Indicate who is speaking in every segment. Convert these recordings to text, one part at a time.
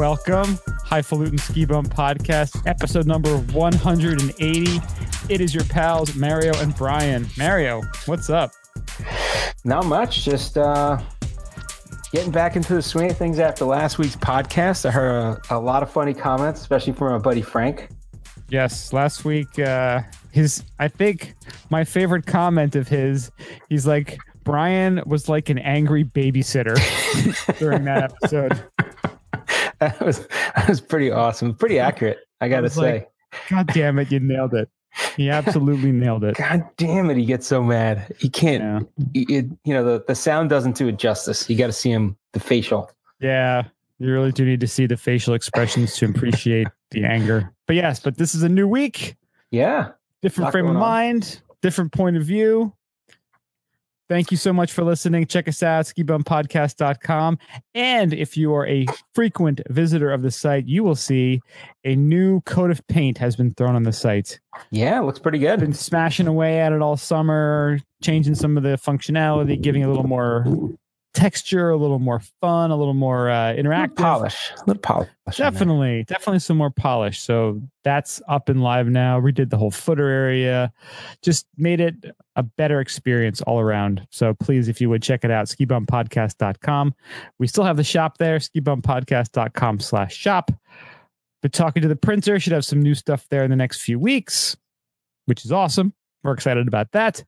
Speaker 1: Welcome, Highfalutin Ski Bum Podcast, episode number 180. It is your pals, Mario and Brian. Mario, what's up?
Speaker 2: Not much. Just uh, getting back into the swing of things after last week's podcast. I heard a, a lot of funny comments, especially from my buddy Frank.
Speaker 1: Yes, last week, uh, his, I think my favorite comment of his, he's like, Brian was like an angry babysitter during that episode.
Speaker 2: that was that was pretty awesome, pretty accurate. I got to say.
Speaker 1: Like, God damn it, you nailed it. He absolutely nailed it.
Speaker 2: God damn it, he gets so mad. He can't. Yeah. He, it, you know, the the sound doesn't do it justice. You got to see him the facial.
Speaker 1: Yeah, you really do need to see the facial expressions to appreciate the anger. But yes, but this is a new week.
Speaker 2: Yeah,
Speaker 1: different frame of mind, different point of view. Thank you so much for listening. Check us out, skibumpodcast.com. And if you are a frequent visitor of the site, you will see a new coat of paint has been thrown on the site.
Speaker 2: Yeah, looks pretty good.
Speaker 1: Been smashing away at it all summer, changing some of the functionality, giving a little more texture, a little more fun, a little more uh, interactive.
Speaker 2: polish. A little polish.
Speaker 1: Definitely. Definitely some more polish. So that's up and live now. Redid the whole footer area. Just made it a better experience all around. So please, if you would check it out, skibumpodcast.com. We still have the shop there, skibumpodcast.com slash shop. But talking to the printer, should have some new stuff there in the next few weeks, which is awesome. We're excited about that.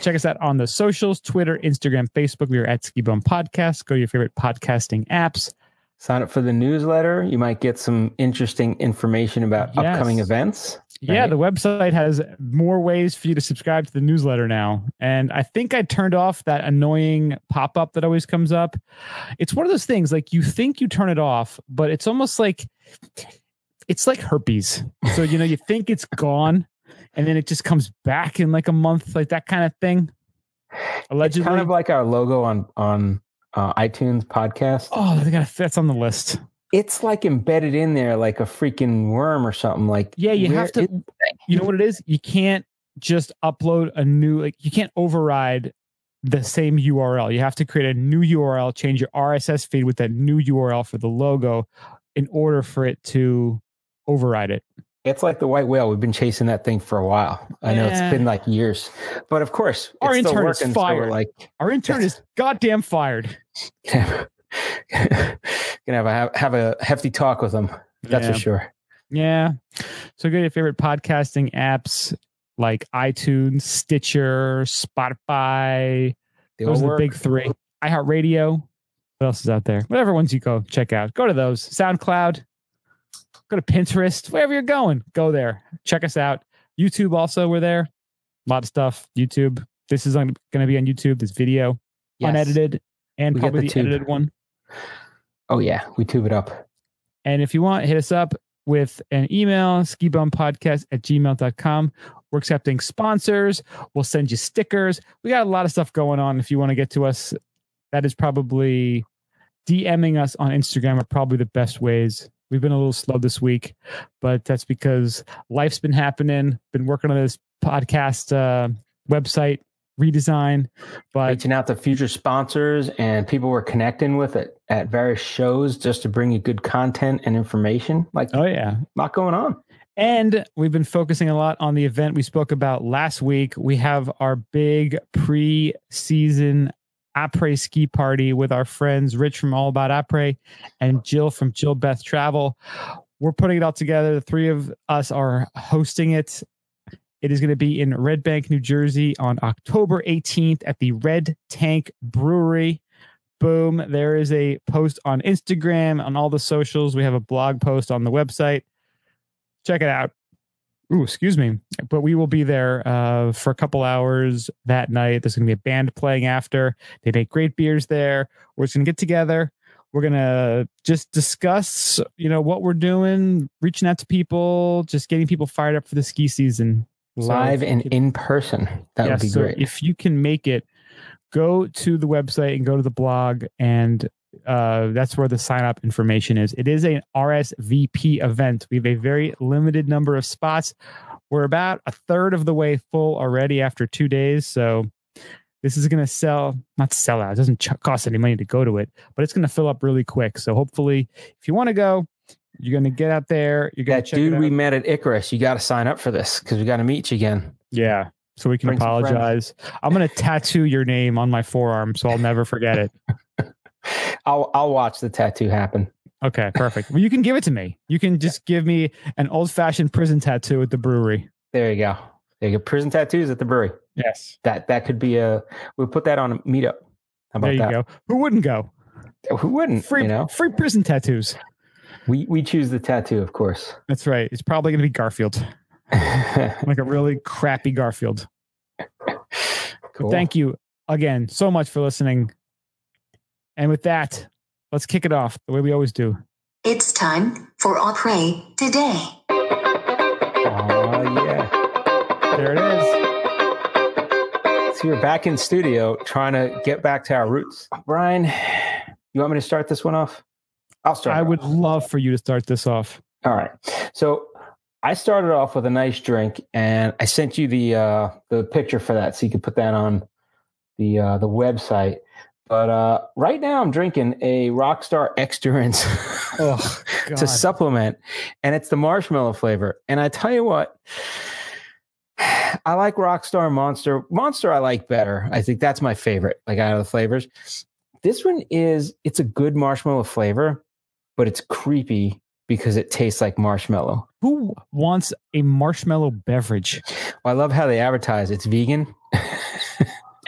Speaker 1: Check us out on the socials Twitter, Instagram, Facebook. We are at Ski Bum Podcast. Go to your favorite podcasting apps.
Speaker 2: Sign up for the newsletter. You might get some interesting information about yes. upcoming events.
Speaker 1: Right? Yeah, the website has more ways for you to subscribe to the newsletter now. And I think I turned off that annoying pop up that always comes up. It's one of those things like you think you turn it off, but it's almost like it's like herpes. So, you know, you think it's gone and then it just comes back in like a month, like that kind of thing.
Speaker 2: Allegedly, it's kind of like our logo on on uh, iTunes podcast.
Speaker 1: Oh, they got that's on the list.
Speaker 2: It's like embedded in there, like a freaking worm or something. Like
Speaker 1: yeah, you have to. You know what it is? You can't just upload a new like you can't override the same URL. You have to create a new URL, change your RSS feed with that new URL for the logo in order for it to override it.
Speaker 2: It's like the white whale. We've been chasing that thing for a while. I know it's been like years, but of course,
Speaker 1: our intern working, is fired. So like our intern is goddamn fired.
Speaker 2: Gonna have a have a hefty talk with him. That's yeah. for sure.
Speaker 1: Yeah. So go to your favorite podcasting apps like iTunes, Stitcher, Spotify. They those are the big three. iHeartRadio. What else is out there? Whatever ones you go check out. Go to those. SoundCloud go to Pinterest, wherever you're going, go there. Check us out. YouTube also, we're there. A lot of stuff. YouTube. This is going to be on YouTube. This video, yes. unedited, and we probably the, the edited one.
Speaker 2: Oh yeah, we tube it up.
Speaker 1: And if you want, hit us up with an email, skibumpodcast at gmail.com. We're accepting sponsors. We'll send you stickers. We got a lot of stuff going on. If you want to get to us, that is probably DMing us on Instagram are probably the best ways We've been a little slow this week, but that's because life's been happening. Been working on this podcast uh, website redesign, but
Speaker 2: reaching out to future sponsors and people we're connecting with at, at various shows just to bring you good content and information. Like,
Speaker 1: oh yeah,
Speaker 2: a lot going on.
Speaker 1: And we've been focusing a lot on the event we spoke about last week. We have our big pre-season après ski party with our friends Rich from All About Après and Jill from Jill Beth Travel. We're putting it all together. The three of us are hosting it. It is going to be in Red Bank, New Jersey on October 18th at the Red Tank Brewery. Boom. There is a post on Instagram, on all the socials. We have a blog post on the website. Check it out. Ooh, excuse me. But we will be there uh, for a couple hours that night. There's going to be a band playing after. They make great beers there. We're just going to get together. We're going to just discuss, you know, what we're doing, reaching out to people, just getting people fired up for the ski season.
Speaker 2: Live so and can, in person. That yes, would be great.
Speaker 1: So if you can make it, go to the website and go to the blog and uh, that's where the sign up information is. It is an RSVP event. We have a very limited number of spots. We're about a third of the way full already after two days. So this is going to sell, not sell out. It doesn't ch- cost any money to go to it, but it's going to fill up really quick. So hopefully, if you want to go, you're going to get out there. You're going
Speaker 2: That
Speaker 1: to check
Speaker 2: dude we met at Icarus, you got to sign up for this because we got to meet you again.
Speaker 1: yeah. So we can
Speaker 2: Bring
Speaker 1: apologize. I'm going to tattoo your name on my forearm, so I'll never forget it.
Speaker 2: I'll I'll watch the tattoo happen.
Speaker 1: Okay, perfect. Well, you can give it to me. You can just give me an old fashioned prison tattoo at the brewery.
Speaker 2: There you go. There you go. Prison tattoos at the brewery.
Speaker 1: Yes.
Speaker 2: That that could be a. We'll put that on a meetup. How about
Speaker 1: There you
Speaker 2: that?
Speaker 1: go. Who wouldn't go?
Speaker 2: Who wouldn't?
Speaker 1: Free,
Speaker 2: You know,
Speaker 1: free prison tattoos.
Speaker 2: we we choose the tattoo, of course.
Speaker 1: That's right. It's probably going to be Garfield, like a really crappy Garfield.
Speaker 2: cool.
Speaker 1: Thank you again so much for listening. And with that, let's kick it off the way we always do.
Speaker 3: It's time for Après today.
Speaker 2: Oh yeah.
Speaker 1: There it is.
Speaker 2: So we're back in studio trying to get back to our roots. Brian, you want me to start this one off? I'll start.
Speaker 1: I would
Speaker 2: off.
Speaker 1: love for you to start this off.
Speaker 2: All right. So I started off with a nice drink, and I sent you the uh, the picture for that, so you could put that on the uh, the website. But uh, right now, I'm drinking a Rockstar XDurance
Speaker 1: Oh,
Speaker 2: to supplement, and it's the marshmallow flavor. And I tell you what, I like Rockstar Monster. Monster, I like better. I think that's my favorite, like out of the flavors. This one is it's a good marshmallow flavor, but it's creepy because it tastes like marshmallow.
Speaker 1: Who wants a marshmallow beverage?
Speaker 2: Well, I love how they advertise it's vegan.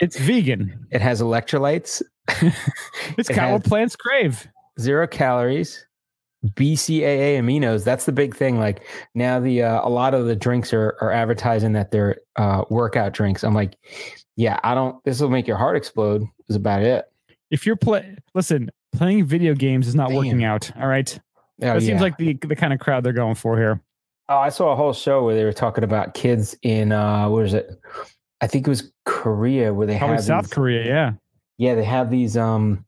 Speaker 1: It's vegan.
Speaker 2: it has electrolytes,
Speaker 1: It's
Speaker 2: It
Speaker 1: kind of what plants crave.
Speaker 2: zero calories, BCAA aminos. That's the big thing. Like now, the uh, a lot of the drinks are are advertising that they're uh, workout drinks. I'm like, yeah, I don't. This will make your heart explode. Is about it.
Speaker 1: If you're play, listen, playing video games is not
Speaker 2: Damn.
Speaker 1: working out. All right,
Speaker 2: Oh,
Speaker 1: that seems like the the kind of crowd they're going for here.
Speaker 2: Oh, I saw a whole show where they were talking about kids in uh, what is it? I think it was Korea where they
Speaker 1: Probably
Speaker 2: have
Speaker 1: South
Speaker 2: these,
Speaker 1: Korea. Yeah.
Speaker 2: Yeah, they have these um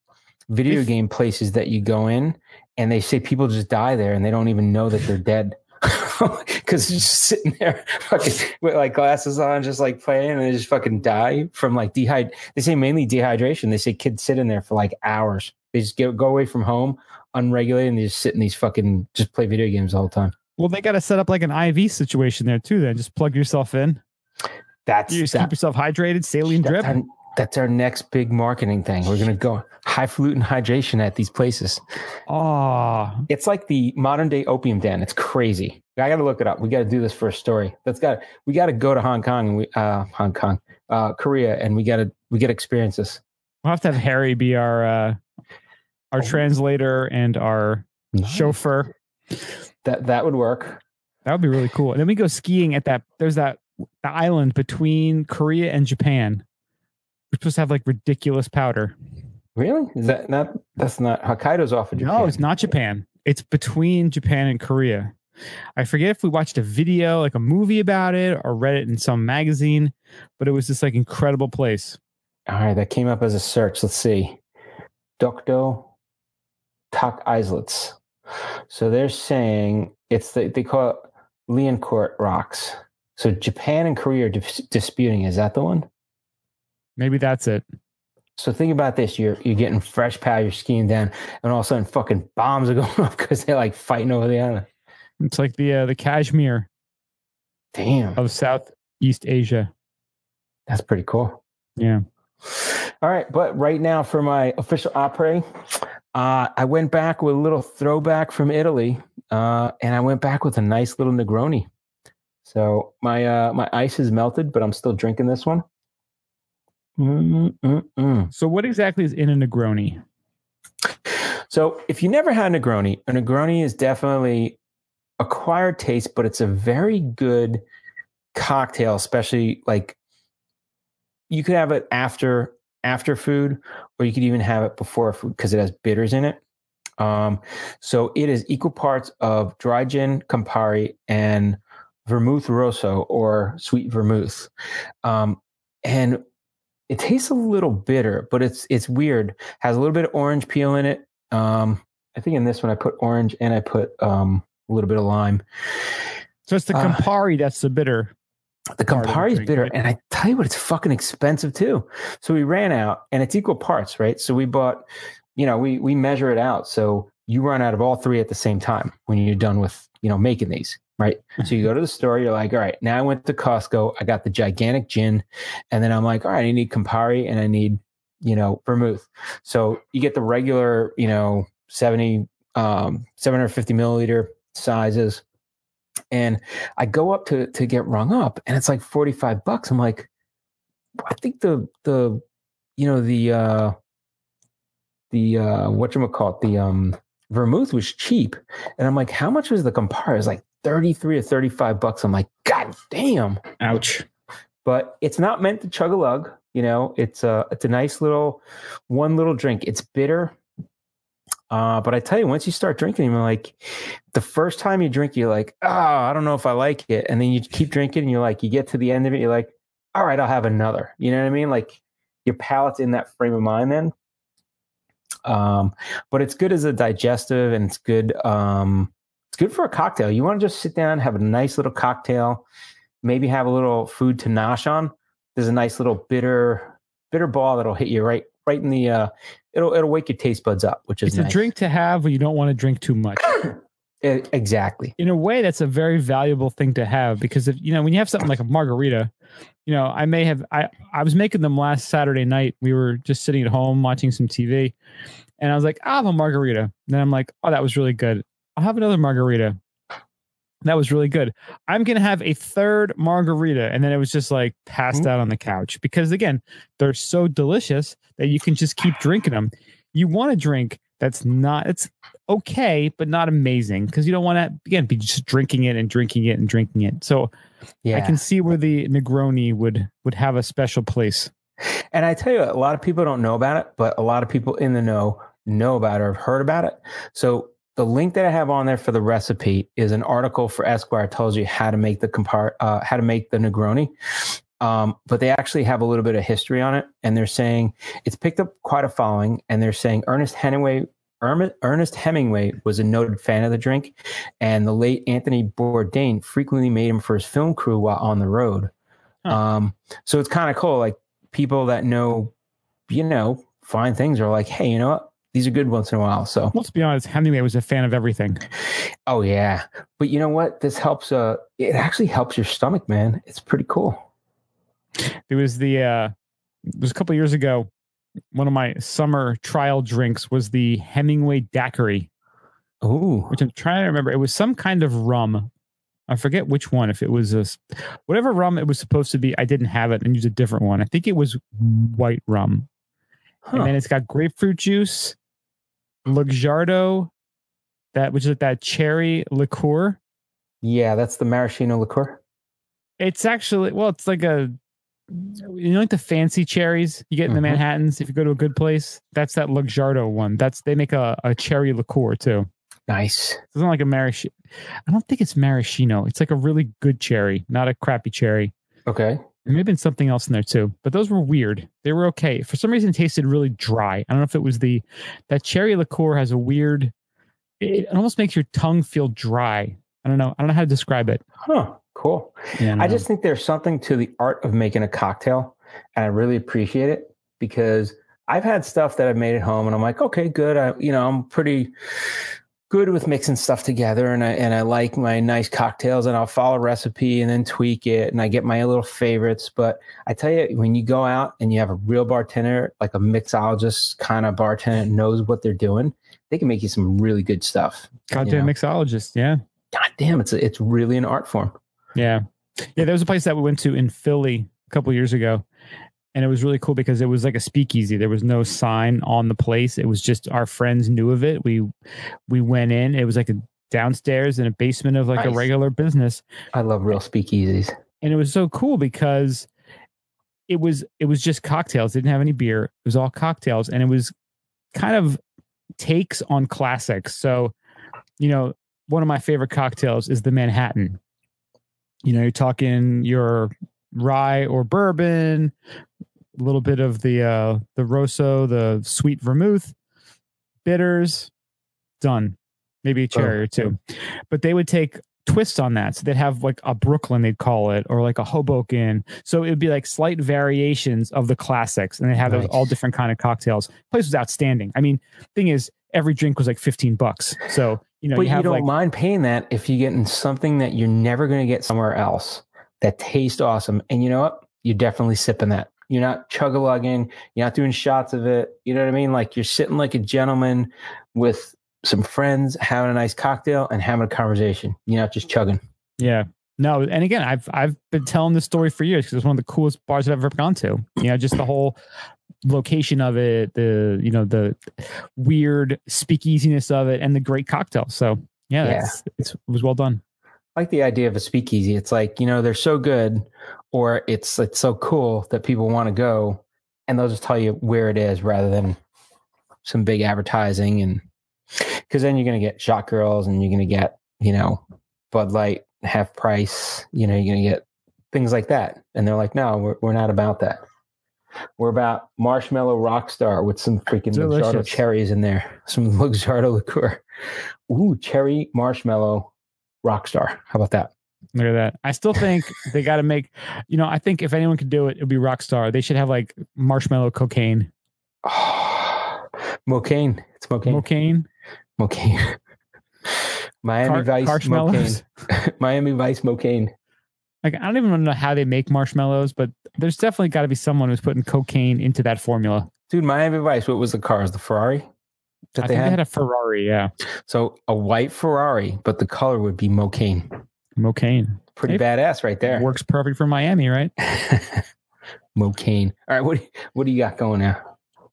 Speaker 2: video
Speaker 1: If-
Speaker 2: game places that you go in and they say people just die there and they don't even know that they're dead. Cause they're just sitting there fucking with like glasses on, just like playing and they just fucking die from like dehyd they say mainly dehydration. They say kids sit in there for like hours. They just get, go away from home unregulated and they just sit in these fucking just play video games all the whole time.
Speaker 1: Well, they got to set up like an IV situation there too. Then just plug yourself in.
Speaker 2: That's
Speaker 1: You just
Speaker 2: that-
Speaker 1: keep yourself hydrated, saline drip.
Speaker 2: That's our next big marketing thing. We're gonna go highfalutin hydration at these places.
Speaker 1: Oh,
Speaker 2: It's like the modern day opium den. It's crazy. I got to look it up. We got to do this for a story. That's got. We got to go to Hong Kong and we uh Hong Kong, uh Korea, and we got to we get to experience this.
Speaker 1: we'll have to have Harry be our uh, our
Speaker 2: Oh.
Speaker 1: translator and our chauffeur.
Speaker 2: That that would work.
Speaker 1: That would be really cool. And then we go skiing at that. There's that the island between Korea and Japan. We're supposed to have like ridiculous powder.
Speaker 2: Really? Is that not? That's not Hokkaido's off of Japan.
Speaker 1: No, it's not Japan. It's between Japan and Korea. I forget if we watched a video, like a movie about it, or read it in some magazine, but it was this like incredible place.
Speaker 2: All right, that came up as a search. Let's see. Dokdo Tak Islets. So they're saying it's the, they call it Liancourt rocks. So Japan and Korea are dis- disputing. Is that the one?
Speaker 1: Maybe that's it.
Speaker 2: So think about this: you're you're getting fresh powder, you're skiing down, and all of a sudden, fucking bombs are going off because they're like fighting over the island.
Speaker 1: It's like the uh, the Kashmir
Speaker 2: Damn,
Speaker 1: of Southeast Asia.
Speaker 2: that's pretty cool.
Speaker 1: Yeah.
Speaker 2: All right, but right now for my official opera, uh, I went back with a little throwback from Italy, uh, and I went back with a nice little Negroni. So my uh, my ice is melted, but I'm still drinking this one. Mm-mm-mm.
Speaker 1: So what exactly is in a Negroni?
Speaker 2: So if you never had a Negroni, a Negroni is definitely acquired taste, but it's a very good cocktail, especially like you could have it after after food, or you could even have it before food because it has bitters in it. Um, so it is equal parts of dry gin, Campari, and vermouth rosso or sweet vermouth. Um, and it tastes a little bitter, but it's it's weird. Has a little bit of orange peel in it. Um, I think in this one I put orange and I put um, a little bit of lime.
Speaker 1: So it's the
Speaker 2: Ah.
Speaker 1: Campari that's the bitter.
Speaker 2: the
Speaker 1: of the
Speaker 2: bitter, and I tell you what, it's fucking expensive too. So we ran out, and it's equal parts, right? So we bought, you know, we we measure it out. So you run out of all three at the same time when you're done with, you know, making these, right? So you go to the store, you're like, all right, now I went to Costco, I got the gigantic gin, and then I'm like, all right, I need Campari and I need, you know, vermouth. So you get the regular, you know, 70, um, 750 milliliter sizes. And I go up to to get rung up and it's like 45 bucks. I'm like, I think the the you know the uh the uh what you call it, the um vermouth was cheap. And I'm like, how much was the Campari? It was like 33 or 35 bucks. I'm like, God damn.
Speaker 1: Ouch.
Speaker 2: But it's not meant to chug a lug. You know, it's a it's a nice little one little drink. It's bitter. Uh, but I tell you, once you start drinking, you're like, the first time you drink, you're like, oh, I don't know if I like it. And then you keep drinking, and you're like, you get to the end of it, you're like, all right, I'll have another. You know what I mean? Like your palate's in that frame of mind then. Um, but it's good as a digestive and it's good. Um, it's good for a cocktail. You want to just sit down, have a nice little cocktail, maybe have a little food to nosh on. There's a nice little bitter, bitter ball that'll hit you right, right in the. Uh, it'll it'll wake your taste buds up, which is
Speaker 1: It's a drink to have when you don't want to drink too much.
Speaker 2: Exactly.
Speaker 1: in a way that's a very valuable thing to have because if you know when you have something like a margarita you know i may have i i was making them last saturday night. We were just sitting at home watching some tv and i was like i'll have a margarita. And then i'm like oh that was really good. I'll have another margarita. That was really good. I'm gonna have a third margarita and then it was just like passed
Speaker 2: Mhm.
Speaker 1: out on the couch because again they're so delicious that you can just keep drinking them. You want to drink that's not it's okay but not amazing because you don't want to again be just drinking it and drinking it and drinking it so
Speaker 2: Yeah.
Speaker 1: i can see where the negroni would would have a special place
Speaker 2: And I tell you, a lot of people don't know about it, but a lot of people in the know know about it or have heard about it. So the link that I have on there for the recipe is an article for Esquire tells you how to make the compar uh, how to make the Negroni. Um, but they actually have a little bit of history on it, and they're saying it's picked up quite a following. And they're saying Ernest Hemingway, Ernest Hemingway was a noted fan of the drink, and the late Anthony Bourdain frequently made him for his film crew while on the road.
Speaker 1: Huh.
Speaker 2: Um, so it's kind of cool. Like people that know, you know, fine things are like, hey, you know what? These are good once in a while. So,
Speaker 1: let's be honest hemingway was a fan of everything
Speaker 2: oh yeah. But you know what? This helps. Uh, it actually helps your stomach, man. It's pretty cool.
Speaker 1: there was the uh it was a couple years ago one of my summer trial drinks was the hemingway daiquiri
Speaker 2: Oh,
Speaker 1: which i'm trying to remember. It was some kind of rum. I forget which one if it was a whatever rum it was supposed to be i didn't have it and used a different one. I think it was white rum.
Speaker 2: Huh.
Speaker 1: and then it's got grapefruit juice luxardo that which is that cherry liqueur.
Speaker 2: Yeah, that's the maraschino liqueur.
Speaker 1: It's actually well, it's like a you know like the fancy cherries you get in the
Speaker 2: Mhm.
Speaker 1: Manhattans if you go to a good place. That's that Luxardo one. That's they make a, a cherry liqueur too.
Speaker 2: Nice.
Speaker 1: It's not like a maraschino. I don't think it's maraschino. It's like a really good cherry, not a crappy cherry.
Speaker 2: Okay.
Speaker 1: There may have been something else in there too, but those were weird. They were okay. For some reason, tasted really dry. I don't know if it was the that cherry liqueur has a weird. It, it almost makes your tongue feel dry. I don't know. I don't know how to describe it.
Speaker 2: Huh. Cool.
Speaker 1: Yeah,
Speaker 2: I just think there's something to the art of making a cocktail, and I really appreciate it because I've had stuff that I've made at home, and I'm like, okay, good. I, you know, I'm pretty good with mixing stuff together, and I and I like my nice cocktails, and I'll follow a recipe and then tweak it, and I get my little favorites. But I tell you, when you go out and you have a real bartender, like a mixologist kind of bartender, knows what they're doing, they can make you some really good stuff.
Speaker 1: goddamn
Speaker 2: know.
Speaker 1: mixologist. Yeah.
Speaker 2: God damn, it's a, it's really an art form.
Speaker 1: Yeah. Yeah, there was a place that we went to in Philly a couple of years ago. And it was really cool because it was like a speakeasy. There was no sign on the place. It was just our friends knew of it. We we went in. It was like a downstairs in a basement of like a regular business.
Speaker 2: I love real speakeasies.
Speaker 1: And it was so cool because it was it was just cocktails. It didn't have any beer. It was all cocktails. And it was kind of takes on classics. So, you know, one of my favorite cocktails is the Manhattan. You know, you're talking your rye or bourbon, a little bit of the uh the rosso, the sweet vermouth, bitters, done. Maybe a cherry or two. But they would take twists on that. So they'd have like a Brooklyn, they'd call it, or like a Hoboken. So it would be like slight variations of the classics, and they have
Speaker 2: Nice.
Speaker 1: all different kind of cocktails. place was outstanding. I mean, thing is, every drink was like fifteen bucks. So you know,
Speaker 2: but
Speaker 1: you
Speaker 2: you, don't
Speaker 1: like
Speaker 2: mind paying that if you're getting something that you're never going to get somewhere else that tastes awesome. And you know what? You're definitely sipping that. You're not chug a lugging. You're not doing shots of it. You know what I mean? Like you're sitting like a gentleman with some friends, having a nice cocktail and having a conversation. You're not just chugging.
Speaker 1: Yeah. No, and again, I've I've been telling this story for years because it's one of the coolest bars I've ever gone to. You know, just the whole location of it, the you know the weird speakeasiness of it, and the great cocktail. So yeah,
Speaker 2: Yeah.
Speaker 1: it was well done.
Speaker 2: I like the idea of a speakeasy. It's like, you know, they're so good or it's it's so cool that people want to go and they'll just tell you where it is rather than some big advertising and because then you're gonna get shot girls and you're gonna get, you know, Bud Light half price, you know, you're gonna get things like that. And they're like, no, we're we're not about that. We're about marshmallow rockstar with some freaking Luxardo cherries in there, some Luxardo liqueur. Ooh, cherry marshmallow rockstar. How about that?
Speaker 1: Look at that. I still think they got to make. You know, I think if anyone could do it, it'd be Rockstar. They should have like marshmallow cocaine,
Speaker 2: Oh, Mocaine. It's Mocaine.
Speaker 1: cocaine,
Speaker 2: Mocaine. Miami
Speaker 1: Car-
Speaker 2: Vice. Mocaine. Miami Vice Mocaine.
Speaker 1: Like I don't even know how they make marshmallows, but there's definitely got to be someone who's putting cocaine into that formula.
Speaker 2: Dude, Miami Vice, what was the cars? The Ferrari that
Speaker 1: I
Speaker 2: they
Speaker 1: think
Speaker 2: had?
Speaker 1: they had a Ferrari. Yeah,
Speaker 2: so a white Ferrari, but the color would be Mocaine.
Speaker 1: cocaine
Speaker 2: Pretty
Speaker 1: Hey,
Speaker 2: badass right there.
Speaker 1: works perfect for Miami, right?
Speaker 2: Mocaine. All right, what what do you got going now?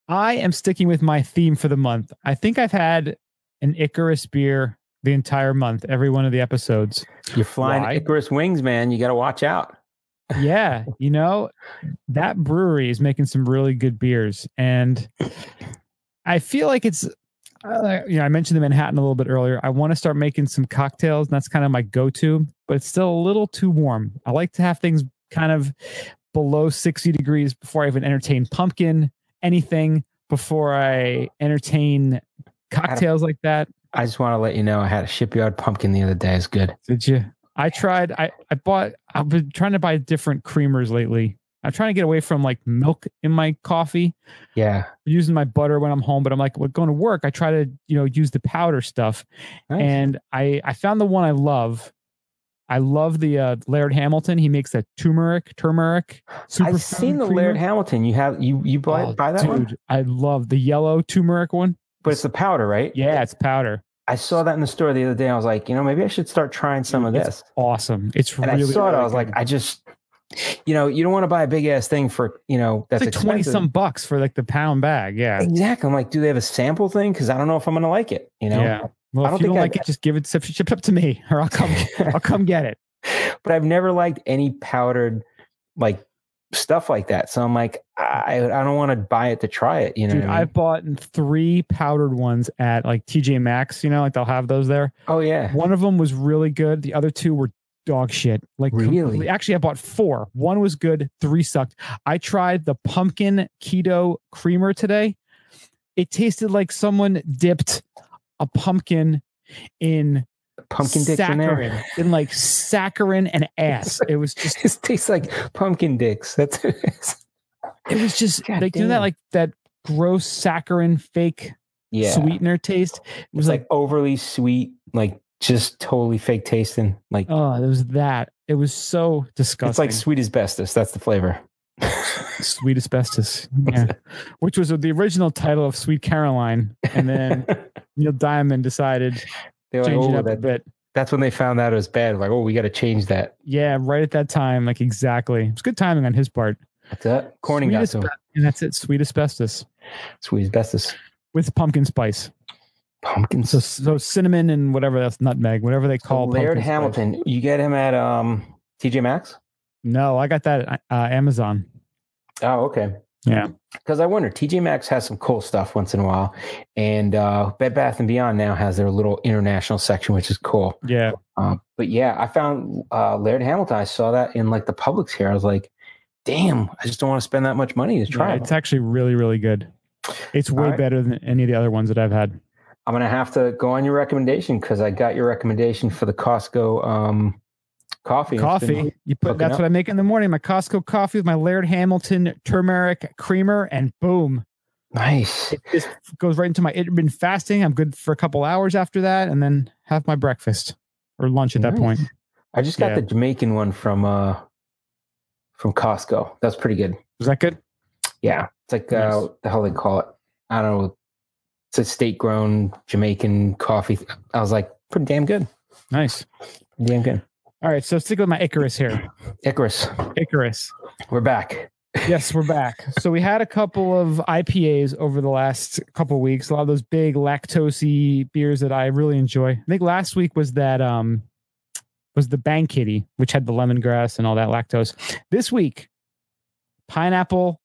Speaker 1: I am sticking with my theme for the month. I think I've had an Icarus beer the entire month, every one of the episodes.
Speaker 2: You're flying
Speaker 1: Why?
Speaker 2: Icarus wings, man. You got to watch out.
Speaker 1: Yeah, you know, that brewery is making some really good beers. And I feel like it's, uh, you know, I mentioned the Manhattan a little bit earlier. I want to start making some cocktails, and that's kind of my go to, but it's still a little too warm. I like to have things kind of below 60 degrees before I even entertain pumpkin, anything before I entertain cocktails like that.
Speaker 2: I just want to let you know I had a shipyard pumpkin the other day. It's good.
Speaker 1: Did you? I tried. I I bought. I've been trying to buy different creamers lately. I'm trying to get away from like milk in my coffee.
Speaker 2: Yeah.
Speaker 1: Using my butter when I'm home, but I'm like, well, going to work. I try to you know use the powder stuff,
Speaker 2: Nice.
Speaker 1: and I I found the one I love. I love the uh, Laird Hamilton. He makes that turmeric, turmeric.
Speaker 2: I've seen the Laird Hamilton. You have you you buy,
Speaker 1: Oh,
Speaker 2: buy that
Speaker 1: dude,
Speaker 2: one,
Speaker 1: I love the yellow turmeric one.
Speaker 2: But it's the powder, right?
Speaker 1: Yeah, it's powder.
Speaker 2: I saw that in the store the other day. I was like, you know, maybe I should start trying some of
Speaker 1: It's
Speaker 2: this.
Speaker 1: Awesome. It's
Speaker 2: And
Speaker 1: really.
Speaker 2: I saw it. I was like. I just, you know, you don't want to buy a big ass thing for, you know, that's
Speaker 1: it's like twenty some bucks for like the pound bag. Yeah.
Speaker 2: Exactly. I'm like, do they have a sample thing? Because I don't know if I'm going to like it. You know.
Speaker 1: Yeah. Well,
Speaker 2: I
Speaker 1: if
Speaker 2: don't
Speaker 1: you don't
Speaker 2: think
Speaker 1: like it, just give it ship, ship it up to me, or I'll come. I'll come get it.
Speaker 2: but I've never liked any powdered like stuff like that. So I'm like, I I don't want to buy it to try it. You know.
Speaker 1: Dude,
Speaker 2: I mean?
Speaker 1: I've bought three powdered ones at like TJ Maxx. You know, like they'll have those there.
Speaker 2: oh yeah.
Speaker 1: One of them was really good. The other two were dog shit. Like
Speaker 2: Really?
Speaker 1: Actually, I bought four. One was good. Three sucked. I tried the pumpkin keto creamer today. It tasted like someone dipped a pumpkin in
Speaker 2: Pumpkin dicks in there.
Speaker 1: saccharin, in like saccharin and ass. It was just
Speaker 2: It tastes like pumpkin dicks. That's what it is.
Speaker 1: it was just
Speaker 2: God
Speaker 1: like you know that like that gross saccharin fake
Speaker 2: Yeah.
Speaker 1: sweetener taste. It was like
Speaker 2: like overly sweet, like just totally fake tasting. Like
Speaker 1: oh, it was that. It was so disgusting.
Speaker 2: it's like sweet asbestos. That's the flavor.
Speaker 1: sweet asbestos. Yeah. Which was the original title of Sweet Caroline. And then Neil Diamond decided
Speaker 2: They're like,
Speaker 1: change it
Speaker 2: oh,
Speaker 1: up a bit.
Speaker 2: that's when they found out it was bad. Like, oh, we got to change that.
Speaker 1: Yeah, right at that time. Like exactly. It's good timing on his part.
Speaker 2: What's that? Corning got to him.
Speaker 1: And that's it. Sweet asbestos
Speaker 2: Sweet asbestos.
Speaker 1: with pumpkin spice.
Speaker 2: Pumpkins.
Speaker 1: So so cinnamon and whatever that's nutmeg, whatever they
Speaker 2: So
Speaker 1: call
Speaker 2: Laird
Speaker 1: pumpkin spice.
Speaker 2: Hamilton. You get him at um TJ Maxx?
Speaker 1: No, I got that at uh, Amazon.
Speaker 2: Oh, okay.
Speaker 1: Yeah.
Speaker 2: Because I wonder, TJ Maxx has some cool stuff once in a while, and uh, Bed Bath and Beyond now has their little international section, which is cool.
Speaker 1: Yeah.
Speaker 2: Um, but yeah, I found uh, Laird Hamilton. I saw that in like the Publix here. I was like, damn, I just don't want to spend that much money to try
Speaker 1: Yeah,
Speaker 2: it.
Speaker 1: it's actually really, really good. It's way
Speaker 2: right.
Speaker 1: better than any of the other ones that I've had.
Speaker 2: I'm gonna have to go on your recommendation because I got your recommendation for the Costco um, coffee.
Speaker 1: Coffee. You put that's
Speaker 2: up.
Speaker 1: what I make in the morning. My Costco coffee with my Laird Hamilton turmeric creamer, and boom,
Speaker 2: Nice.
Speaker 1: it just goes right into my intermittent fasting. I'm good for a couple hours after that, and then have my breakfast or lunch at that point.
Speaker 2: I just got
Speaker 1: Yeah.
Speaker 2: the Jamaican one from uh from Costco. That's pretty good.
Speaker 1: Is that good?
Speaker 2: Yeah, it's like uh,
Speaker 1: Nice.
Speaker 2: what the hell they call it. I don't know. It's a state grown Jamaican coffee. I was like, pretty damn good.
Speaker 1: Nice.
Speaker 2: Pretty damn good.
Speaker 1: All right, so stick with my Icarus here.
Speaker 2: Icarus,
Speaker 1: Icarus.
Speaker 2: we're back.
Speaker 1: Yes, we're back. So we had a couple of IPAs over the last couple of weeks. A lot of those big lactosey beers that I really enjoy. I think last week was that um was the Bang Kitty, which had the lemongrass and all that lactose. This week, pineapple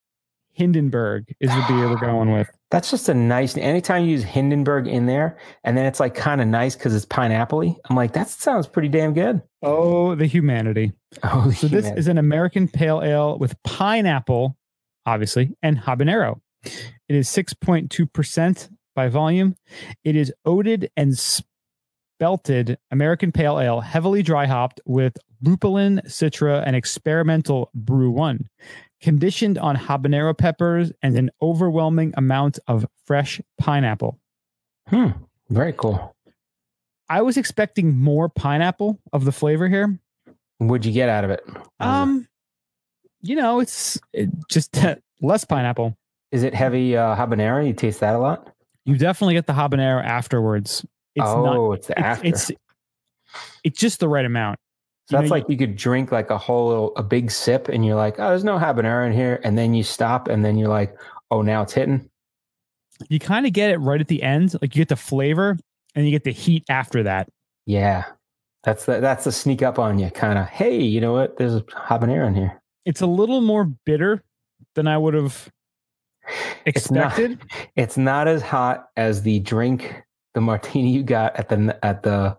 Speaker 1: Hindenburg is the beer we're going with.
Speaker 2: That's just a nice. Anytime you use Hindenburg in there, and then it's like kind of nice because it's pineapple I'm like, that sounds pretty damn good.
Speaker 1: Oh, the humanity.
Speaker 2: Oh,
Speaker 1: So this is an American pale ale with pineapple, obviously, and habanero. It is 6.2% by volume. It is oated and spelted American pale ale, heavily dry hopped with lupulin, citra, and experimental brew one, conditioned on habanero peppers and an overwhelming amount of fresh pineapple.
Speaker 2: hmm, very cool.
Speaker 1: I was expecting more pineapple of the flavor here.
Speaker 2: What'd you get out of it?
Speaker 1: Um, you know, it's it just less pineapple.
Speaker 2: is it heavy uh, habanero? You taste that a lot.
Speaker 1: You definitely get the habanero afterwards. It's
Speaker 2: oh,
Speaker 1: not.
Speaker 2: it's the
Speaker 1: It's,
Speaker 2: after.
Speaker 1: it's it's just the right amount.
Speaker 2: So
Speaker 1: You
Speaker 2: that's
Speaker 1: know,
Speaker 2: like you could drink like a whole a big sip, and you're like, oh, there's no habanero in here, and then you stop, and then you're like, oh, now it's hitting.
Speaker 1: You kind of get it right at the end. Like you get the flavor and you get the heat after that.
Speaker 2: Yeah, that's the that's the sneak up on you kind of. Hey, you know what? There's a habanero in here.
Speaker 1: It's a little more bitter than I would have
Speaker 2: It's not-
Speaker 1: expected.
Speaker 2: It's not as hot as the drink, the martini you got at the at the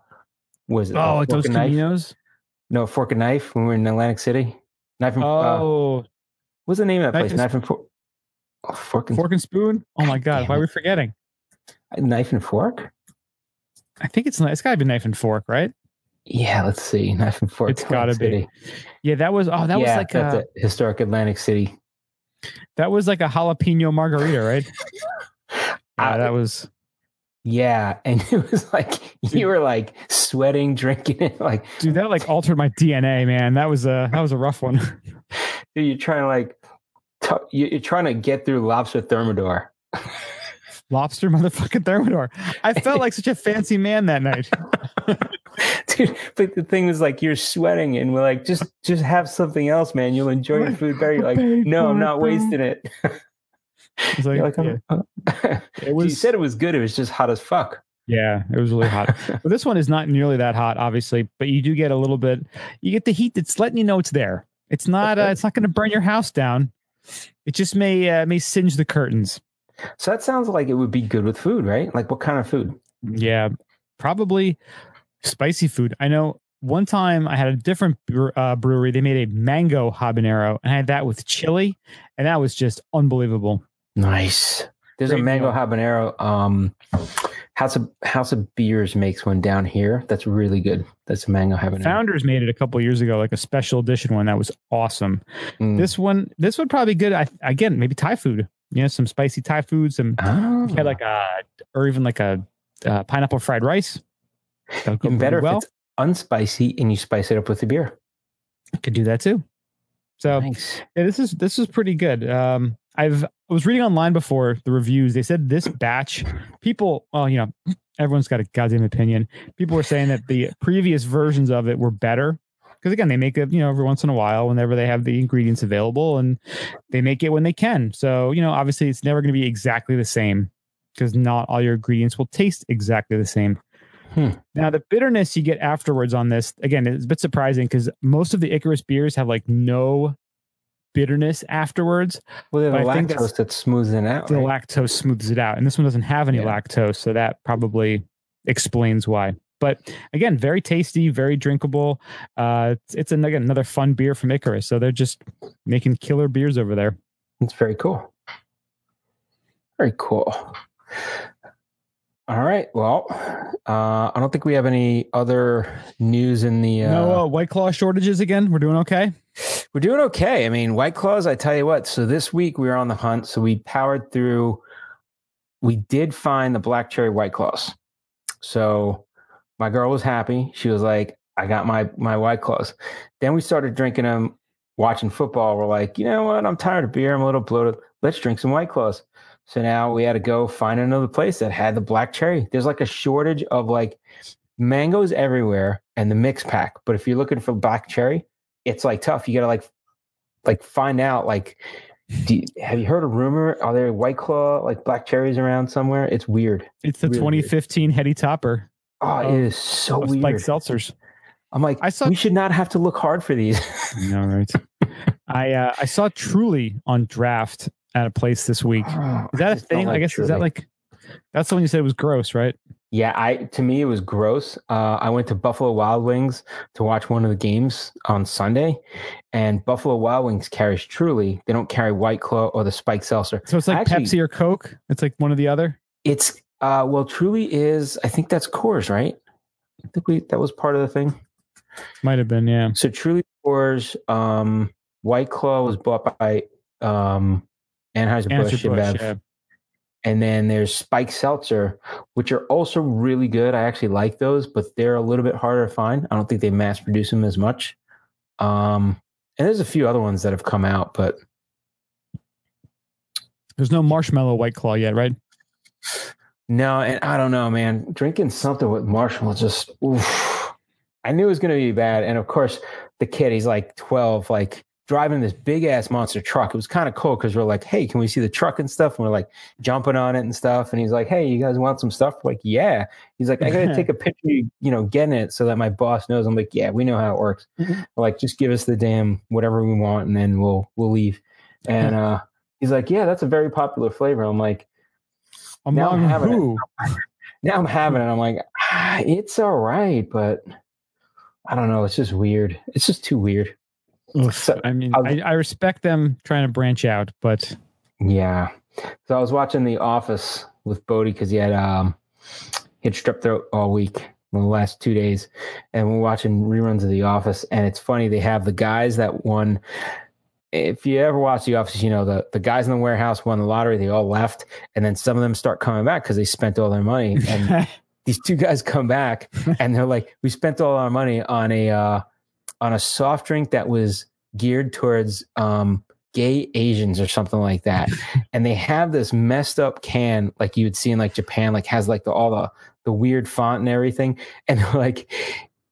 Speaker 2: was it
Speaker 1: oh, those caminos.
Speaker 2: No, fork and knife when we were in Atlantic City. Knife and uh,
Speaker 1: Oh,
Speaker 2: what's the name of that
Speaker 1: Knife
Speaker 2: place? Knife and fork. Oh, fork and
Speaker 1: fork and spoon. Oh my god,
Speaker 2: damn
Speaker 1: why are we forgetting?
Speaker 2: knife and fork.
Speaker 1: I think it's it's got to be knife and fork, right?
Speaker 2: Yeah, let's see. Knife and fork.
Speaker 1: It's gotta be.
Speaker 2: City.
Speaker 1: Yeah, that was. Oh, that was like
Speaker 2: that's
Speaker 1: a,
Speaker 2: it. historic Atlantic City.
Speaker 1: that was like a jalapeno margarita, right? Yeah,
Speaker 2: Uh,
Speaker 1: that was.
Speaker 2: Yeah, and it was like you were like sweating, drinking it. Like
Speaker 1: Dude, that like altered my DNA, man. That was a that was a rough one.
Speaker 2: dude, you're trying to like t- you- you're trying to get through lobster thermidor.
Speaker 1: Lobster motherfucking thermidor. I felt like such a fancy man that night.
Speaker 2: dude, but the thing is like you're sweating, and we're like, just just have something else, man. You'll enjoy your food better. You're like, no, I'm not wasting it.
Speaker 1: It's like,
Speaker 2: like,
Speaker 1: yeah, it
Speaker 2: you
Speaker 1: was
Speaker 2: said it was good. It was just hot as fuck.
Speaker 1: yeah, it was really hot. But this one is not nearly that hot, obviously, but you do get a little bit. You get the heat that's letting you know it's there. It's not. Uh, it's not going to burn your house down. It just may uh, may singe the curtains.
Speaker 2: So that sounds like it would be good with food, right? Like what kind of food?
Speaker 1: Yeah, probably spicy food. I know one time I had a different uh, brewery. They made a mango habanero, and I had that with chili, and that was just unbelievable.
Speaker 2: Nice. There's
Speaker 1: Great
Speaker 2: a mango
Speaker 1: meal.
Speaker 2: habanero. Um, House of House of Beers makes one down here. That's really good. That's a mango habanero.
Speaker 1: Founders made it a couple years ago, like a special edition one that was awesome.
Speaker 2: Mm.
Speaker 1: This one, this would probably be good. I, again, maybe Thai food. You know, some spicy Thai food, some
Speaker 2: Oh.
Speaker 1: had like a, or even like a uh, pineapple fried rice. That would
Speaker 2: even better
Speaker 1: well.
Speaker 2: if it's unspicy and you spice it up with the beer.
Speaker 1: Could do that too. So
Speaker 2: Nice.
Speaker 1: Yeah, this is this is pretty good. Um, I've I was reading online before the reviews. They said this batch, people, well, you know, everyone's got a goddamn opinion. People were saying that the previous versions of it were better because again, they make it, you know, every once in a while whenever they have the ingredients available, and they make it when they can. So you know, obviously, it's never going to be exactly the same because not all your ingredients will taste exactly the same.
Speaker 2: Hmm.
Speaker 1: Now, the bitterness you get afterwards on this, again, it's a bit surprising because most of the Icarus beers have like no bitterness afterwards.
Speaker 2: Well, the
Speaker 1: But I think
Speaker 2: lactose
Speaker 1: that's-
Speaker 2: that smooths it out.
Speaker 1: The
Speaker 2: right?
Speaker 1: lactose smooths it out. And this one doesn't have any
Speaker 2: Yeah.
Speaker 1: lactose. So that probably explains why. But again, very tasty, very drinkable. Uh, it's, it's an, again, another fun beer from Icarus. So they're just making killer beers over there.
Speaker 2: It's very cool. Very cool. All right. Well, uh, I don't think we have any other news in the. Uh,
Speaker 1: no uh, White Claw shortages again. We're doing okay.
Speaker 2: We're doing okay. I mean, White Claws. I tell you what. So this week we were on the hunt. So we powered through. We did find the black cherry White Claws. So my girl was happy. She was like, "I got my my White Claws." Then we started drinking them, watching football. We're like, you know what? I'm tired of beer. I'm a little bloated. Let's drink some White Claws. So now we had to go find another place that had the black cherry. There's like a shortage of like mangoes everywhere and the mix pack. But if you're looking for black cherry, it's like tough. You gotta like like find out like you, have you heard a rumor? Are there white claw like black cherries around somewhere? It's weird.
Speaker 1: It's the really 2015 weird. Heady Topper.
Speaker 2: Oh, it is so weird.
Speaker 1: Like seltzers.
Speaker 2: I'm like, I saw. We should not have to look hard for these.
Speaker 1: no, right. I uh, I saw Truly on draft at a place this week. Oh, is that a thing? Like I guess truly. is that like that's the one you said was gross, right?
Speaker 2: Yeah, I to me it was gross. Uh, I went to Buffalo Wild Wings to watch one of the games on Sunday, and Buffalo Wild Wings carries Truly. They don't carry White Claw or the Spike Seltzer.
Speaker 1: So it's like Actually, Pepsi or Coke. It's like one or the other.
Speaker 2: It's uh, well, Truly is. I think that's Coors, right? I think we that was part of the thing.
Speaker 1: Might have been, yeah.
Speaker 2: So Truly Coors, um, White Claw was bought by um, Anheuser-Busch, Anheuser-Busch yeah. And then there's Spike Seltzer, which are also really good. I actually like those, but they're a little bit harder to find. I don't think they mass produce them as much. Um, and there's a few other ones that have come out, but
Speaker 1: there's no marshmallow white claw yet, right?
Speaker 2: No, and I don't know, man. Drinking something with marshmallow just oof. I knew it was gonna be bad. And of course, the kid, he's like 12, like driving this big ass monster truck. It was kind of cool because we're like, hey, can we see the truck and stuff? And we're like jumping on it and stuff. And he's like, hey, you guys want some stuff? We're like, yeah. He's like, I got to take a picture, you know, getting it so that my boss knows. I'm like, yeah, we know how it works. Mm-hmm. Like, just give us the damn whatever we want, and then we'll we'll leave. And uh, he's like, yeah, that's a very popular flavor. I'm like,
Speaker 1: now I'm having who?
Speaker 2: it. Now I'm having it. I'm like, ah, it's all right, but I don't know. It's just weird. It's just too weird.
Speaker 1: So, I mean, I, I, respect them trying to branch out, but
Speaker 2: yeah. So I was watching The Office with Bodie because he had um he had strep throat all week in the last two days, and we're watching reruns of The Office, and it's funny they have the guys that won. If you ever watch The Office, you know the the guys in the warehouse won the lottery. They all left, and then some of them start coming back because they spent all their money. And these two guys come back, and they're like, "We spent all our money on a." Uh, on a soft drink that was geared towards um, gay Asians or something like that. and they have this messed up can like you would see in like Japan, like has like the all the the weird font and everything. And they're like,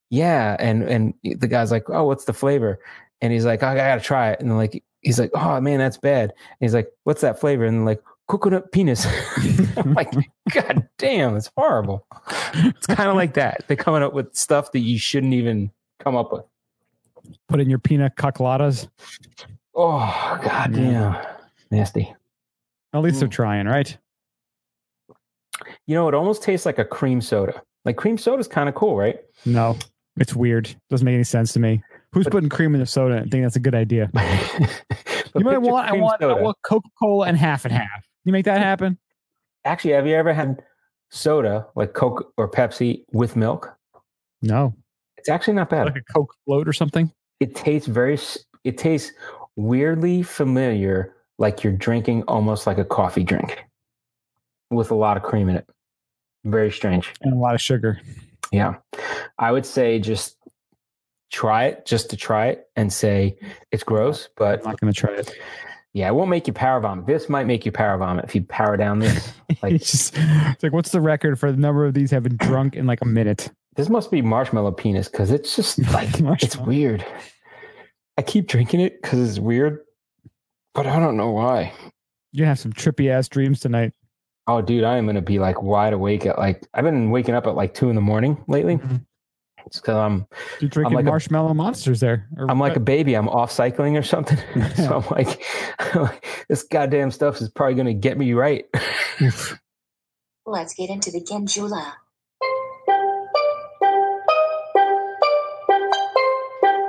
Speaker 2: yeah. And and the guy's like, oh, what's the flavor? And he's like, oh, I gotta try it. And like, he's like, oh man, that's bad. And he's like, what's that flavor? And like, coconut penis. Like, God damn, it's horrible. It's kind of like that. They're coming up with stuff that you shouldn't even come up with.
Speaker 1: Put in your pina coladas.
Speaker 2: Oh god damn. Nasty.
Speaker 1: At least mm. they're trying, right?
Speaker 2: You know, it almost tastes like a cream soda. Like cream soda is kind of cool, right?
Speaker 1: No, it's weird. Doesn't make any sense to me. Who's but, putting cream in the soda and think that's a good idea? you might want I want, I want Coca Cola and half and half. You make that happen?
Speaker 2: Actually, have you ever had soda like Coke or Pepsi with milk?
Speaker 1: No.
Speaker 2: It's actually not bad.
Speaker 1: Like a Coke float or something.
Speaker 2: It tastes very. It tastes weirdly familiar, like you're drinking almost like a coffee drink, with a lot of cream in it. Very strange.
Speaker 1: And a lot of sugar.
Speaker 2: Yeah, I would say just try it, just to try it, and say it's gross. But
Speaker 1: I'm not going to try it.
Speaker 2: Yeah, it won't make you power vomit. This might make you power vomit if you power down this.
Speaker 1: Like, it's, just, it's like, what's the record for the number of these have been drunk in like a minute?
Speaker 2: This must be marshmallow penis because it's just like it's weird. I keep drinking it because it's weird, but I don't know why.
Speaker 1: You have some trippy ass dreams tonight.
Speaker 2: Oh, dude, I am gonna be like wide awake at like I've been waking up at like two in the morning lately. Mm-hmm. It's because I'm
Speaker 1: You're drinking
Speaker 2: I'm like
Speaker 1: marshmallow a, monsters there.
Speaker 2: I'm what? like a baby. I'm off cycling or something. so I'm like, this goddamn stuff is probably gonna get me right.
Speaker 3: Let's get into the Genjula.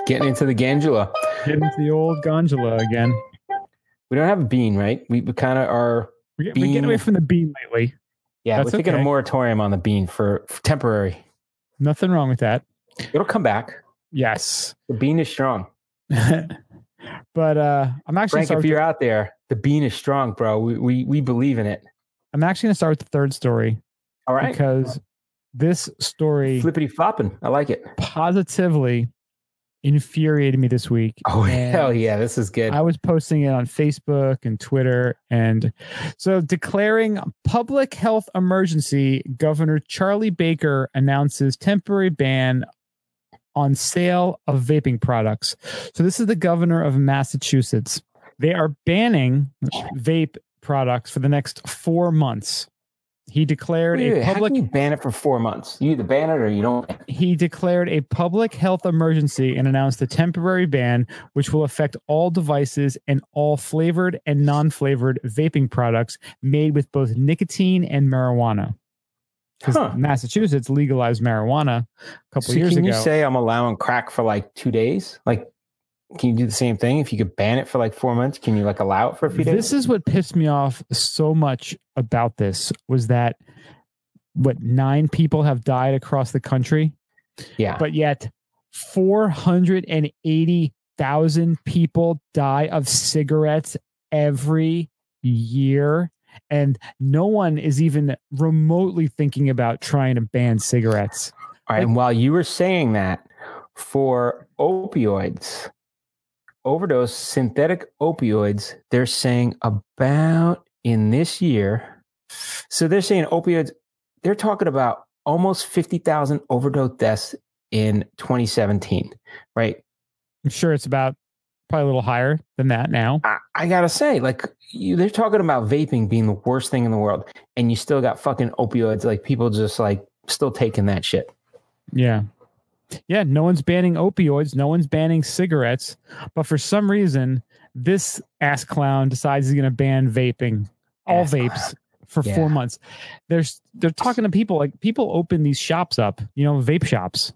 Speaker 2: Getting into the Gondola.
Speaker 1: Getting into the old Gondola again.
Speaker 2: We don't have a bean, right? We, we kind of are.
Speaker 1: We're, getting, we're getting away from the bean lately.
Speaker 2: Yeah,
Speaker 1: That's
Speaker 2: we're thinking
Speaker 1: okay.
Speaker 2: a moratorium on the bean for, for temporary.
Speaker 1: Nothing wrong with that.
Speaker 2: It'll come back.
Speaker 1: Yes.
Speaker 2: The bean is strong.
Speaker 1: but uh I'm actually
Speaker 2: Frank, if you're out there, the bean is strong, bro. We we, we believe in it.
Speaker 1: I'm actually gonna start with the third story
Speaker 2: All right.
Speaker 1: because this story
Speaker 2: Flippity flopping. I like it.
Speaker 1: positively infuriated me this week.
Speaker 2: Oh
Speaker 1: And
Speaker 2: hell yeah, this is good.
Speaker 1: I was posting it on Facebook and Twitter. And so, declaring public health emergency, Governor Charlie Baker announces temporary ban on sale of vaping products. So, this is the governor of Massachusetts. They are banning vape products for the next four months. He declared
Speaker 2: Wait,
Speaker 1: a
Speaker 2: wait, how
Speaker 1: public
Speaker 2: can you ban it for four months? You either ban it or you don't.
Speaker 1: he declared a public health emergency and announced a temporary ban, which will affect all devices and all flavored and non flavored vaping products made with both nicotine and marijuana. Because
Speaker 2: Huh.
Speaker 1: Massachusetts legalized marijuana a couple
Speaker 2: So
Speaker 1: years
Speaker 2: can
Speaker 1: ago.
Speaker 2: you say I'm allowing crack for like two days? Like, can you do the same thing? If you could ban it for like four months, can you like allow it for a few days?
Speaker 1: this is what pissed me off so much about this was that what nine people have died across the country
Speaker 2: yeah.
Speaker 1: but yet 480,000 people die of cigarettes every year. And no one is even remotely thinking about trying to ban cigarettes.
Speaker 2: All right.
Speaker 1: like-
Speaker 2: and while you were saying that, for opioids, overdose, synthetic opioids, they're saying about in this year. So they're saying opioids, they're talking about almost 50,000 overdose deaths in 2017, right?
Speaker 1: I'm sure it's about probably a little higher than that now.
Speaker 2: I, I gotta say, like, you, they're talking about vaping being the worst thing in the world, and you still got fucking opioids, like, people just like still taking that shit.
Speaker 1: Yeah. Yeah. No one's banning opioids. No one's banning cigarettes. But for some reason, this ass clown decides he's going to ban vaping, all
Speaker 2: Ass
Speaker 1: vapes for
Speaker 2: Yeah.
Speaker 1: four months. There's they're talking to people like people open these shops up, you know, vape shops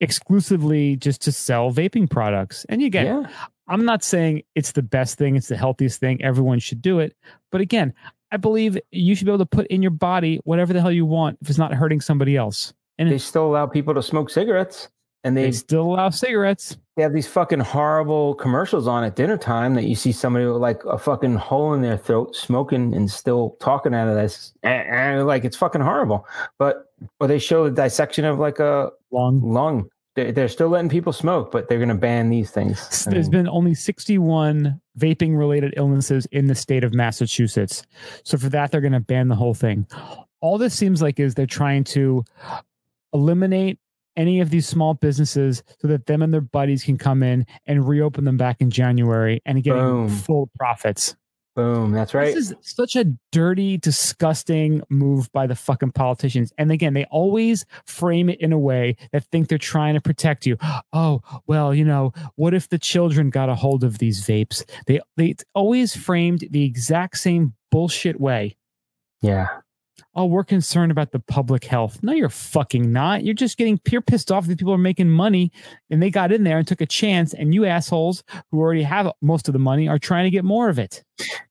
Speaker 1: exclusively just to sell vaping products. And you get
Speaker 2: Yeah.
Speaker 1: I'm not saying it's the best thing, it's the healthiest thing, everyone should do it. But again, I believe you should be able to put in your body whatever the hell you want if it's not hurting somebody else. And
Speaker 2: They still allow people to smoke cigarettes, and
Speaker 1: they
Speaker 2: they
Speaker 1: still allow cigarettes.
Speaker 2: they have these fucking horrible commercials on at dinner time that you see somebody with like a fucking hole in their throat smoking and still talking out of this and, and like it's fucking horrible but or they show the dissection of like a
Speaker 1: lung.
Speaker 2: lung they're, they're still letting people smoke but they're going to ban these things I
Speaker 1: There's
Speaker 2: mean,
Speaker 1: been only 61 vaping related illnesses in the state of Massachusetts. So for that, they're going to ban the whole thing. All this seems like is they're trying to eliminate any of these small businesses so that them and their buddies can come in and reopen them back in January and getting
Speaker 2: Boom.
Speaker 1: full profits.
Speaker 2: boom that's right
Speaker 1: This is such a dirty, disgusting move by the fucking politicians. And again, they always frame it in a way that think they're trying to protect you. Oh, well, you know, what if the children got a hold of these vapes? They they always framed the exact same bullshit way.
Speaker 2: yeah
Speaker 1: Oh, we're concerned about the public health. No, you're fucking not. You're just getting pure pissed off that people are making money and they got in there and took a chance, and you assholes who already have most of the money are trying to get more of it.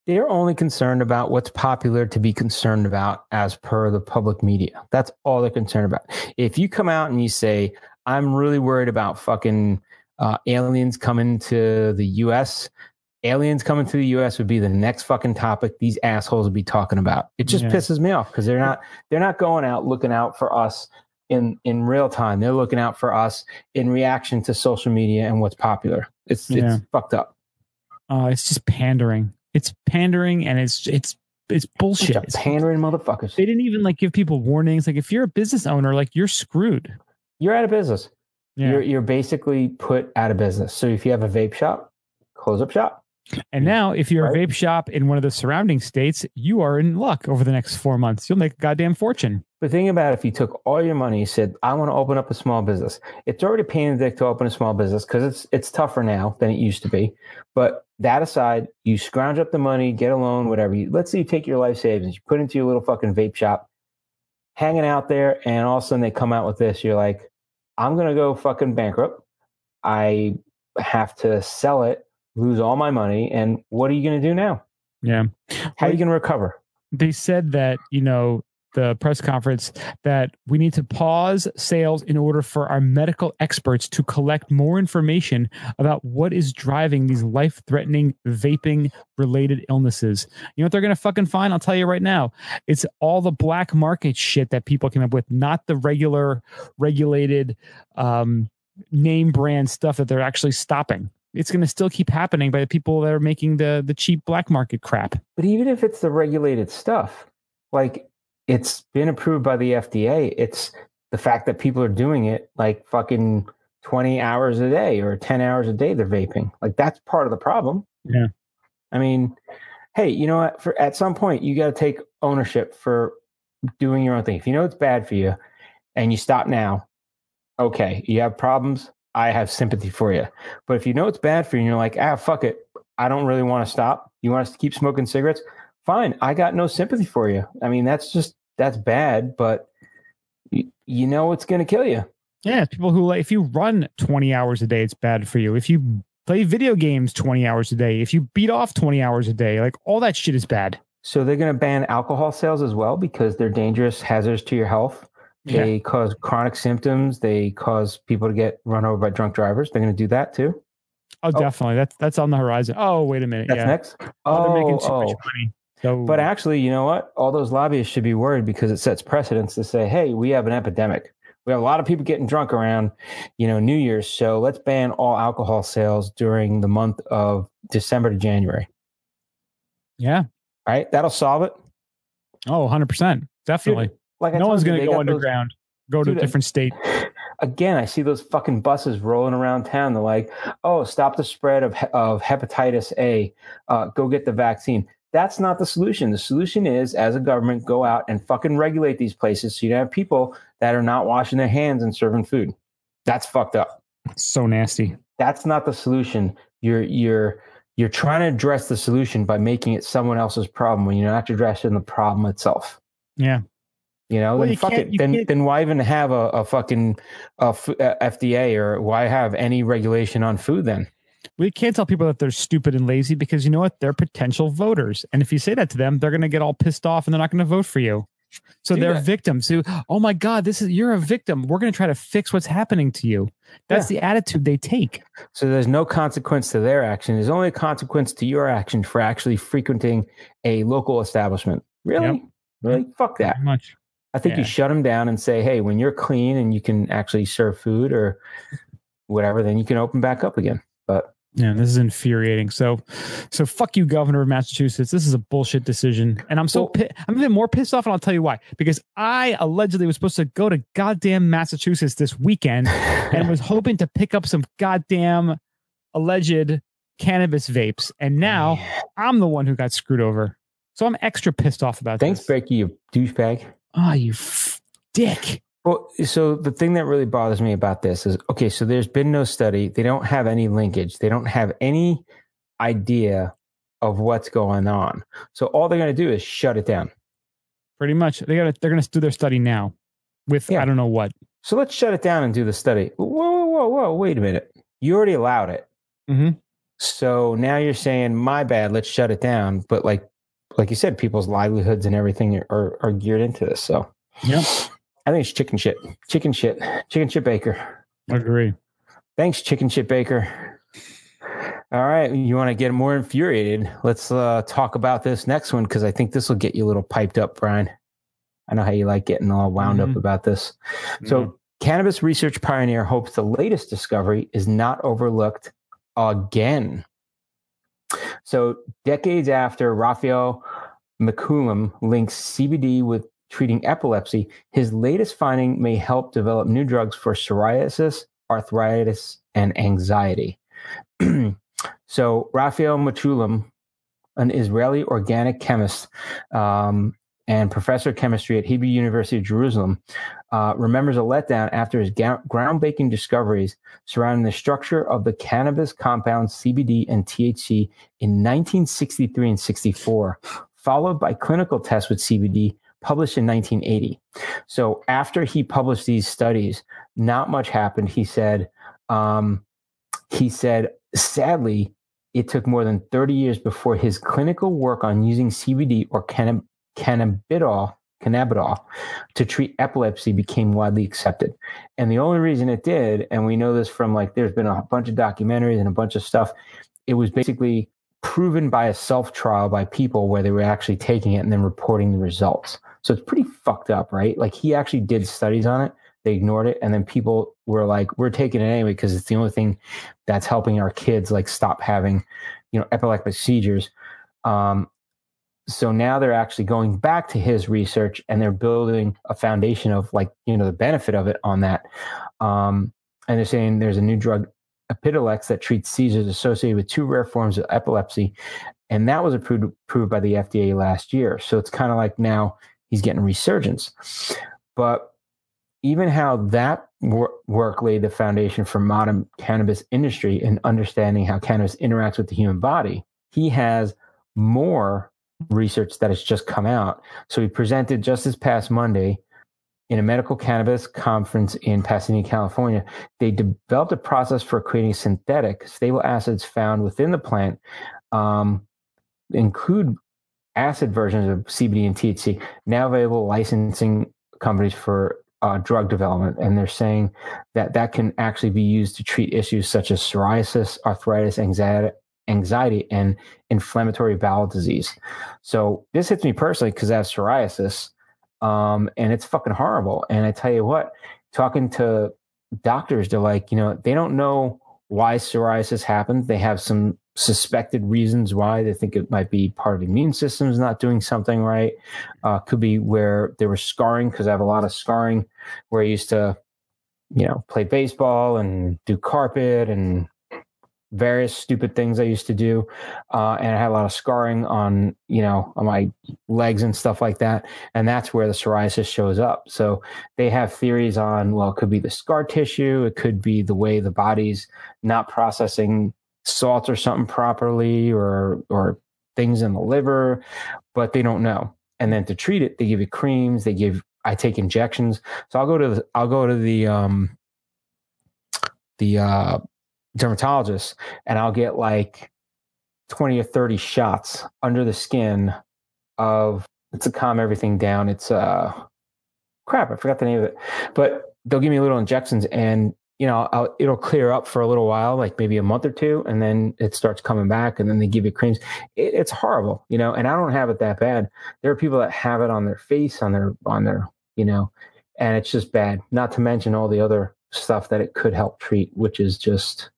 Speaker 2: they're only concerned about what's popular to be concerned about as per the public media. That's all they're concerned about. If you come out and you say, I'm really worried about fucking uh, aliens coming to the US, aliens coming to the US would be the next fucking topic these assholes would be talking about. It just
Speaker 1: Yeah.
Speaker 2: pisses me off because they're not they're not going out looking out for us in in real time. They're looking out for us in reaction to social media and what's popular. It's
Speaker 1: Yeah.
Speaker 2: it's fucked up.
Speaker 1: Uh, it's just pandering. It's pandering, and it's it's it's bullshit. It's-
Speaker 2: pandering motherfuckers.
Speaker 1: they didn't even like give people warnings. Like if you're a business owner, like you're screwed.
Speaker 2: You're out of business.
Speaker 1: Yeah.
Speaker 2: You're you're basically put out of business. So if you have a vape shop, close up shop.
Speaker 1: And now, if you're
Speaker 2: Right.
Speaker 1: a vape shop in one of the surrounding states, you are in luck over the next four months. You'll make a goddamn fortune.
Speaker 2: But think about if you took all your money, you said, I want to open up a small business. It's already a pain in the dick to open a small business because it's it's tougher now than it used to be. But that aside, you scrounge up the money, get a loan, whatever. You, let's say you take your life savings, you put into your little fucking vape shop, hanging out there, and all of a sudden they come out with this. You're like, I'm gonna go fucking bankrupt. I have to sell it, lose all my money, and what are you gonna do now?
Speaker 1: Yeah.
Speaker 2: How are you gonna recover?
Speaker 1: they said that you know the press conference that we need to pause sales in order for our medical experts to collect more information about what is driving these life threatening vaping related illnesses. You know what they're going to fucking find? I'll tell you right now. It's all the black market shit that people came up with, not the regular regulated um, name brand stuff that they're actually stopping. It's going to still keep happening by the people that are making the the cheap black market crap.
Speaker 2: But even if it's the regulated stuff, like it's been approved by the FDA. It's the fact that people are doing it like fucking 20 hours a day or 10 hours a day they're vaping. Like that's part of the problem.
Speaker 1: Yeah.
Speaker 2: I mean, hey, you know what? For at some point you got to take ownership for doing your own thing. If you know it's bad for you and you stop now, okay, you have problems, I have sympathy for you. But if you know it's bad for you and you're like, "Ah, fuck it. I don't really want to stop. You want us to keep smoking cigarettes?" Fine. I got no sympathy for you. I mean, that's just that's bad, but you, you know it's going to kill you.
Speaker 1: Yeah, people who like if you run 20 hours a day, it's bad for you. If you play video games 20 hours a day, if you beat off 20 hours a day, like all that shit is bad.
Speaker 2: So they're going to ban alcohol sales as well because they're dangerous hazards to your health. They yeah. cause chronic symptoms. They cause people to get run over by drunk drivers. They're going to do that too.
Speaker 1: Oh, oh, definitely. That's that's on the horizon. Oh, wait a minute.
Speaker 2: That's
Speaker 1: yeah.
Speaker 2: next.
Speaker 1: Oh, they're making too
Speaker 2: oh.
Speaker 1: much money. So,
Speaker 2: But actually, you know what? All those lobbyists should be worried because it sets precedence to say, hey, we have an epidemic. We have a lot of people getting drunk around, you know, New Year's. So let's ban all alcohol sales during the month of December to January.
Speaker 1: yeah.
Speaker 2: Right? That'll solve it.
Speaker 1: Oh, 100%. Definitely.
Speaker 2: Dude, like
Speaker 1: no one's going to go
Speaker 2: got those-
Speaker 1: underground, go to
Speaker 2: Dude,
Speaker 1: a different state.
Speaker 2: again, I see those fucking buses rolling around town. They're like, "Oh, stop the spread of of hepatitis A. Uh, go get the vaccine." That's not the solution. The solution is, as a government, go out and fucking regulate these places so you don't have people that are not washing their hands and serving food. That's fucked up.
Speaker 1: So nasty.
Speaker 2: That's not the solution. You're you're you're trying to address the solution by making it someone else's problem when you're not addressing the problem itself.
Speaker 1: Yeah.
Speaker 2: You know,
Speaker 1: Well,
Speaker 2: then
Speaker 1: you
Speaker 2: fuck it. Then
Speaker 1: can't-
Speaker 2: then why even have a, a fucking a f- a FDA or why have any regulation on food then?
Speaker 1: We can't tell people that they're stupid and lazy because you know what? They're potential voters. And if you say that to them, they're going to get all pissed off and they're not going to vote for you. So
Speaker 2: Do
Speaker 1: they're
Speaker 2: that.
Speaker 1: victims who, oh my God, this is, you're a victim. We're going to try to fix what's happening to you. That's the attitude they take.
Speaker 2: So there's no consequence to their action. There's only a consequence to your action for actually frequenting a local establishment. Really?
Speaker 1: Yep.
Speaker 2: Really? Fuck that.
Speaker 1: Much.
Speaker 2: I think
Speaker 1: Yeah.
Speaker 2: you shut them down and say, hey, when you're clean and you can actually serve food or whatever, then you can open back up again. But
Speaker 1: Yeah, this is infuriating. So, so fuck you, Governor of Massachusetts. This is a bullshit decision, and I'm so
Speaker 2: Well-
Speaker 1: pi- I'm even more pissed off, and I'll tell you why. Because I allegedly was supposed to go to goddamn Massachusetts this weekend and was hoping to pick up some goddamn alleged cannabis vapes, and now I'm the one who got screwed over. So I'm extra pissed off about this.
Speaker 2: thanks,
Speaker 1: this.
Speaker 2: Becky, you douchebag.
Speaker 1: Oh, you f- dick.
Speaker 2: Well, so the thing that really bothers me about this is okay, so there's been no study. They don't have any linkage. They don't have any idea of what's going on. So all they're going to do is shut it down.
Speaker 1: Pretty much, they gotta. they're gonna do their study now with
Speaker 2: Yeah.
Speaker 1: I don't know what.
Speaker 2: So let's shut it down and do the study. Whoa, whoa, whoa, whoa, wait a minute. You already allowed it.
Speaker 1: Mhm.
Speaker 2: So now you're saying, my bad, let's shut it down. But like like you said, people's livelihoods and everything are, are geared into this. So
Speaker 1: Yep.
Speaker 2: I think it's chicken shit. Chicken shit. Chicken shit baker.
Speaker 1: I Agree.
Speaker 2: Thanks, chicken shit baker. All right, you want to get more infuriated? Let's uh, talk about this next one because I think this will get you a little piped up, Brian. I know how you like getting all wound
Speaker 1: Mhm.
Speaker 2: up about this. So, cannabis research pioneer hopes the latest discovery is not overlooked again. So, decades after Raphael Mechoulam links CBD with treating epilepsy, his latest finding may help develop new drugs for psoriasis, arthritis, and anxiety. so, Raphael Mechoulam, an Israeli organic chemist um, and professor of chemistry at Hebrew University of Jerusalem, uh, remembers a letdown after his ga- groundbreaking discoveries surrounding the structure of the cannabis compounds CBD and THC in 1963 and 64, followed by clinical tests with CBD published in 1980. So after he published these studies, not much happened. He said, um, he said, sadly, it took more than 30 years before his clinical work on using CBD or canna- cannabidiol, cannabidiol to treat epilepsy became widely accepted. And the only reason it did, and we know this from like there's been a bunch of documentaries and a bunch of stuff, it was basically proven by a self trial by people where they were actually taking it and then reporting the results. So it's pretty fucked up, right? Like he actually did studies on it. They ignored it, and then people were like, "We're taking it anyway because it's the only thing that's helping our kids like stop having, you know, epileptic seizures." Um, so now they're actually going back to his research and they're building a foundation of like you know the benefit of it on that. Um, and they're saying there's a new drug, Epidiolex, that treats seizures associated with two rare forms of epilepsy, and that was approved approved by the FDA last year. So it's kind of like now he's getting resurgence. But even how that wor- work laid the foundation for modern cannabis industry and understanding how cannabis interacts with the human body, he has more research that has just come out. So he presented just this past Monday in a medical cannabis conference in Pasadena, California. They developed a process for creating synthetic stable acids found within the plant, um, include acid versions of CBD and THC, now available licensing companies for uh, drug development. And they're saying that that can actually be used to treat issues such as psoriasis, arthritis, anxiety, anxiety and inflammatory bowel disease. So this hits me personally because I have psoriasis, um, and it's fucking horrible. And I tell you what, talking to doctors, they're like, you know, they don't know why psoriasis happens. They have some suspected reasons why they think it might be part of the immune system is not doing something right. Uh, could be where there was scarring because I have a lot of scarring where I used to, you know, play baseball and do carpet and various stupid things I used to do. Uh, and I had a lot of scarring on, you know, on my legs and stuff like that. And that's where the psoriasis shows up. So they have theories on, well, it could be the scar tissue. It could be the way the body's not processing salt or something properly or, or things in the liver, but they don't know. And then to treat it, they give you creams, they give, I take injections. So I'll go to the, I'll go to the, um, the, uh, dermatologist and I'll get like 20 or 30 shots under the skin of to calm everything down. It's uh crap, I forgot the name of it. But they'll give me little injections and you know, I'll, it'll clear up for a little while, like maybe a month or two, and then it starts coming back, and then they give you creams. It, it's horrible, you know. And I don't have it that bad. There are people that have it on their face, on their, on their, you know, and it's just bad. Not to mention all the other stuff that it could help treat, which is just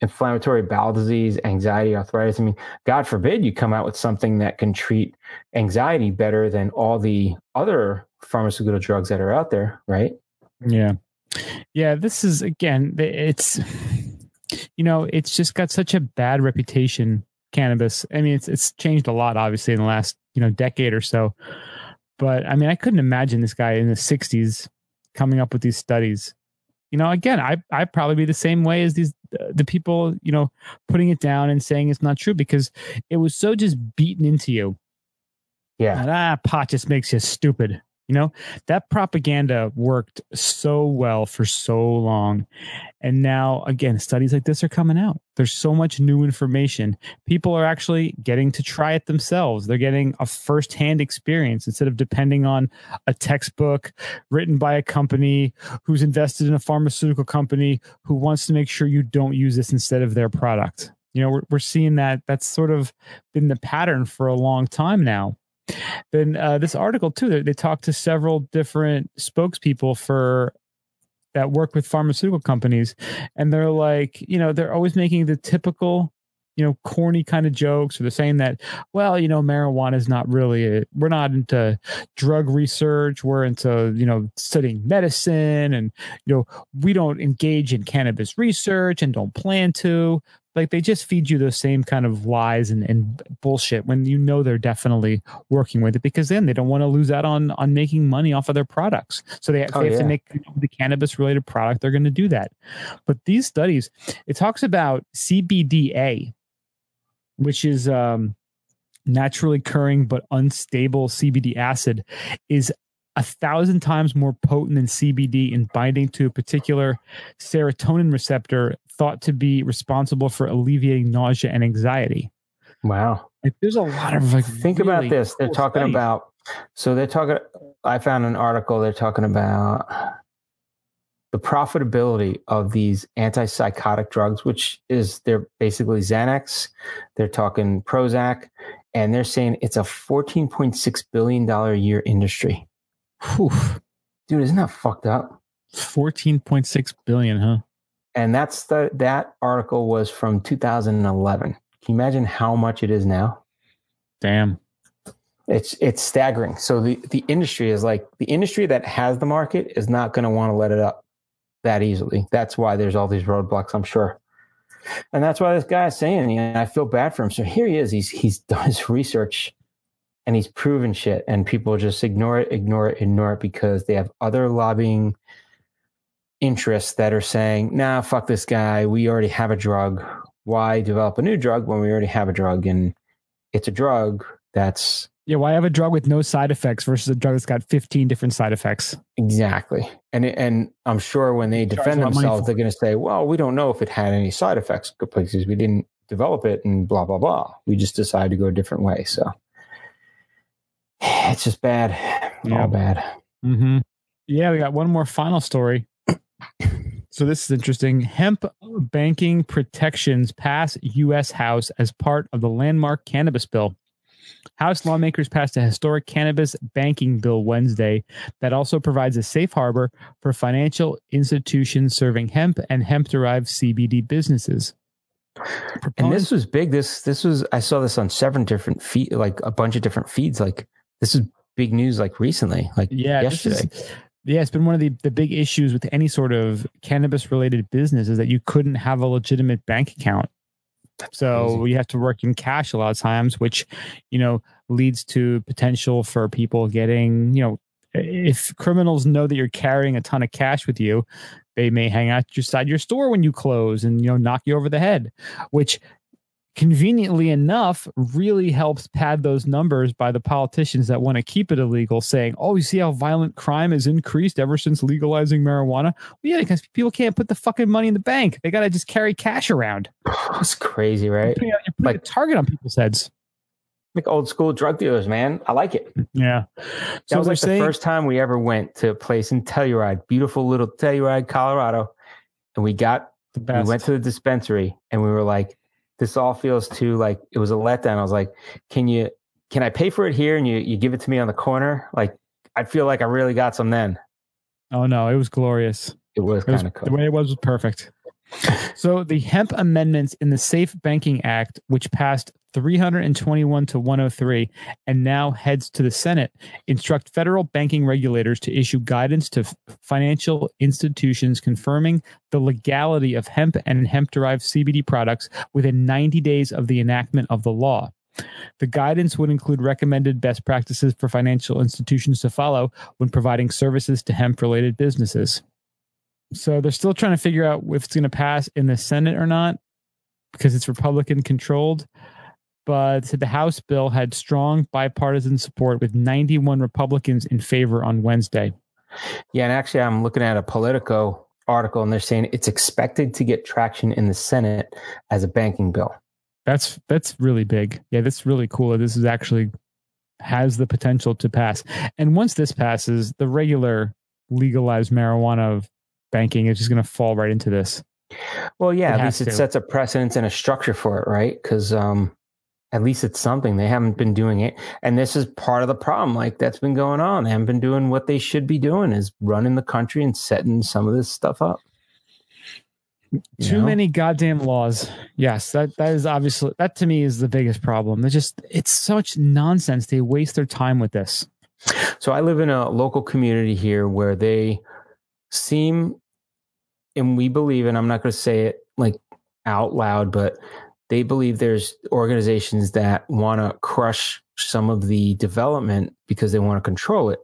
Speaker 2: inflammatory bowel disease, anxiety, arthritis. I mean, God forbid you come out with something that can treat anxiety better than all the other pharmaceutical drugs that are out there, right?
Speaker 1: Yeah. Yeah. This is, again, it's, you know, it's just got such a bad reputation, cannabis. I mean, it's, it's changed a lot, obviously, in the last, you know, decade or so. But I mean, I couldn't imagine this guy in the 60s coming up with these studies you know again i i probably be the same way as these the people you know putting it down and saying it's not true because it was so just beaten into you.
Speaker 2: Yeah.
Speaker 1: That, ah pot just makes you stupid you know, that propaganda worked so well for so long. And now, again, studies like this are coming out. There's so much new information. People are actually getting to try it themselves. They're getting a firsthand experience instead of depending on a textbook written by a company who's invested in a pharmaceutical company who wants to make sure you don't use this instead of their product. You know, we're, we're seeing that that's sort of been the pattern for a long time now then uh, this article too, they, they talked to several different spokespeople for that work with pharmaceutical companies, and they're like, you know, they're always making the typical you know corny kind of jokes or they're saying that well you know marijuana is not really a, we're not into drug research. We're into you know studying medicine and you know we don't engage in cannabis research and don't plan to like they just feed you those same kind of lies and, and bullshit when you know they're definitely working with it because then they don't want to lose out on on making money off of their products so they, oh, they have yeah. to make the cannabis related product they're going to do that but these studies it talks about cbda which is um naturally occurring but unstable cbd acid is a thousand times more potent than CBD in binding to a particular serotonin receptor thought to be responsible for alleviating nausea and anxiety.
Speaker 2: Wow.
Speaker 1: Like, there's a lot of like.
Speaker 2: Think
Speaker 1: really
Speaker 2: about this. They're
Speaker 1: cool
Speaker 2: talking
Speaker 1: studies.
Speaker 2: about. So they're talking. I found an article. They're talking about the profitability of these antipsychotic drugs, which is they're basically Xanax. They're talking Prozac, and they're saying it's a fourteen point six billion dollar a year industry.
Speaker 1: Whew.
Speaker 2: Dude, isn't that fucked up?
Speaker 1: 14.6 billion, huh?
Speaker 2: And that's the that article was from 2011. Can you imagine how much it is now?
Speaker 1: Damn.
Speaker 2: It's it's staggering. So the the industry is like the industry that has the market is not going to want to let it up that easily. That's why there's all these roadblocks, I'm sure. And that's why this guy's saying, you know, I feel bad for him. So here he is. He's he's done his research and he's proven shit and people just ignore it, ignore it, ignore it because they have other lobbying interests that are saying, nah, fuck this guy. We already have a drug. Why develop a new drug when we already have a drug? And it's a drug that's
Speaker 1: Yeah, why have a drug with no side effects versus a drug that's got 15 different side effects?
Speaker 2: exactly. And and I'm sure when they defend
Speaker 1: a lot of money
Speaker 2: themselves, they're going to say, well, we don't know if it had any side effects because we didn't develop it and blah, blah, blah. We just decided to go a different way. So it's just bad.
Speaker 1: Yeah.
Speaker 2: All bad.
Speaker 1: Mm-hmm. Yeah, we got one more final story. so this is interesting. Hemp banking protections pass U.S. House as part of the landmark cannabis bill. House lawmakers passed a historic cannabis banking bill Wednesday that also provides a safe harbor for financial institutions serving hemp and hemp-derived CBD businesses.
Speaker 2: And this was big. This this was I saw this on seven different feed, like a bunch of different feeds. Like this is big news. Like recently, like
Speaker 1: yeah,
Speaker 2: yesterday.
Speaker 1: is- yeah, it's been one of the, the big issues with any sort of cannabis related business is that you couldn't have a legitimate bank account. So
Speaker 2: crazy.
Speaker 1: you have to work in cash a lot of times, which, you know, leads to potential for people getting, you know, if criminals know that you're carrying a ton of cash with you, they may hang out your side your store when you close and, you know, knock you over the head, which conveniently enough really helps pad those numbers by the politicians that want to keep it illegal saying oh you see how violent crime has increased ever since legalizing marijuana well, yeah because people can't put the fucking money in the bank they gotta just carry cash around
Speaker 2: It's crazy, right?
Speaker 1: you're putting, you're putting
Speaker 2: Like-
Speaker 1: a target on people's heads
Speaker 2: Like old school drug dealers, man. I like it.
Speaker 1: yeah
Speaker 2: That
Speaker 1: so
Speaker 2: was like
Speaker 1: saying
Speaker 2: the first time we ever went to a place in Telluride, beautiful little Telluride, Colorado. And we got,
Speaker 1: the
Speaker 2: we went to the dispensary and we were like, this all feels too like it was a letdown. I was like, can you, can I pay for it here? And you, you give it to me on the corner? Like, I feel like I really got some then.
Speaker 1: oh no it was glorious
Speaker 2: It was kind of
Speaker 1: The way it was was perfect. so the hemp amendments in the Safe Banking Act, which passed 321 to 103 and now heads to the Senate, instruct federal banking regulators to issue guidance to f- financial institutions confirming the legality of hemp and hemp derived CBD products within 90 days of the enactment of the law. The guidance would include recommended best practices for financial institutions to follow when providing services to hemp related businesses. So they're still trying to figure out if it's going to pass in the Senate or not because it's Republican controlled. But the House bill had strong bipartisan support with 91 Republicans in favor on Wednesday.
Speaker 2: Yeah. And actually, I'm looking at a Politico article and they're saying it's expected to get traction in the Senate as a banking bill.
Speaker 1: That's that's really big. Yeah, that's really cool. This is actually has the potential to pass. And once this passes, the regular legalized marijuana of banking is just going to fall right into this.
Speaker 2: Well, yeah,
Speaker 1: It
Speaker 2: at least it
Speaker 1: to.
Speaker 2: sets a precedence and a structure for it, right? Because um, at least it's something. They haven't been doing it, and this is part of the problem. Like that's been going on. They haven't been doing what they should be doing, is running the country and setting some of this stuff up. You
Speaker 1: Too
Speaker 2: know?
Speaker 1: many goddamn laws. Yes, that that is obviously that to me is the biggest problem. They're just it's such nonsense. They waste their time with this.
Speaker 2: So I live in a local community here where they seem, and we believe, and I'm not going to say it like out loud, but they believe there's organizations that want to crush some of the development because they want to control it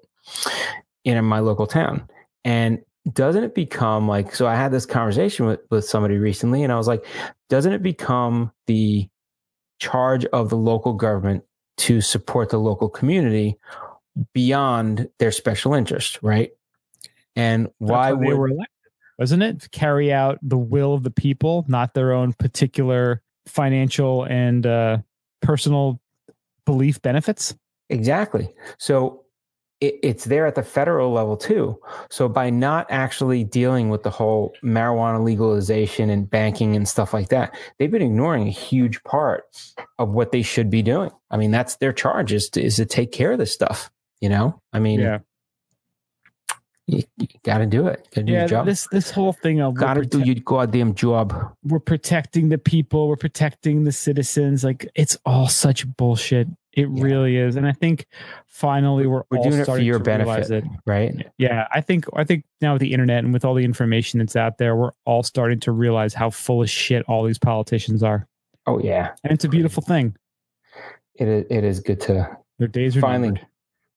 Speaker 2: in my local town. And doesn't it become like, so I had this conversation with, with somebody recently, and I was like, doesn't it become the charge of the local government to support the local community beyond their special interest, right? And why
Speaker 1: That's they were elected, wasn't it? To carry out the will of the people, not their own particular financial and uh, personal belief benefits.
Speaker 2: Exactly. So it, it's there at the federal level too. So by not actually dealing with the whole marijuana legalization and banking and stuff like that, they've been ignoring a huge part of what they should be doing. I mean, that's their charge is to, is to take care of this stuff. You know, I mean,
Speaker 1: Yeah,
Speaker 2: you, you got to do it. Got to do
Speaker 1: yeah.
Speaker 2: your job.
Speaker 1: This this whole thing of we're,
Speaker 2: Got to do your goddamn job.
Speaker 1: we're protecting the people, we're protecting the citizens. Like it's all such bullshit. It
Speaker 2: Yeah.
Speaker 1: really is, and I think finally we're
Speaker 2: We're
Speaker 1: all
Speaker 2: doing it for your benefit,
Speaker 1: it.
Speaker 2: right?
Speaker 1: Yeah, I think I think now with the internet and with all the information that's out there, we're all starting to realize how full of shit all these politicians are,
Speaker 2: Oh yeah,
Speaker 1: and it's a beautiful thing.
Speaker 2: it is. It is good to
Speaker 1: Their days are
Speaker 2: finally,
Speaker 1: numbered.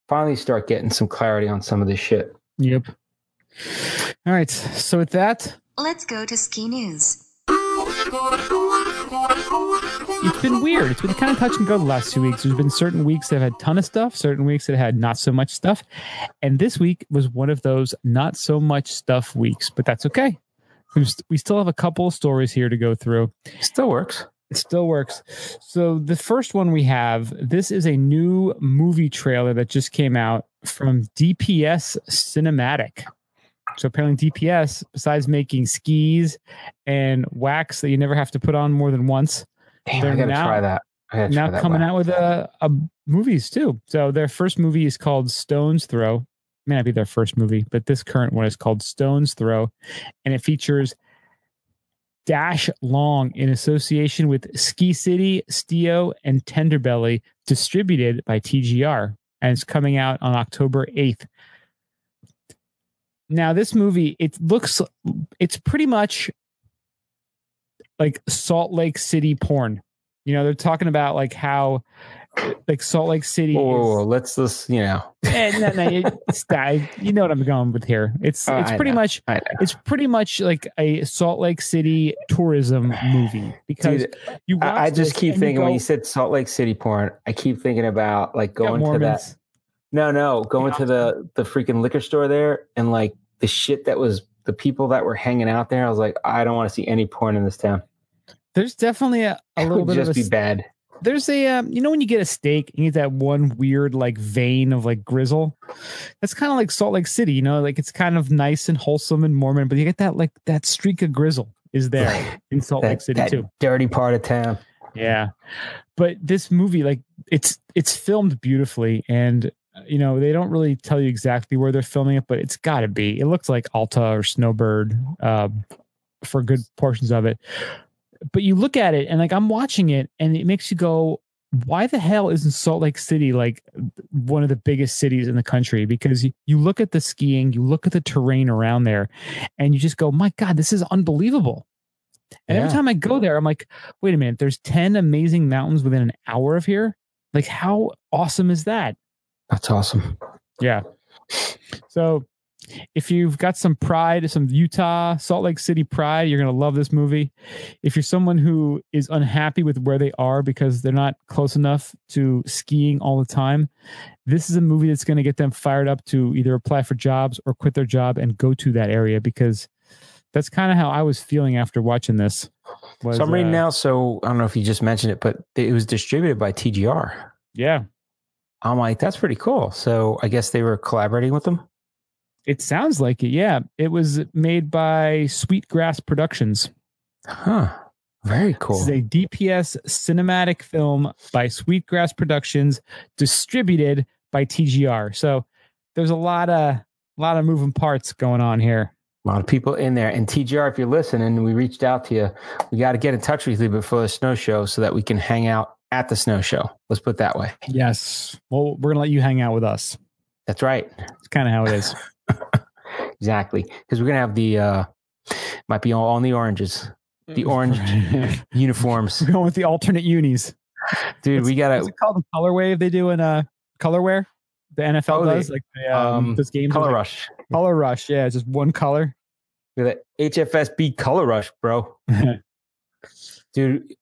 Speaker 2: finally start getting some clarity on some of this shit.
Speaker 1: Yep. All right. So with that,
Speaker 3: Let's go to ski news.
Speaker 1: it's been weird. It's been kind of touch and go the last two weeks. There's been certain weeks that have had a ton of stuff, certain weeks that had not so much stuff. And this week was one of those not so much stuff weeks, but that's okay. We st- we still have a couple of stories here to go through.
Speaker 2: Still works.
Speaker 1: It still works. So the first one we have, this is a new movie trailer that just came out from DPS Cinematic. So apparently DPS, besides making skis and wax that you never have to put on more than once,
Speaker 2: Damn,
Speaker 1: They're
Speaker 2: I gotta
Speaker 1: now-
Speaker 2: try that. Gotta
Speaker 1: now
Speaker 2: try that
Speaker 1: coming
Speaker 2: one.
Speaker 1: out with a, a movies too. So their first movie is called Stones Throw. May not be their first movie, but this current one is called Stones Throw, and it features Dash Long in association with Ski City, Stio, and Tenderbelly, distributed by TGR, and it's coming out on October eighth. Now, this movie, it looks, it's pretty much like Salt Lake City porn. You know, they're talking about like how, like Salt Lake City.
Speaker 2: Whoa, whoa, whoa, let's let's you know.
Speaker 1: Eh, no, no, it's that- you know what I'm going with here. It's
Speaker 2: Oh,
Speaker 1: it's
Speaker 2: I
Speaker 1: pretty
Speaker 2: know.
Speaker 1: much it's pretty much like a Salt Lake City tourism movie because
Speaker 2: Dude,
Speaker 1: you watch
Speaker 2: I, I just keep thinking when
Speaker 1: go,
Speaker 2: you said Salt Lake City porn, I keep thinking about like going to that. No, no, going
Speaker 1: Yeah.
Speaker 2: to the the freaking liquor store there and like the shit that was the people that were hanging out there. I was like, I don't want to see any porn in this town.
Speaker 1: There's definitely a, a little bit of a,
Speaker 2: be bad.
Speaker 1: There's a um, you know when you get a steak and you get that one weird like vein of like grizzle? That's kind of like salt lake city you know like it's kind of nice and wholesome and mormon but you get that like that streak of grizzle is there in salt lake city
Speaker 2: that
Speaker 1: too.
Speaker 2: dirty part of town.
Speaker 1: yeah. But this movie like it's it's filmed beautifully and uh, you know they don't really tell you exactly where they're filming it but it's got to be. It looks like alta or snowbird um, for good portions of it but you look at it and like i'm watching it and it makes you go why the hell isn't salt lake city like one of the biggest cities in the country? Because you, look at the skiing you look at the terrain around there and you just go my god this is unbelievable. And every time i go there i'm like wait a minute there's 10 amazing mountains within an hour of here? Like how awesome is that?
Speaker 2: That's awesome.
Speaker 1: yeah. So if you've got some pride some utah salt lake city pride you're going to love this movie if you're someone who is unhappy with where they are because they're not close enough to skiing all the time this is a movie that's going to get them fired up to either apply for jobs or quit their job and go to that area because that's kind of how i was feeling after watching this was,
Speaker 2: so I'm reading
Speaker 1: uh,
Speaker 2: now. So I don't know if you just mentioned it, but it was distributed by TGR.
Speaker 1: yeah
Speaker 2: I'm like, that's pretty cool. So I guess they were collaborating with them.
Speaker 1: It sounds like it yeah it was made by sweetgrass productions
Speaker 2: Huh. Very cool.
Speaker 1: This is a DPS cinematic film by Sweetgrass Productions, distributed by TGR. So there's a lot of a lot of moving parts going on here.
Speaker 2: A lot of people in there. And TGR, if you're listening, we reached out to you. We got to get in touch with you before the snow show so that we can hang out at the snow show. Let's put it that way.
Speaker 1: Yes. Well, we're gonna let you hang out with us.
Speaker 2: That's right.
Speaker 1: It's kind of how it is.
Speaker 2: Exactly. Because we're going to have the, uh, might be all on the oranges, the orange uniforms.
Speaker 1: We're going with the alternate unis.
Speaker 2: Dude, we got
Speaker 1: What's
Speaker 2: to
Speaker 1: it called? The wave they do in uh colorware. The NFL
Speaker 2: Oh, they-
Speaker 1: does like the, um,
Speaker 2: um,
Speaker 1: those games.
Speaker 2: color
Speaker 1: like
Speaker 2: rush.
Speaker 1: color rush. Yeah, just one color.
Speaker 2: With the HFSB color rush, bro. Dude,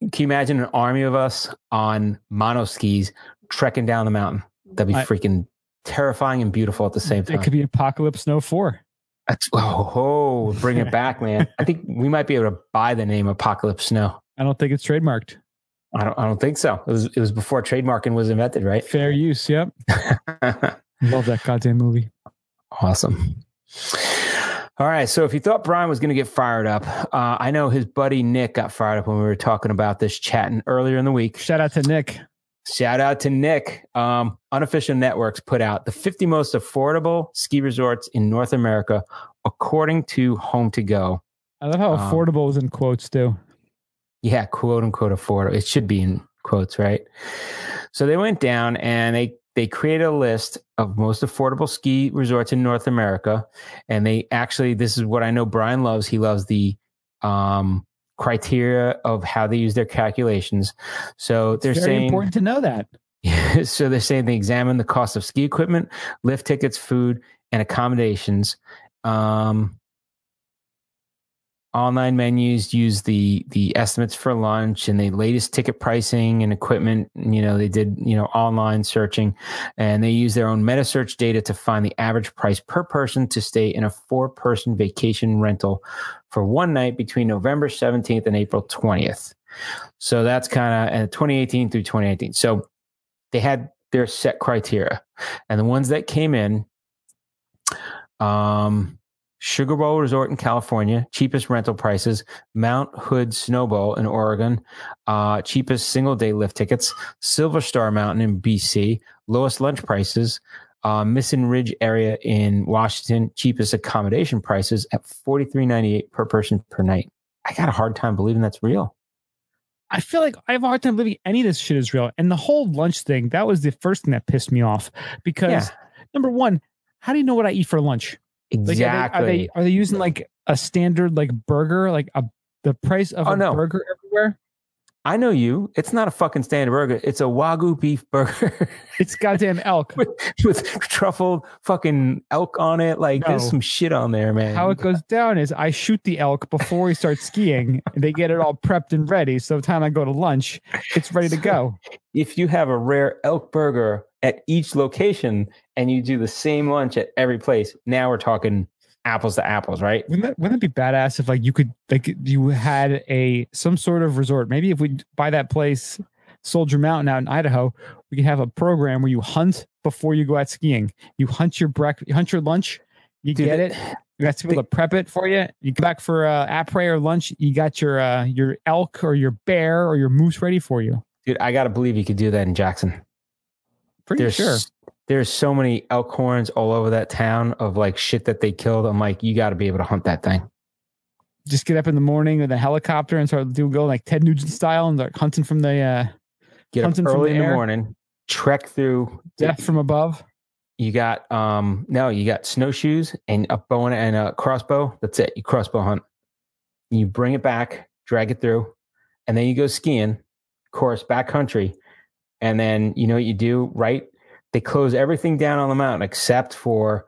Speaker 2: can you imagine an army of us on mono skis trekking down the mountain? That'd be
Speaker 1: I-
Speaker 2: freaking terrifying and beautiful at the same time.
Speaker 1: It could be Apocalypse Snow Four.
Speaker 2: That's oh, oh, bring it back, man. I think we might be able to buy the name Apocalypse Snow.
Speaker 1: I don't think it's trademarked.
Speaker 2: I don't. I don't think so. It was. It was before trademarking was invented, right?
Speaker 1: Fair use. Yep. Love that goddamn movie.
Speaker 2: awesome. All right. So if you thought Brian was going to get fired up, uh, I know his buddy Nick got fired up when we were talking about this chatting earlier in the week.
Speaker 1: Shout out to Nick.
Speaker 2: Shout out to Nick. Um, Unofficial Networks put out the 50 most affordable ski resorts in North America, according to Home to Go.
Speaker 1: I love how
Speaker 2: Um,
Speaker 1: affordable is in quotes too.
Speaker 2: Yeah, quote unquote affordable. It should be in quotes, right? So they went down and they they created a list of most affordable ski resorts in North America, and they actually this is what I know Brian loves. He loves the um, criteria of how they use their calculations. So they're
Speaker 1: very
Speaker 2: saying
Speaker 1: important to know that.
Speaker 2: so they're saying they examine the cost of ski equipment, lift tickets, food, and accommodations. Um, online menus use the the estimates for lunch and the latest ticket pricing and equipment. You know, they did you know online searching, and they use their own meta search data to find the average price per person to stay in a four person vacation rental for one night between November seventeenth and April twentieth. So that's kind of and 2018 through 2018. So they had their set criteria and the ones that came in um sugar bowl resort in california cheapest rental prices mount hood snowball in oregon uh cheapest single day lift tickets silver star mountain in bc lowest lunch prices uh, Mission Ridge area in Washington, cheapest accommodation prices at forty three ninety eight per person per night. I got a hard time believing that's real.
Speaker 1: I feel like I have a hard time believing any of this shit is real. And the whole lunch thing, that was the first thing that pissed me off. Because
Speaker 2: Yeah.
Speaker 1: number one, how do you know what I eat for lunch? Like,
Speaker 2: Exactly.
Speaker 1: are, they, are they are they using like a standard like burger, like a the price of
Speaker 2: Oh,
Speaker 1: a
Speaker 2: no.
Speaker 1: burger everywhere?
Speaker 2: I know you. It's not a fucking standard burger. It's a wagyu beef burger
Speaker 1: It's goddamn elk.
Speaker 2: with, with truffled fucking elk on it. Like there's some shit on there, man.
Speaker 1: How it goes down is I shoot the elk before we start skiing. And they get it all prepped and ready. So the time I go to lunch, it's ready to go.
Speaker 2: if you have a rare elk burger at each location and you do the same lunch at every place, now we're talking apples to apples, right?
Speaker 1: Wouldn't that, wouldn't that be badass if like you could like you had a some sort of resort? Maybe if we buy that place, Soldier Mountain out in Idaho, we could have a program where you hunt before you go out skiing. You hunt your breakfast, you hunt your lunch, you
Speaker 2: Dude,
Speaker 1: get it. You got people to prep it for you. You come back for uh, après or lunch. You got your uh, your elk or your bear or your moose ready for you.
Speaker 2: Dude, I gotta believe you could do that in Jackson.
Speaker 1: Pretty
Speaker 2: There's
Speaker 1: sure.
Speaker 2: There's so many elk horns all over that town of like shit that they killed. I'm like, you got to be able to hunt that thing.
Speaker 1: Just get up in the morning with a helicopter and start doing go like Ted Nugent style and start hunting from the uh,
Speaker 2: Get up
Speaker 1: Hunting from
Speaker 2: early
Speaker 1: the
Speaker 2: in the
Speaker 1: air?
Speaker 2: morning, trek through.
Speaker 1: death from above.
Speaker 2: You got um no, you got snowshoes and a bow and, and a crossbow. That's it. You crossbow hunt. You bring it back, drag it through, and then you go skiing, of course, backcountry. And then you know what you do, right? They close everything down on the mountain except for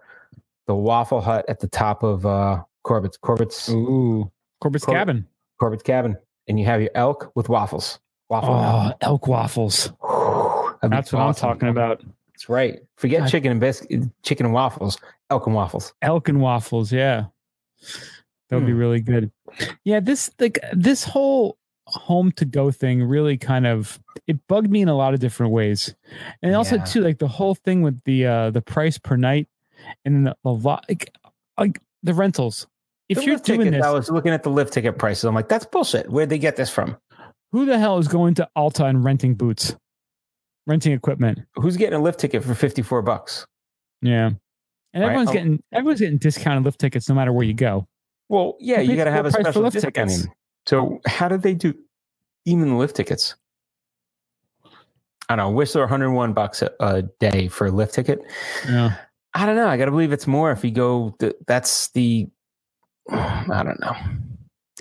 Speaker 2: the waffle hut at the top of uh Corbett's Corbett's
Speaker 1: Ooh, Corbett's
Speaker 2: Cor-
Speaker 1: cabin.
Speaker 2: Corbett's cabin. And you have your elk with waffles. Waffle
Speaker 1: Oh, elk waffles.
Speaker 2: Whew, that'd be
Speaker 1: That's what I'm talking about.
Speaker 2: That's right. Forget
Speaker 1: God.
Speaker 2: chicken and biscuit, chicken and waffles, elk and waffles.
Speaker 1: Elk and waffles. Yeah. That would be
Speaker 2: Hmm.
Speaker 1: really good. Yeah. This, like, this whole home to go thing really kind of it bugged me in a lot of different ways and also
Speaker 2: Yeah.
Speaker 1: too like the whole thing with the uh the price per night and the, the lot like like the rentals if
Speaker 2: The
Speaker 1: you're doing this
Speaker 2: I was looking at the lift ticket prices. I'm like, that's bullshit. Where'd they get this from?
Speaker 1: who the hell is going to alta and renting boots renting equipment
Speaker 2: Who's getting a lift ticket for 54 bucks?
Speaker 1: yeah and
Speaker 2: Right.
Speaker 1: everyone's
Speaker 2: Oh.
Speaker 1: getting everyone's getting discounted lift tickets no matter where you go
Speaker 2: Well, yeah, you got to have a special
Speaker 1: lift
Speaker 2: discount.
Speaker 1: tickets?
Speaker 2: So how did they do even the lift tickets? I don't know. Whistler 101 bucks a, a day for a lift ticket.
Speaker 1: yeah
Speaker 2: I don't know. I got to believe it's more if you go. th- That's the. I don't know.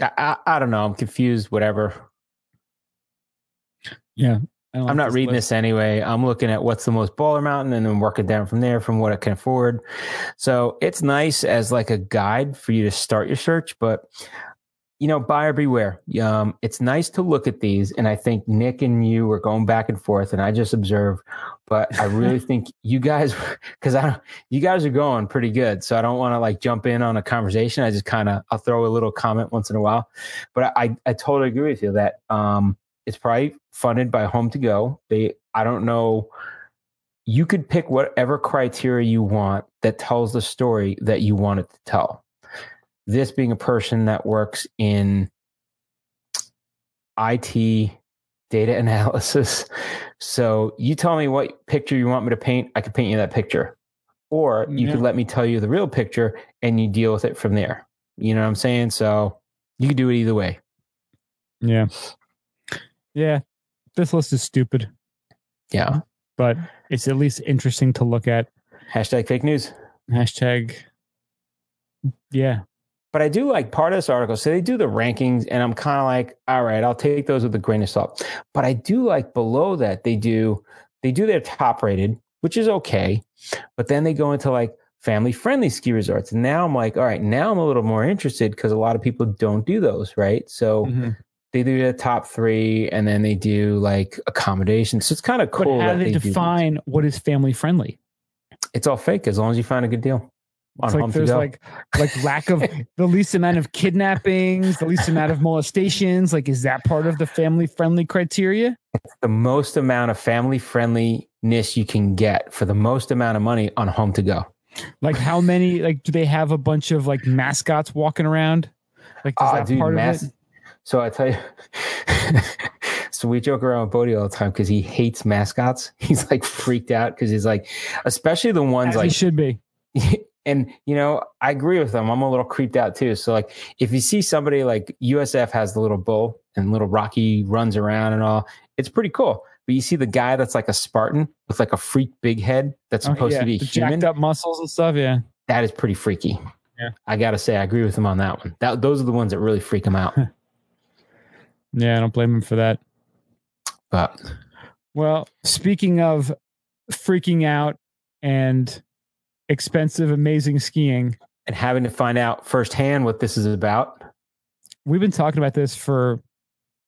Speaker 2: I, I, I don't know. I'm confused. Whatever.
Speaker 1: yeah
Speaker 2: I'm
Speaker 1: like
Speaker 2: not reading
Speaker 1: list.
Speaker 2: this anyway. I'm looking at what's the most baller mountain and then working down from there from what I can afford. So it's nice as like a guide for you to start your search, but you know, buyer beware. Um, it's nice to look at these, and I think Nick and you were going back and forth, and I just observe. But I really think you guys, because I don't, you guys are going pretty good, so I don't want to like jump in on a conversation. I just kind of I'll throw a little comment once in a while, but I I totally agree with you that um It's probably funded by Home to Go. They, I don't know. You could pick whatever criteria you want that tells the story that you want it to tell. This being a person that works in IT data analysis. So you tell me what picture you want me to paint, I could paint you that picture. Or you
Speaker 1: Yeah.
Speaker 2: could let me tell you the real picture and you deal with it from there. You know what I'm saying? So you can do it either way.
Speaker 1: Yeah. Yeah. This list is stupid,
Speaker 2: Yeah.
Speaker 1: but it's at least interesting to look at.
Speaker 2: Hashtag fake news.
Speaker 1: Hashtag. Yeah.
Speaker 2: But I do like part of this article. So they do the rankings, and I'm kind of like, all right, I'll take those with a grain of salt. But I do like below that they do they do their top rated, which is okay. But then they go into like family friendly ski resorts. And now I'm like, all right, now I'm a little more interested because a lot of people don't do those, right? So
Speaker 1: Mm-hmm.
Speaker 2: they do the top three, and then they do like accommodations. So it's kind of
Speaker 1: But
Speaker 2: cool.
Speaker 1: how do they
Speaker 2: do-
Speaker 1: define what is family friendly?
Speaker 2: it's all fake as long as you find a good deal.
Speaker 1: It's like there's
Speaker 2: Go.
Speaker 1: like like lack of the least amount of kidnappings, the least amount of molestations. Like, is that part of the family friendly criteria?
Speaker 2: the most amount of family friendliness you can get for the most amount of money on home to go.
Speaker 1: Like, how many? Like, do they have a bunch of like mascots walking around? Like, is
Speaker 2: Ah,
Speaker 1: that
Speaker 2: dude,
Speaker 1: part
Speaker 2: mass-
Speaker 1: of it?
Speaker 2: So I tell you, so we joke around with Bodie all the time because he hates mascots. He's like freaked out because he's like, especially the ones
Speaker 1: As he
Speaker 2: like,
Speaker 1: should be.
Speaker 2: And you know, I agree with them. I'm a little creeped out too. So like, if you see somebody like USF has the little bull and little Rocky runs around and all, it's pretty cool. But you see the guy that's like a Spartan with like a freak big head that's
Speaker 1: Oh,
Speaker 2: supposed
Speaker 1: yeah,
Speaker 2: to be
Speaker 1: the
Speaker 2: human.
Speaker 1: jacked up muscles and stuff. Yeah.
Speaker 2: that is pretty freaky.
Speaker 1: Yeah.
Speaker 2: I gotta say, I agree with him on that one. That those are the ones that really freak him out.
Speaker 1: Yeah. I don't blame him for that.
Speaker 2: But
Speaker 1: Well, speaking of freaking out and expensive, amazing skiing,
Speaker 2: and having to find out firsthand what this is about.
Speaker 1: we've been talking about this for,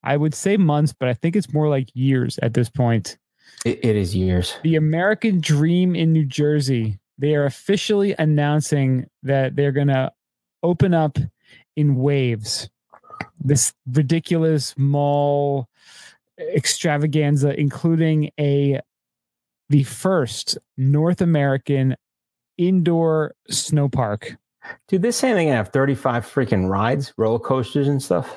Speaker 1: I would say months, but I think it's more like years at this point.
Speaker 2: It, it is years.
Speaker 1: The American Dream in New Jersey, they are officially announcing that they're going to open up in waves. This ridiculous mall extravaganza, including a the first North American indoor snow park.
Speaker 2: Dude, this they can have 35 freaking rides, roller coasters and stuff.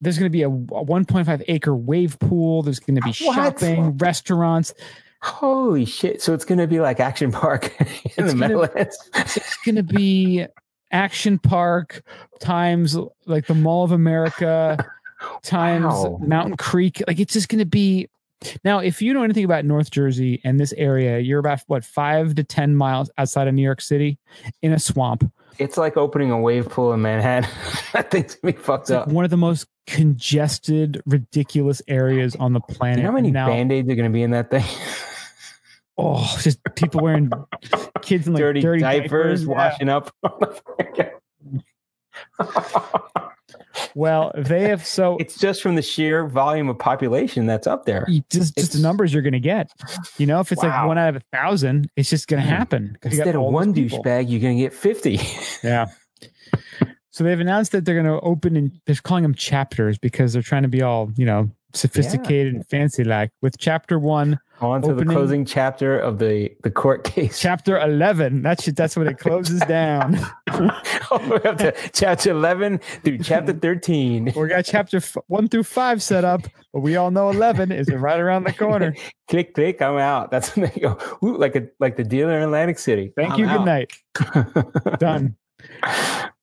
Speaker 1: There's going to be a, a 1.5 acre wave pool. There's going to be
Speaker 2: What?
Speaker 1: shopping, restaurants.
Speaker 2: Holy shit. So it's gonna be like Action Park in
Speaker 1: It's
Speaker 2: the
Speaker 1: gonna-
Speaker 2: Meadowlands.
Speaker 1: It's going to be Action Park times like the Mall of America times
Speaker 2: Wow.
Speaker 1: Mountain Creek. Like it's just going to be. Now, if you know anything about North Jersey and this area, you're about what five to ten miles outside of New York City, in a swamp.
Speaker 2: It's like opening a wave pool in Manhattan. that thing's gonna be fucked
Speaker 1: like
Speaker 2: up.
Speaker 1: one of the most congested, ridiculous areas on the planet.
Speaker 2: You know how many
Speaker 1: now,
Speaker 2: band-aids are gonna be in that thing?
Speaker 1: oh, just people wearing kids in like
Speaker 2: dirty,
Speaker 1: dirty,
Speaker 2: diapers,
Speaker 1: yeah.
Speaker 2: washing up.
Speaker 1: Well, they have so
Speaker 2: it's just from the sheer volume of population that's up there.
Speaker 1: just just the numbers you're going to get. You know, if it's like one out of a thousand, it's just going to
Speaker 2: happen. Hmm.
Speaker 1: happen. 'cause you got
Speaker 2: Instead of one douchebag, you're gonna get 50.
Speaker 1: Yeah. so they've announced that they're going to open in. They're calling them chapters because they're trying to be all you know sophisticated and fancy like. With chapter one,
Speaker 2: On to the closing chapter of the, the court case.
Speaker 1: chapter eleven. That's that's when it closes down.
Speaker 2: Oh, Way to chapter 11 through chapter 13.
Speaker 1: We got chapter f- one through five set up, but we all know eleven is right around the corner.
Speaker 2: click, click, I'm out. That's when they go, Ooh, like a like the dealer in Atlantic City.
Speaker 1: Thank
Speaker 2: I'm
Speaker 1: you. Good night. Done.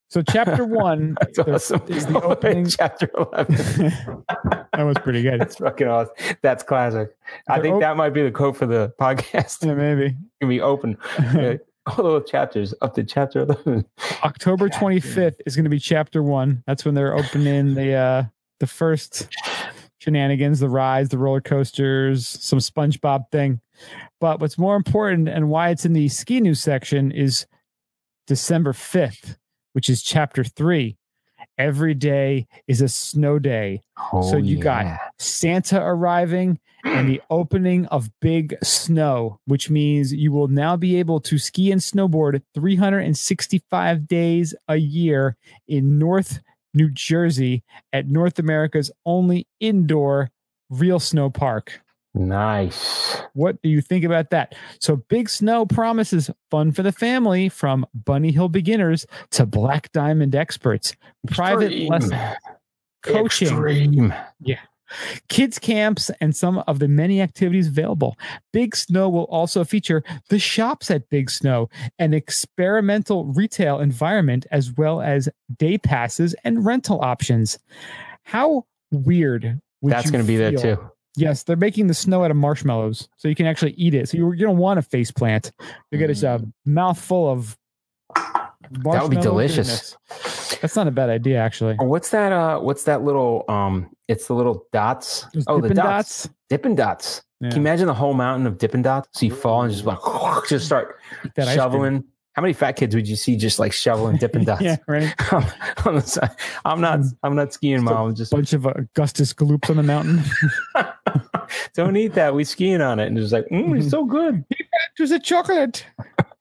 Speaker 1: So chapter one
Speaker 2: That's awesome.
Speaker 1: is the
Speaker 2: All way to
Speaker 1: opening.
Speaker 2: chapter 11.
Speaker 1: that was pretty good.
Speaker 2: That's fucking awesome. That's classic. I think
Speaker 1: op-
Speaker 2: that might be the quote for the podcast.
Speaker 1: Yeah, maybe.
Speaker 2: Can be open. All those chapters up to chapter 11.
Speaker 1: October 25th is going to be chapter one. That's when they're opening the uh the first shenanigans, the rides, the roller coasters, some SpongeBob thing. But what's more important and why it's in the ski news section is December 5th, which is chapter three. Every day is a snow day.
Speaker 2: Oh,
Speaker 1: So you got- Santa arriving and the opening of Big Snow, which means you will now be able to ski and snowboard 365 days a year in North New Jersey at North America's only indoor real snow park.
Speaker 2: Nice.
Speaker 1: What do you think about that? So, Big Snow promises fun for the family from Bunny Hill beginners to Black Diamond experts, private
Speaker 2: Extreme.
Speaker 1: lesson, coaching,
Speaker 2: Extreme.
Speaker 1: kids camps, and some of the many activities available. Big Snow will also feature the shops at Big Snow, an experimental retail environment, as well as day passes and rental options. How weird would
Speaker 2: That's going to be there too.
Speaker 1: Yes, they're making the snow out of marshmallows, so you can actually eat it. So you, you don't want a face plant. You get a uh, mouthful of.
Speaker 2: That would be delicious.
Speaker 1: goodness. That's not a bad idea, actually.
Speaker 2: What's that? Uh, what's that little? Um, it's the little dots.
Speaker 1: Those
Speaker 2: oh, the dots.
Speaker 1: Dots.
Speaker 2: Dippin' Dots.
Speaker 1: Yeah.
Speaker 2: Can you imagine the whole mountain of Dippin' Dots? So you fall and just like just start shoveling. How many fat kids would you see just like shoveling Dippin' Dots?
Speaker 1: yeah, right.
Speaker 2: on the side. I'm not. I'm not skiing, mom. I'm just a
Speaker 1: Bunch of Augustus gloops on the mountain.
Speaker 2: Don't eat that. We skiing on it, and it's like, mm, it's so good.
Speaker 1: it was a chocolate.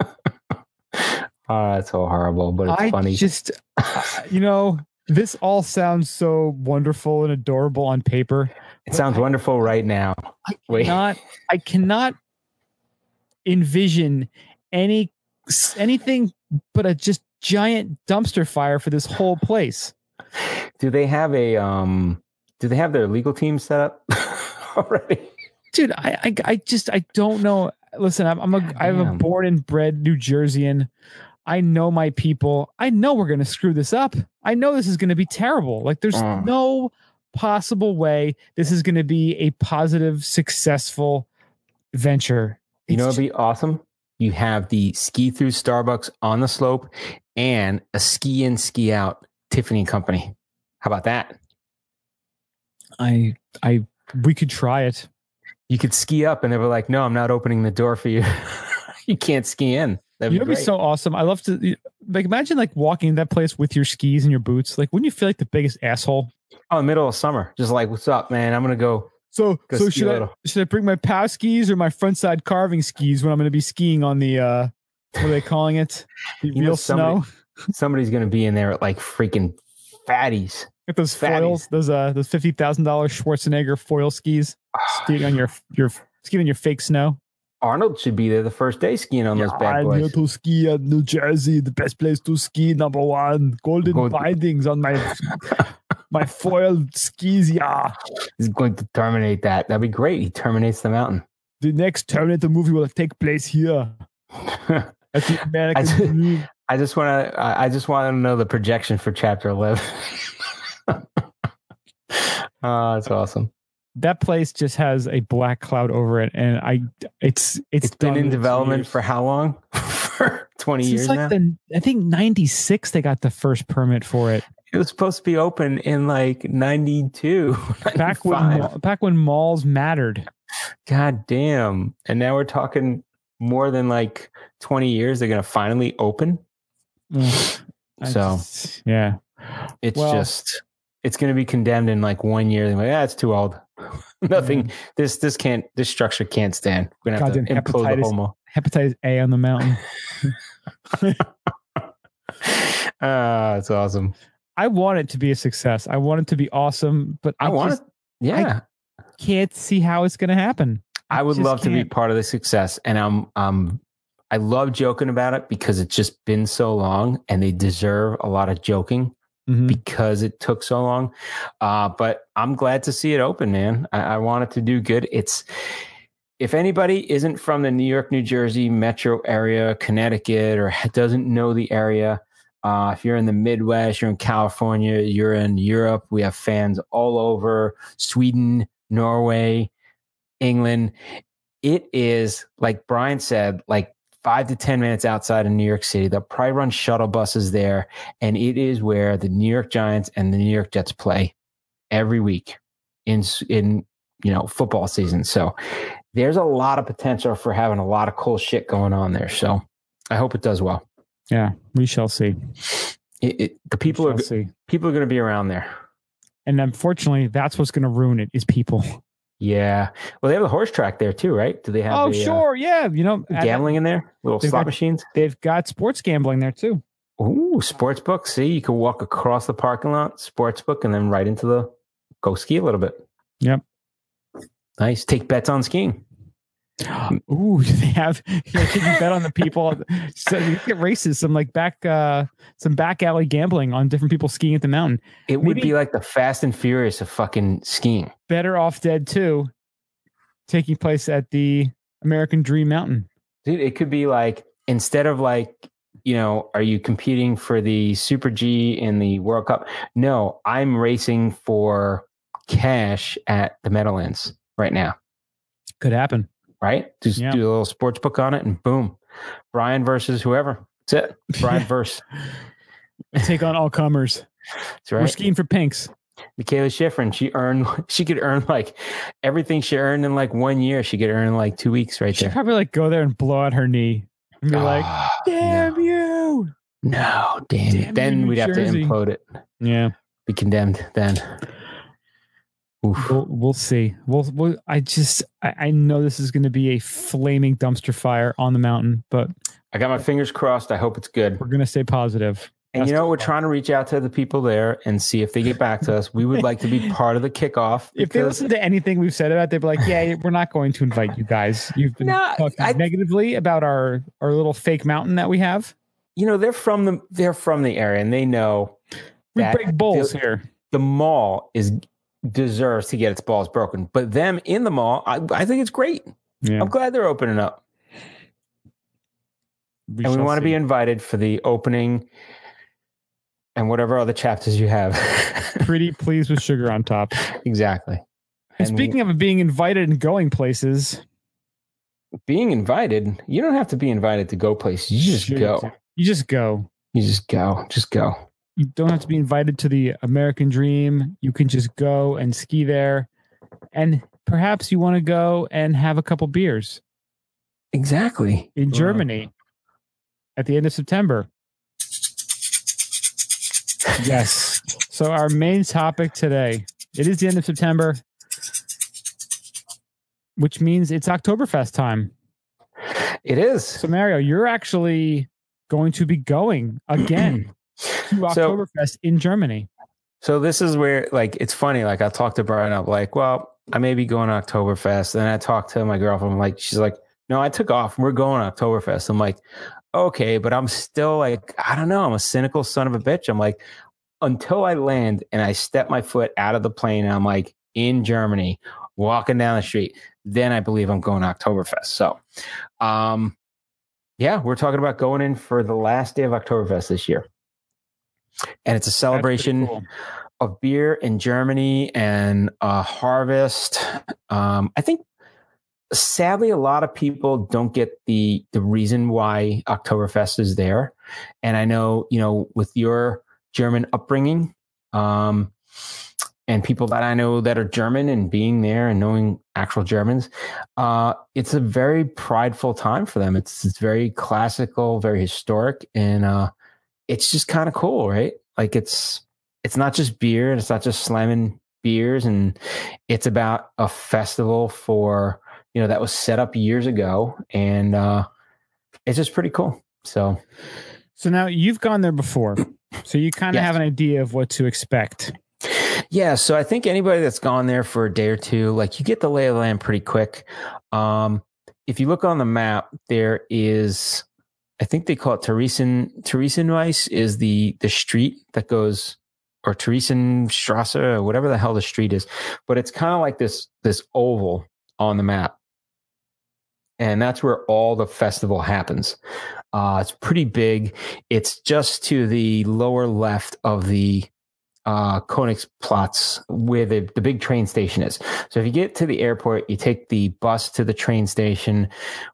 Speaker 2: Oh, that's so horrible, but it's
Speaker 1: I
Speaker 2: funny.
Speaker 1: just, uh, you know, this all sounds so wonderful and adorable on paper.
Speaker 2: it sounds wonderful right now.
Speaker 1: I
Speaker 2: Wait.
Speaker 1: cannot, I cannot envision any anything but a just giant dumpster fire for this whole place.
Speaker 2: Do they have a um? Do they have their legal team set up already?
Speaker 1: Dude, I, I, I just, I don't know. Listen, I'm, I'm a, I'm a born and bred New Jerseyan. I know my people. I know we're going to screw this up. I know this is going to be terrible. Like, there's
Speaker 2: Mm.
Speaker 1: no possible way this is going to be a positive, successful venture.
Speaker 2: You know,
Speaker 1: It's
Speaker 2: it'd be awesome. You have the ski through Starbucks on the slope and a ski in, ski out Tiffany and Company. How about that?
Speaker 1: I, I, we could try it.
Speaker 2: You could ski up, and they were like, "No, I'm not opening the door for you. you can't ski in." That'd
Speaker 1: You
Speaker 2: be
Speaker 1: know, it'd be so awesome. I love to like imagine like walking in that place with your skis and your boots. Like, wouldn't you feel like the biggest asshole?
Speaker 2: oh, middle of summer, just like, "What's up, man? I'm gonna go."
Speaker 1: So,
Speaker 2: Go
Speaker 1: so should I should I bring my pow skis or my front side carving skis when I'm going to be skiing on the uh what are they calling it? The
Speaker 2: You know,
Speaker 1: real
Speaker 2: somebody-
Speaker 1: snow.
Speaker 2: Somebody's gonna be in there at like freaking fatties.
Speaker 1: Get those
Speaker 2: fatties.
Speaker 1: foils, those uh those fifty thousand dollars Schwarzenegger foil skis, skiing on your your skiing on your fake snow.
Speaker 2: Arnold should be there the first day skiing on those bad
Speaker 1: I'm here to ski at New Jersey, the best place to ski. Number one, golden
Speaker 2: Gold-
Speaker 1: bindings on my my foil skis. Yeah,
Speaker 2: He's going to terminate that. That'd be great. He terminates the mountain.
Speaker 1: the next Terminator movie will take place here at the American
Speaker 2: I-
Speaker 1: Dream.
Speaker 2: I just want to. I I just want to know the projection for chapter eleven. Oh, that's awesome.
Speaker 1: that place just has a black cloud over it, and I it's it's,
Speaker 2: it's been in development
Speaker 1: years.
Speaker 2: for how long? for twenty
Speaker 1: Since
Speaker 2: years
Speaker 1: like
Speaker 2: now.
Speaker 1: the I think ninety six they got the first permit for it.
Speaker 2: it was supposed to be open in like 92,
Speaker 1: Back when back when malls mattered.
Speaker 2: God damn! And now we're talking more than like twenty years. They're gonna finally open. So
Speaker 1: just- yeah,
Speaker 2: it's
Speaker 1: Well-
Speaker 2: just it's gonna be condemned in like one year. They're like, yeah, it's too old. Nothing. This this can't. This structure can't stand. We're gonna have to implode the
Speaker 1: hepatitis. hepatitis A on the mountain.
Speaker 2: Ah, it's awesome.
Speaker 1: I want it to be a success. I want it to be awesome, but I,
Speaker 2: I want
Speaker 1: just
Speaker 2: it. Yeah,
Speaker 1: can't see how it's going to happen.
Speaker 2: I would
Speaker 1: just
Speaker 2: love to be part of the success, and I'm um, I love joking about it because it's just been so long, and they deserve a lot of joking
Speaker 1: Mhm.
Speaker 2: because it took so long. Uh, but I'm glad to see it open, man. I, I want it to do good. It's if anybody isn't from the New York, New Jersey metro area, Connecticut, or doesn't know the area, uh, if you're in the Midwest, you're in California, you're in Europe, we have fans all over Sweden, Norway, England. It is, like Brian said, like five to 10 minutes outside of New York City. They'll probably run shuttle buses there. And it is where the New York Giants and the New York Jets play every week in, in, you know, football season. So there's a lot of potential for having a lot of cool shit going on there. So I hope it does well.
Speaker 1: Yeah, we shall see.
Speaker 2: It, it, the people are
Speaker 1: see.
Speaker 2: people are going to be around there.
Speaker 1: And unfortunately, that's what's going to ruin it is people.
Speaker 2: Yeah. Well, they have the horse track there too, right? Do they have
Speaker 1: Oh,
Speaker 2: the, uh,
Speaker 1: sure, yeah. You know, at-
Speaker 2: gambling in there? Little slot
Speaker 1: got-
Speaker 2: machines?
Speaker 1: they've got sports gambling there too.
Speaker 2: Ooh, sports book. See, you can walk across the parking lot, sports book, and then right into the go ski a little bit.
Speaker 1: Yep.
Speaker 2: Nice. Take bets on skiing.
Speaker 1: Ooh, do they have can you bet on the people? So you get races, some like back uh some back alley gambling on different people skiing at the mountain.
Speaker 2: It would
Speaker 1: Maybe-
Speaker 2: be like the Fast and Furious of fucking skiing.
Speaker 1: Better off dead too, taking place at the American Dream Mountain.
Speaker 2: Dude, it could be like instead of like, you know, are you competing for the Super G in the World Cup? No, I'm racing for cash at the Meadowlands right now.
Speaker 1: Could happen.
Speaker 2: Right? Just
Speaker 1: Yeah.
Speaker 2: do a little sports book on it and boom. Brian versus whoever. That's it. Brian versus.
Speaker 1: Take on all comers.
Speaker 2: That's
Speaker 1: We're
Speaker 2: right.
Speaker 1: skiing for pinks.
Speaker 2: Mikaela Shiffrin, she earned she could earn like everything she earned in like one year. She could earn in like two weeks right
Speaker 1: She'd
Speaker 2: there.
Speaker 1: probably like go there and blow out her knee and be like,
Speaker 2: Ah,
Speaker 1: "Damn you!"
Speaker 2: no, no, damn,
Speaker 1: Damn
Speaker 2: it. Then we'd have to implode it.
Speaker 1: Yeah,
Speaker 2: Be condemned then.
Speaker 1: We'll, we'll see. We'll, we'll. I just, I, I know this is going to be a flaming dumpster fire on the mountain, but
Speaker 2: I got my fingers crossed. I hope it's good.
Speaker 1: we're going to stay positive.
Speaker 2: And you know, we're
Speaker 1: fun.
Speaker 2: trying to reach out to the people there and see if they get back to us. We would like to be part of the kickoff.
Speaker 1: If they listen to anything we've said about, it, they'd be like, "Yeah, we're not going to invite you guys. You've been
Speaker 2: No,
Speaker 1: talking
Speaker 2: I-
Speaker 1: negatively about our our little fake mountain that we have.
Speaker 2: you know, they're from the they're from the area and they know
Speaker 1: We break bowls here.
Speaker 2: the mall is deserves to get its balls broken. But them in the mall, I, I think it's great.
Speaker 1: Yeah,
Speaker 2: I'm glad they're opening up. and we want to be invited for the opening and whatever other chapters you have.
Speaker 1: pretty pleased with sugar on top.
Speaker 2: exactly.
Speaker 1: And speaking of being invited and going places,
Speaker 2: being invited, you don't have to be invited to go places. You just
Speaker 1: Shoot.
Speaker 2: go.
Speaker 1: you just go.
Speaker 2: You just go. Just go.
Speaker 1: You don't have to be invited to the American Dream. You can just go and ski there. And perhaps you want to go and have a couple beers
Speaker 2: Exactly.
Speaker 1: in
Speaker 2: Wow.
Speaker 1: Germany at the end of September. Yes. So our main topic today, it is the end of September, which means it's Oktoberfest time.
Speaker 2: It is.
Speaker 1: So Mario, you're actually going to be going again to
Speaker 2: So-
Speaker 1: Oktoberfest in Germany.
Speaker 2: So this is where like it's funny. Like I talked to Brian, I'm like, well, I may be going to Oktoberfest. And I talked to my girlfriend, I'm like, she's like, no, I took off. We're going to Oktoberfest. I'm like, okay, but I'm still like, I don't know. I'm a cynical son of a bitch. I'm like, until I land and I step my foot out of the plane and I'm like in Germany, walking down the street, then I believe I'm going to Oktoberfest. So, um, yeah, we're talking about going in for the last day of Oktoberfest this year. And it's a celebration
Speaker 1: cool.
Speaker 2: of beer in Germany and a harvest. Um, I think sadly a lot of people don't get the the reason why Oktoberfest is there. And I know, you know, with your German upbringing, um, and people that I know that are German and being there and knowing actual Germans, uh, it's a very prideful time for them. It's it's very classical, very historic, and uh, it's just kind of cool, right? Like it's it's not just beer and it's not just slamming beers and it's about a festival for you know that was set up years ago and uh it's just pretty cool so
Speaker 1: So now you've gone there before. So you kind of
Speaker 2: Yes.
Speaker 1: have an idea of what to expect.
Speaker 2: yeah so i think anybody that's gone there for a day or two like you get the lay of the land pretty quick um if you look on the map there is i think they call it Theresen Theresienwiese is the the street that goes or Theresienstrasse or whatever the hell the street is but it's kind of like this this oval on the map. And that's where all the festival happens. Uh it's pretty big. It's just to the lower left of the uh, Königsplatz, where the, the big train station is. So if you get to the airport, you take the bus to the train station,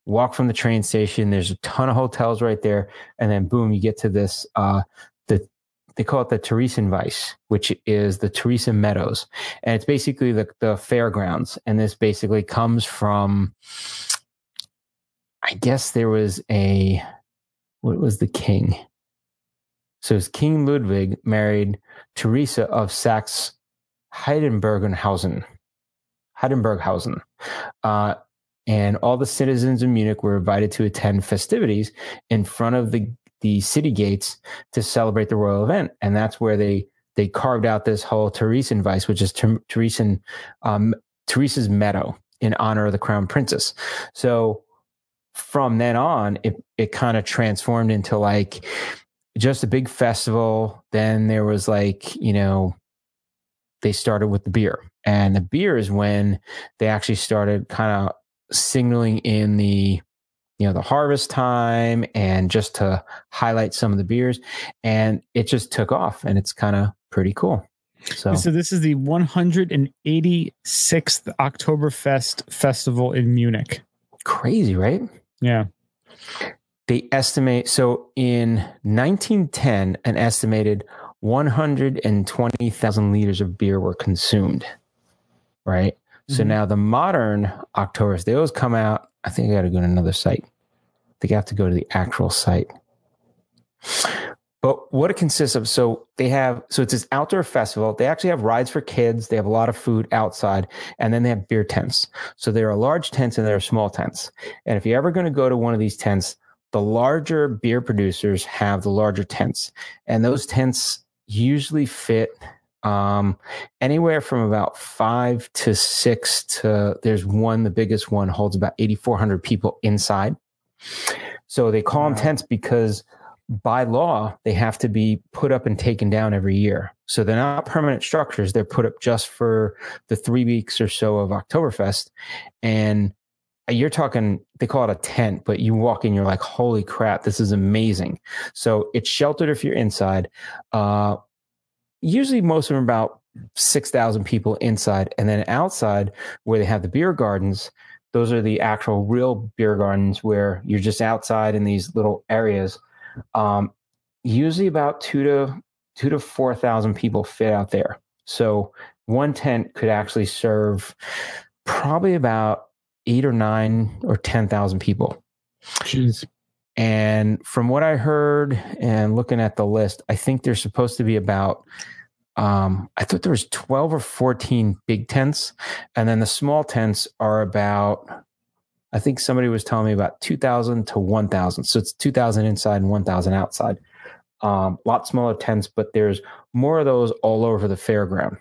Speaker 2: walk from the train station. There's a ton of hotels right there, and then boom, you get to this. Uh, the they call it the Theresienwiese, which is the Teresa Meadows, and it's basically the the fairgrounds. And this basically comes from, I guess there was a, what was the king? So King Ludwig married Teresa of Saxe Heidenbergenhausen. Heidenberghausen. Uh, and all the citizens of Munich were invited to attend festivities in front of the, the city gates to celebrate the royal event. And that's where they, they carved out this whole Theresienwiese, which is Ter- Theresian, um, Teresa's Meadow. in honor of the crown princess. So from then on, it it kind of transformed into like just a big festival. Then there was like you know they started with the beer, and the beer is when they actually started kind of signaling in the you know the harvest time and just to highlight some of the beers and it just took off and it's kind of pretty cool so,
Speaker 1: so this is the 186th Oktoberfest festival in Munich.
Speaker 2: Crazy, right?
Speaker 1: Yeah.
Speaker 2: They estimate so in 1910, an estimated 120,000 liters of beer were consumed. Right. Mm-hmm. So now the modern Oktoberfest, they always come out. I think I got to go to another site. I think I have to go to the actual site. But what it consists of, so they have, so it's this outdoor festival. They actually have rides for kids. They have a lot of food outside, and then they have beer tents. So there are large tents and there are small tents. And if you're ever going to go to one of these tents, the larger beer producers have the larger tents, and those tents usually fit um, anywhere from about five to six to there's one, the biggest one holds about 8,400 people inside. So they call wow. them tents because by law, they have to be put up and taken down every year. So they're not permanent structures. They're put up just for the three weeks or so of Oktoberfest. And you're talking, they call it a tent, but you walk in, you're like, holy crap, this is amazing. So it's sheltered if you're inside. Uh, usually most of them about 6,000 people inside. And then outside, where they have the beer gardens, those are the actual real beer gardens where you're just outside in these little areas um, usually about two to two to four thousand people fit out there. So one tent could actually serve probably about eight or nine or ten thousand people.
Speaker 1: Jeez.
Speaker 2: And from what I heard and looking at the list, I think there's supposed to be about um, I thought there was 12 or 14 big tents, and then the small tents are about I think somebody was telling me about 2000 to 1000. So it's 2000 inside and 1000 outside. Um, a lot smaller tents, but there's more of those all over the fairground.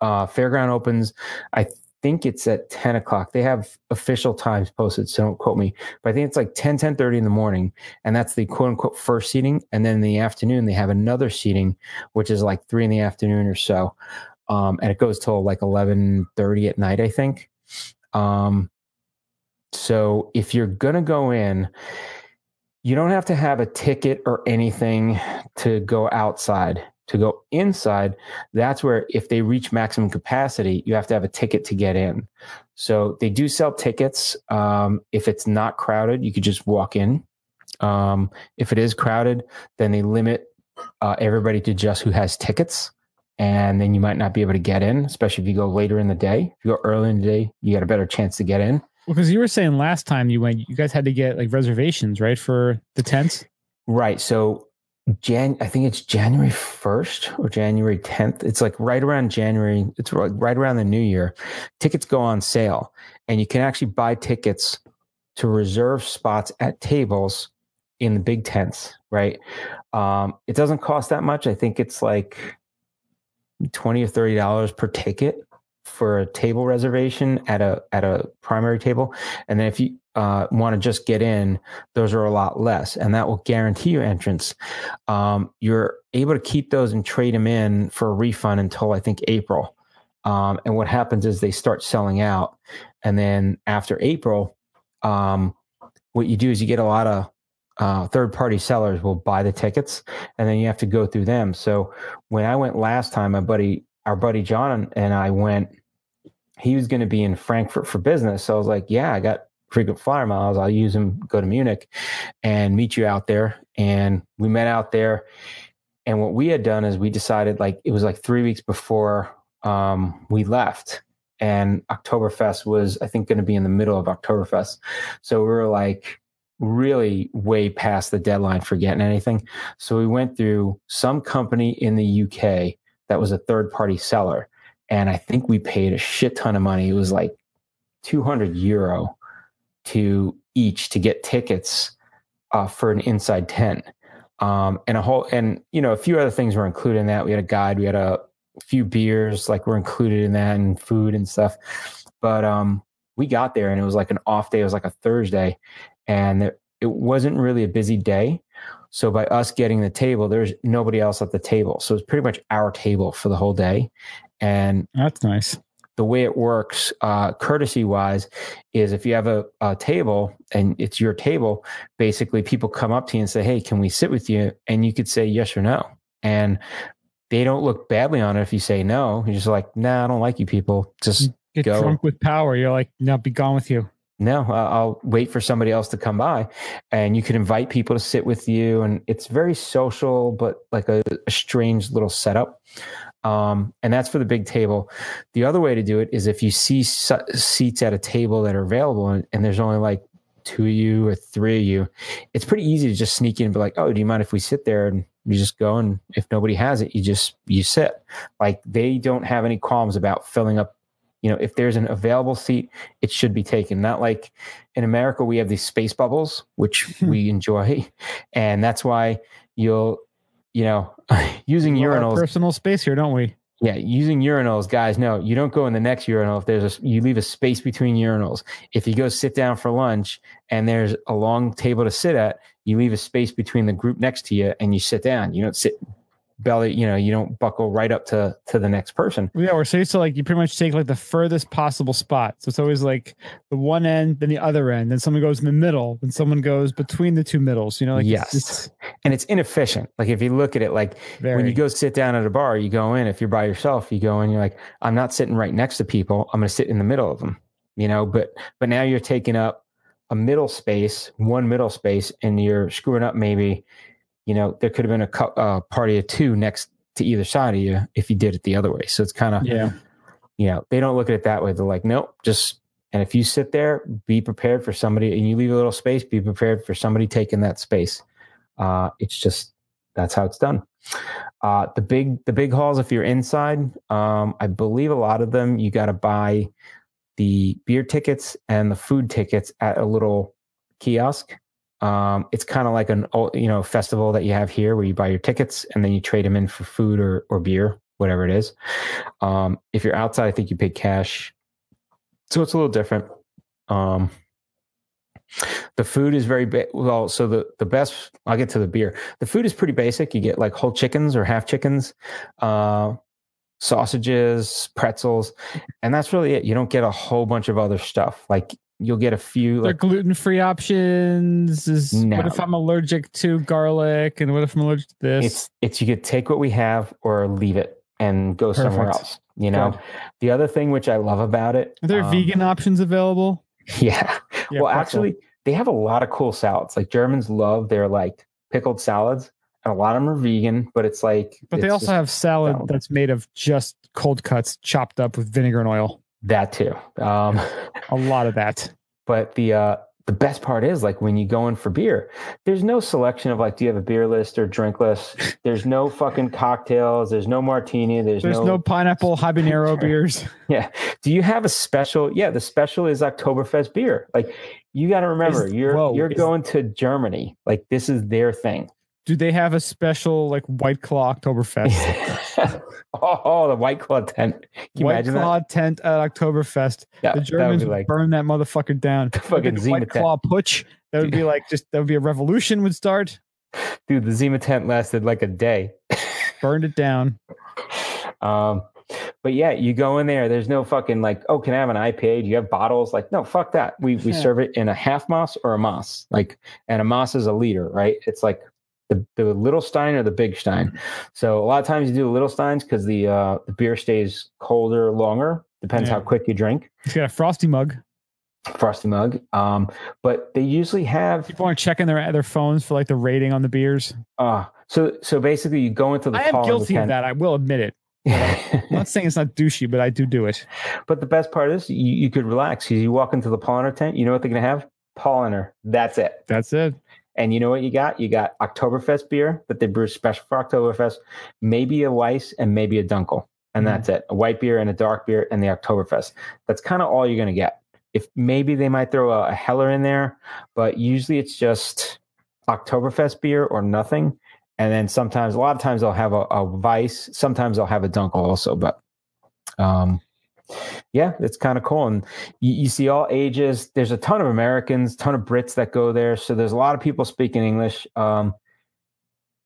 Speaker 2: Uh, fairground opens, I think it's at 10 o'clock. They have official times posted, so don't quote me, but I think it's like 10, 10 30 in the morning. And that's the quote unquote first seating. And then in the afternoon, they have another seating, which is like three in the afternoon or so. Um, and it goes till like 11 30 at night, I think. Um, so if you're going to go in, you don't have to have a ticket or anything to go outside. To go inside, that's where if they reach maximum capacity, you have to have a ticket to get in. So they do sell tickets. Um, if it's not crowded, you could just walk in. Um, if it is crowded, then they limit uh, everybody to just who has tickets and then you might not be able to get in, especially if you go later in the day. If you go early in the day, you got a better chance to get in.
Speaker 1: Well, because you were saying last time you went, you guys had to get like reservations, right, for the tents.
Speaker 2: Right. So Jan, I think it's January first or January tenth. It's like right around January. It's right around the New Year. Tickets go on sale, and you can actually buy tickets to reserve spots at tables in the big tents. Right. Um, it doesn't cost that much. I think it's like twenty or thirty dollars per ticket for a table reservation at a at a primary table, and then if you uh, want to just get in, those are a lot less, and that will guarantee you entrance. Um, you're able to keep those and trade them in for a refund until I think April. Um, and what happens is they start selling out, and then after April, um, what you do is you get a lot of uh, third party sellers will buy the tickets, and then you have to go through them. So when I went last time, my buddy our buddy John and I went, he was going to be in Frankfurt for business. So I was like, yeah, I got frequent flyer miles. I'll use them, go to Munich and meet you out there. And we met out there. And what we had done is we decided like, it was like three weeks before um, we left. And Oktoberfest was, I think, going to be in the middle of Oktoberfest. So we were like, really way past the deadline for getting anything. So we went through some company in the UK that was a third party seller. And I think we paid a shit ton of money. It was like 200 euro to each to get tickets uh, for an inside tent. Um, and a whole, and you know, a few other things were included in that. We had a guide, we had a few beers, like were included in that, and food and stuff. But um, we got there and it was like an off day. It was like a Thursday, and it, it wasn't really a busy day. So by us getting the table, there's nobody else at the table. So it's pretty much our table for the whole day. And
Speaker 1: That's nice.
Speaker 2: the way it works, uh, courtesy wise, is if you have a, a table and it's your table, basically people come up to you and say, Hey, can we sit with you? And you could say yes or no. And they don't look badly on it if you say no. You're just like, nah, I don't like you people. Just
Speaker 1: Get
Speaker 2: Go.
Speaker 1: drunk with power. You're like, no, be gone with you.
Speaker 2: no, I'll wait for somebody else to come by. And you can invite people to sit with you. And it's very social, but like a, a strange little setup. Um, and that's for the big table. The other way to do it is if you see su- seats at a table that are available and, and there's only like two of you or three of you, it's pretty easy to just sneak in and be like, oh, do you mind if we sit there? And you just go. And if nobody has it, you just, you sit. Like they don't have any qualms about filling up. You know, if there's an available seat, it should be taken. Not like in America, we have these space bubbles, which we enjoy. And that's why you'll, you know, using
Speaker 1: of
Speaker 2: urinals
Speaker 1: Personal space here, don't we?
Speaker 2: yeah, using urinals, guys. No, you don't go in the next urinal if there's a you leave a space between urinals. If you go sit down for lunch and there's a long table to sit at, you leave a space between the group next to you and you sit down. You don't sit belly, you know, you don't buckle right up to to the next person.
Speaker 1: Yeah, we're so used to like you pretty much take like the furthest possible spot. So it's always like the one end, then the other end, then someone goes in the middle, then someone goes between the two middles. You know, like it's-
Speaker 2: Yes.
Speaker 1: it's
Speaker 2: And it's inefficient. Like if you look at it like
Speaker 1: very
Speaker 2: when you go sit down at a bar, you go in, if you're by yourself, you go in, you're like, I'm not sitting right next to people. I'm going to sit in the middle of them, you know, but, but now you're taking up a middle space, one middle space, and you're screwing up maybe, you know, there could have been a uh, party of two next to either side of you if you did it the other way. So it's kind of,
Speaker 1: yeah.
Speaker 2: you know, they don't look at it that way. They're like, nope, just, and if you sit there, be prepared for somebody and you leave a little space, be prepared for somebody taking that space. Uh, it's just, that's how it's done. Uh, the big, the big halls, if you're inside, um, I believe a lot of them, you got to buy the beer tickets and the food tickets at a little kiosk. Um, it's kind of like an, you know, festival that you have here where you buy your tickets and then you trade them in for food or, or beer, whatever it is. Um, if you're outside, I think you pay cash. So it's a little different. Um, the food is very ba- well. So the the best. I'll get to the beer. The food is pretty basic. You get like whole chickens or half chickens, uh, sausages, pretzels, and that's really it. You don't get a whole bunch of other stuff. Like you'll get a few. Like
Speaker 1: gluten free options. Is
Speaker 2: No.
Speaker 1: what if I'm allergic to garlic, and what if I'm allergic to this?
Speaker 2: it's it's you could take what we have or leave it and go somewhere else. You know.
Speaker 1: Good.
Speaker 2: The other thing which I love about it.
Speaker 1: Are there
Speaker 2: um,
Speaker 1: vegan options available?
Speaker 2: Yeah.
Speaker 1: Yeah,
Speaker 2: well,
Speaker 1: pretzel.
Speaker 2: actually, they have a lot of cool salads. Like Germans love their like pickled salads, and a lot of them are vegan. But it's like,
Speaker 1: but they also have salad
Speaker 2: salad.
Speaker 1: that's made of just cold cuts chopped up with vinegar and oil.
Speaker 2: That too. Um,
Speaker 1: A lot of that.
Speaker 2: but the uh, the best part is like when you go in for beer, there's no selection of like, do you have a beer list or drink list? There's no fucking cocktails. There's no martini. There's,
Speaker 1: There's no,
Speaker 2: no,
Speaker 1: pineapple habanero beers.
Speaker 2: yeah. Do you have a special? Yeah, the special is Oktoberfest beer. Like you got to remember,
Speaker 1: Is-
Speaker 2: you're
Speaker 1: whoa,
Speaker 2: you're
Speaker 1: is-
Speaker 2: going to Germany. Like this is their thing.
Speaker 1: Do they have a special like White Claw Oktoberfest?
Speaker 2: oh, the White Claw tent. Can
Speaker 1: White
Speaker 2: imagine
Speaker 1: Claw tent at Oktoberfest.
Speaker 2: that?
Speaker 1: The
Speaker 2: Yeah, would
Speaker 1: Germans
Speaker 2: be
Speaker 1: would
Speaker 2: like
Speaker 1: burn that motherfucker down.
Speaker 2: the fucking
Speaker 1: White
Speaker 2: tent.
Speaker 1: Claw Putsch. That would be like just that would be a revolution would start.
Speaker 2: Dude, the Zima tent lasted like a day.
Speaker 1: Burned it down.
Speaker 2: Um, but yeah, you go in there. There's no fucking like, oh, can I have an IPA? Do you have bottles? Like, no, fuck that. We we
Speaker 1: Yeah.
Speaker 2: serve it in a half moss or a moss. Like, and a moss is a liter, right? It's like the the little stein or the big stein. So a lot of times you do the little steins because the uh the beer stays colder longer. Depends
Speaker 1: Yeah.
Speaker 2: how quick you drink.
Speaker 1: He's got a frosty mug.
Speaker 2: Frosty mug. Um, but they usually have
Speaker 1: People aren't checking their their phones for like the rating on the beers.
Speaker 2: uh so so basically you go into the
Speaker 1: I am guilty of that. I will admit it. I'm not saying it's not douchey, but I do do it.
Speaker 2: But the best part is you, you could relax because you walk into the Paulaner tent. You know what they're gonna have? Paulaner. That's it.
Speaker 1: That's it.
Speaker 2: And you know what you got? You got Oktoberfest beer that they brew special for Oktoberfest, maybe a Weiss and maybe a Dunkel, and
Speaker 1: Mhm.
Speaker 2: that's it. A white beer and a dark beer and the Oktoberfest. That's kind of all you're gonna get. If maybe they might throw a, a Heller in there, but usually it's just Oktoberfest beer or nothing. And then sometimes, a lot of times, they'll have a, a Weiss. Sometimes they'll have a Dunkel also, but um, yeah, it's kind of cool. And you, you, see all ages. There's a ton of Americans, ton of Brits that go there. So there's a lot of people speaking English. Um,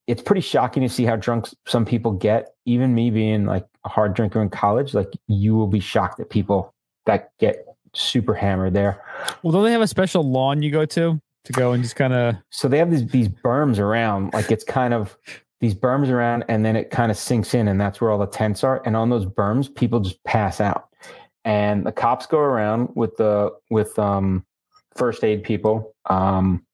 Speaker 2: it's pretty shocking to see how drunk some people get. Even me being like a hard drinker in college, like you will be shocked at people that get super hammered there.
Speaker 1: Well, don't they have a special lawn you go to to go and just kind of?
Speaker 2: So they have these these berms around, like it's kind of these berms around, and then it kind of sinks in, and that's where all the tents are. And on those berms, people just pass out, and the cops go around with the with um first aid people. Um,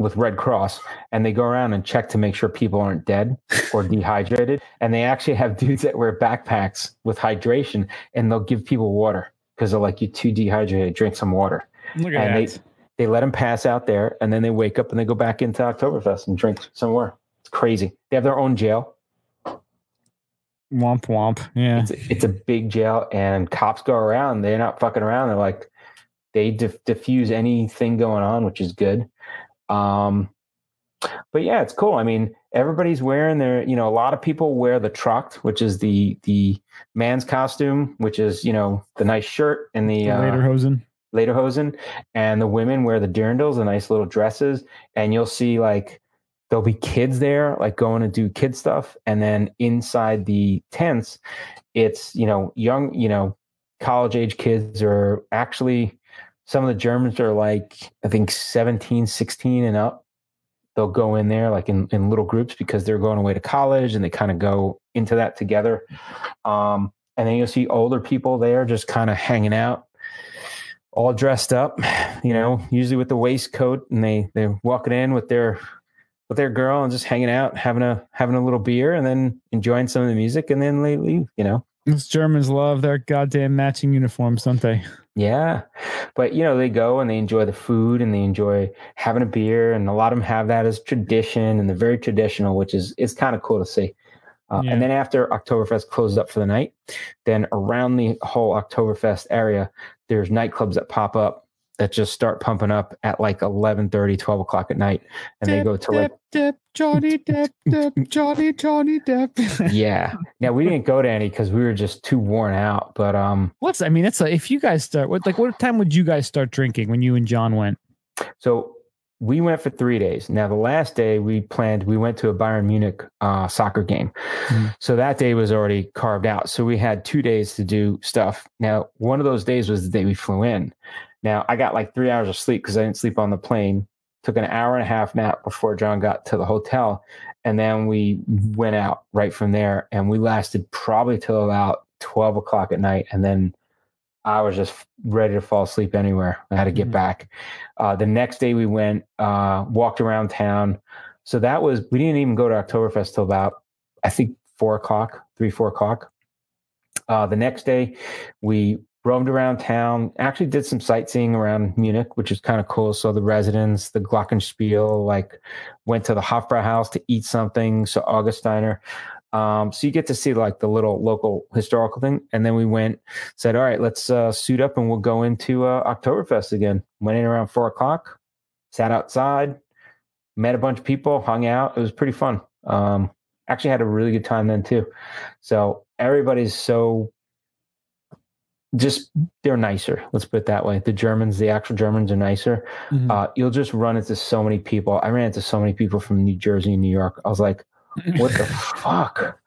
Speaker 2: with Red Cross and they go around and check to make sure people aren't dead or dehydrated. And they actually have dudes that wear backpacks with hydration and they'll give people water because they're like, you're too dehydrated, drink some water.
Speaker 1: Look at
Speaker 2: and
Speaker 1: that.
Speaker 2: They, they let them pass out there and then they wake up and they go back into Oktoberfest and drink some more. It's crazy. They have their own jail.
Speaker 1: Womp womp. Yeah.
Speaker 2: It's, it's a big jail and cops go around. They're not fucking around. They're like, they dif- diffuse anything going on, which is good. Um, but yeah, it's cool. I mean, everybody's wearing their, you know, a lot of people wear the Tracht, which is the the man's costume, which is you know the nice shirt and the,
Speaker 1: the
Speaker 2: uh,
Speaker 1: lederhosen.
Speaker 2: lederhosen, and the women wear the dirndls, the nice little dresses, and you'll see like there'll be kids there, like going to do kid stuff, and then inside the tents, it's you know young, you know, college age kids are actually some of the Germans are like, I think 17, 16 and up. They'll go in there like in, in little groups because they're going away to college and they kind of go into that together. Um, and then you'll see older people there just kind of hanging out, all dressed up, you know, usually with the waistcoat and they, they're walking in with their, with their girl and just hanging out, having a, having a little beer and then enjoying some of the music and then they leave, you know.
Speaker 1: Those Germans love their goddamn matching uniforms, don't they?
Speaker 2: Yeah. But, you know, they go and they enjoy the food and they enjoy having a beer. And a lot of them have that as tradition and they're very traditional, which is, is kind of cool to see. Uh,
Speaker 1: Yeah.
Speaker 2: And then after Oktoberfest closes up for the night, then around the whole Oktoberfest area, there's nightclubs that pop up that just start pumping up at like 11 30 12 o'clock at night. And they go to like,
Speaker 1: dip, dip, Johnny Dip, dip, Johnny, Johnny Dip.
Speaker 2: yeah. Now we didn't go to any because we were just too worn out. But um,
Speaker 1: What's I mean? That's like if you guys start. What like what time would you guys start drinking when you and John went?
Speaker 2: So we went for three days. Now the last day we planned, we went to a Bayern Munich uh, soccer game.
Speaker 1: Mhm.
Speaker 2: So that day was already carved out. So we had two days to do stuff. Now one of those days was the day we flew in. Now I got like three hours of sleep because I didn't sleep on the plane. Took an hour and a half nap before John got to the hotel, and then we went out right from there. And we lasted probably till about twelve o'clock at night, and then I was just ready to fall asleep anywhere. I had to get
Speaker 1: Mhm.
Speaker 2: back. Uh, the next day we went, uh, walked around town. So that was, we didn't even go to Oktoberfest till about, I think, four o'clock, three, four o'clock. Uh, the next day we roamed around town, actually did some sightseeing around Munich, which is kind of cool. So the residence, the Glockenspiel, like went to the Hofbrauhaus to eat something. So Augustiner. Um, so you get to see like the little local historical thing. And then we went, said, all right, let's uh, suit up and we'll go into uh, Oktoberfest again. Went in around four o'clock, sat outside, met a bunch of people, hung out. It was pretty fun. Um, actually had a really good time then too. So everybody's so just they're nicer. Let's put it that way. The Germans, the actual Germans, are nicer.
Speaker 1: Mhm.
Speaker 2: Uh, you'll just run into so many people. I ran into so many people from New Jersey and New York. I was like, what the fuck?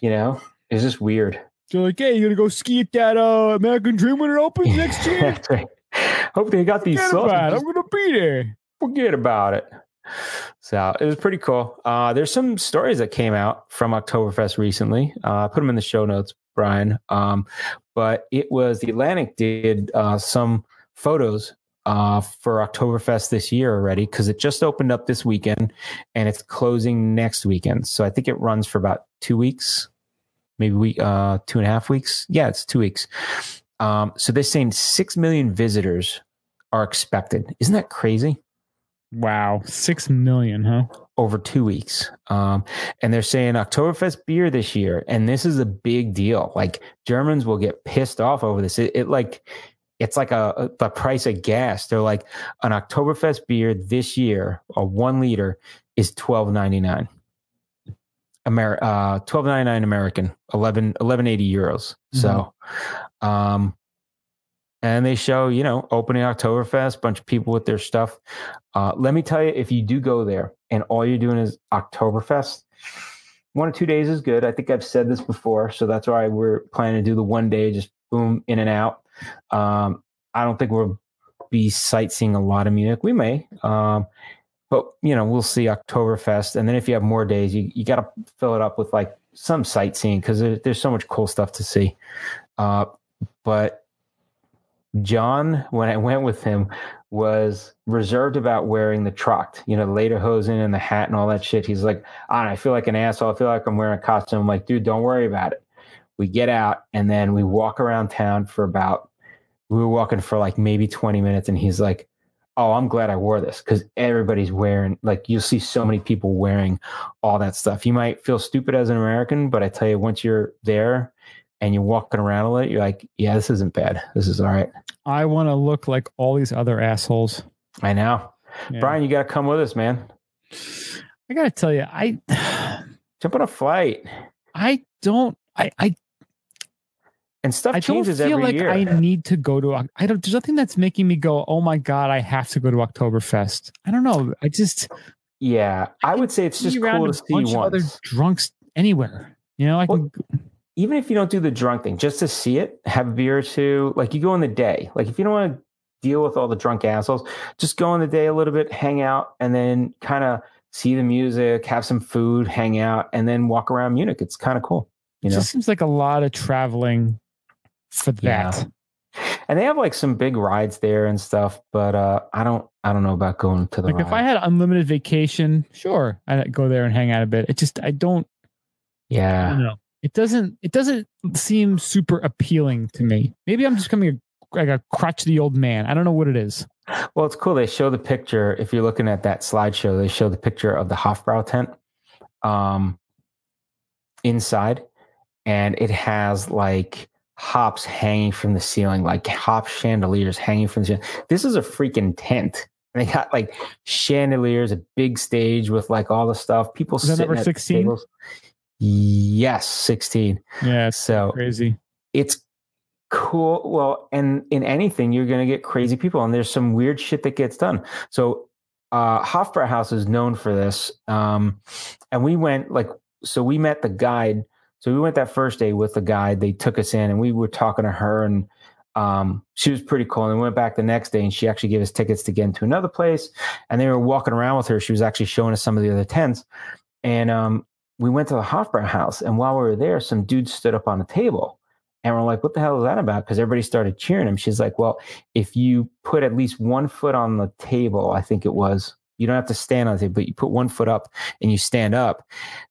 Speaker 2: You know, it's just weird.
Speaker 1: They're like, hey, you're gonna go ski at that uh, American Dream when it opens next year?
Speaker 2: Right. Hope they got these
Speaker 1: Forget it. I'm gonna be there.
Speaker 2: Forget about it. So it was pretty cool. Uh, there's some stories that came out from Oktoberfest recently. Uh, I put them in the show notes, Brian. Um, but it was the Atlantic did uh, some photos uh, for Oktoberfest this year already because it just opened up this weekend and it's closing next weekend. So I think it runs for about two weeks, maybe week, uh, two and a half weeks. Yeah, it's two weeks. Um, so they're saying six million visitors are expected. Isn't that crazy?
Speaker 1: Wow, six million, huh?
Speaker 2: Over two weeks. Um, and they're saying Oktoberfest beer this year. And this is a big deal. Like Germans will get pissed off over this. It, it like, it's like a, a the price of gas. They're like an Oktoberfest beer this year, a one liter is twelve ninety nine. Amer uh twelve ninety nine American, 11, 1180 euros. So Um, and they show, you know, opening Oktoberfest, bunch of people with their stuff. Uh, let me tell you, if you do go there and all you're doing is Oktoberfest, one or two days is good. I think I've said this before, so that's why we're planning to do the one day, just boom, in and out. Um, I don't think we'll be sightseeing a lot of Munich. We may, um, but you know, we'll see Oktoberfest, and then if you have more days, you you got to fill it up with like some sightseeing because there, there's so much cool stuff to see. Uh, but John, when I went with him, was reserved about wearing the tracht, you know, the lederhosen and the hat and all that shit. He's like, I, I feel like an asshole. I feel like I'm wearing a costume. I'm like, dude, don't worry about it. We get out and then we walk around town for about, we were walking for like maybe 20 minutes. And he's like, oh, I'm glad I wore this because everybody's wearing, like, you'll see so many people wearing all that stuff. You might feel stupid as an American, but I tell you, once you're there, and you're walking around a little, you're like, yeah, this isn't bad. This is all right.
Speaker 1: I want to look like all these other assholes.
Speaker 2: I know. Yeah. Brian, you got to come with us, man.
Speaker 1: I got to tell you, I
Speaker 2: jump on a flight.
Speaker 1: I don't, I, I,
Speaker 2: and stuff I changes
Speaker 1: don't feel
Speaker 2: every
Speaker 1: like
Speaker 2: year.
Speaker 1: I need to go to. I don't. There's nothing that's making me go. Oh my god! I have to go to Oktoberfest. I don't know. I just.
Speaker 2: Yeah, I, I would say it's just cool to see once. Other
Speaker 1: drunks anywhere. You know, I well, can
Speaker 2: even if you don't do the drunk thing, just to see it, have a beer or two, like you go in the day. Like if you don't want to deal with all the drunk assholes, just go in the day a little bit, hang out, and then kind of see the music, have some food, hang out, and then walk around Munich. It's kind of cool. You know, it
Speaker 1: just seems like a lot of traveling for that. Yeah.
Speaker 2: And they have like some big rides there and stuff, but uh, I don't, I don't know about going to the.
Speaker 1: Like
Speaker 2: ride.
Speaker 1: if I had unlimited vacation, sure, I'd go there and hang out a bit. It just, I don't.
Speaker 2: Yeah.
Speaker 1: I don't know it doesn't it doesn't seem super appealing to me. Maybe I'm just coming like a crotchety old man. I don't know what it is.
Speaker 2: Well, it's cool. They show the picture. If you're looking at that slideshow, they show the picture of the Hofbrau tent um, inside, and it has like hops hanging from the ceiling, like hop chandeliers hanging from the ceiling. This is a freaking tent. And they got like chandeliers, a big stage with like all the stuff. People
Speaker 1: is that
Speaker 2: sitting
Speaker 1: number 16?
Speaker 2: Yes, 16.
Speaker 1: Yeah.
Speaker 2: So
Speaker 1: crazy.
Speaker 2: It's cool. Well, and in anything, you're going to get crazy people, and there's some weird shit that gets done. So, uh, Hofbrauhaus is known for this. Um, and we went like, so we met the guide. So we went that first day with the guide. They took us in, and we were talking to her, and um, she was pretty cool. And we went back the next day, and she actually gave us tickets to get into another place. And they were walking around with her. She was actually showing us some of the other tents. And um, we went to the Hofbrauhaus, house. and while we were there, some dude stood up on a table. And we're like, what the hell is that about? Because everybody started cheering him. She's like, well, if you put at least one foot on the table, I think it was, you don't have to stand on the table, but you put one foot up and you stand up,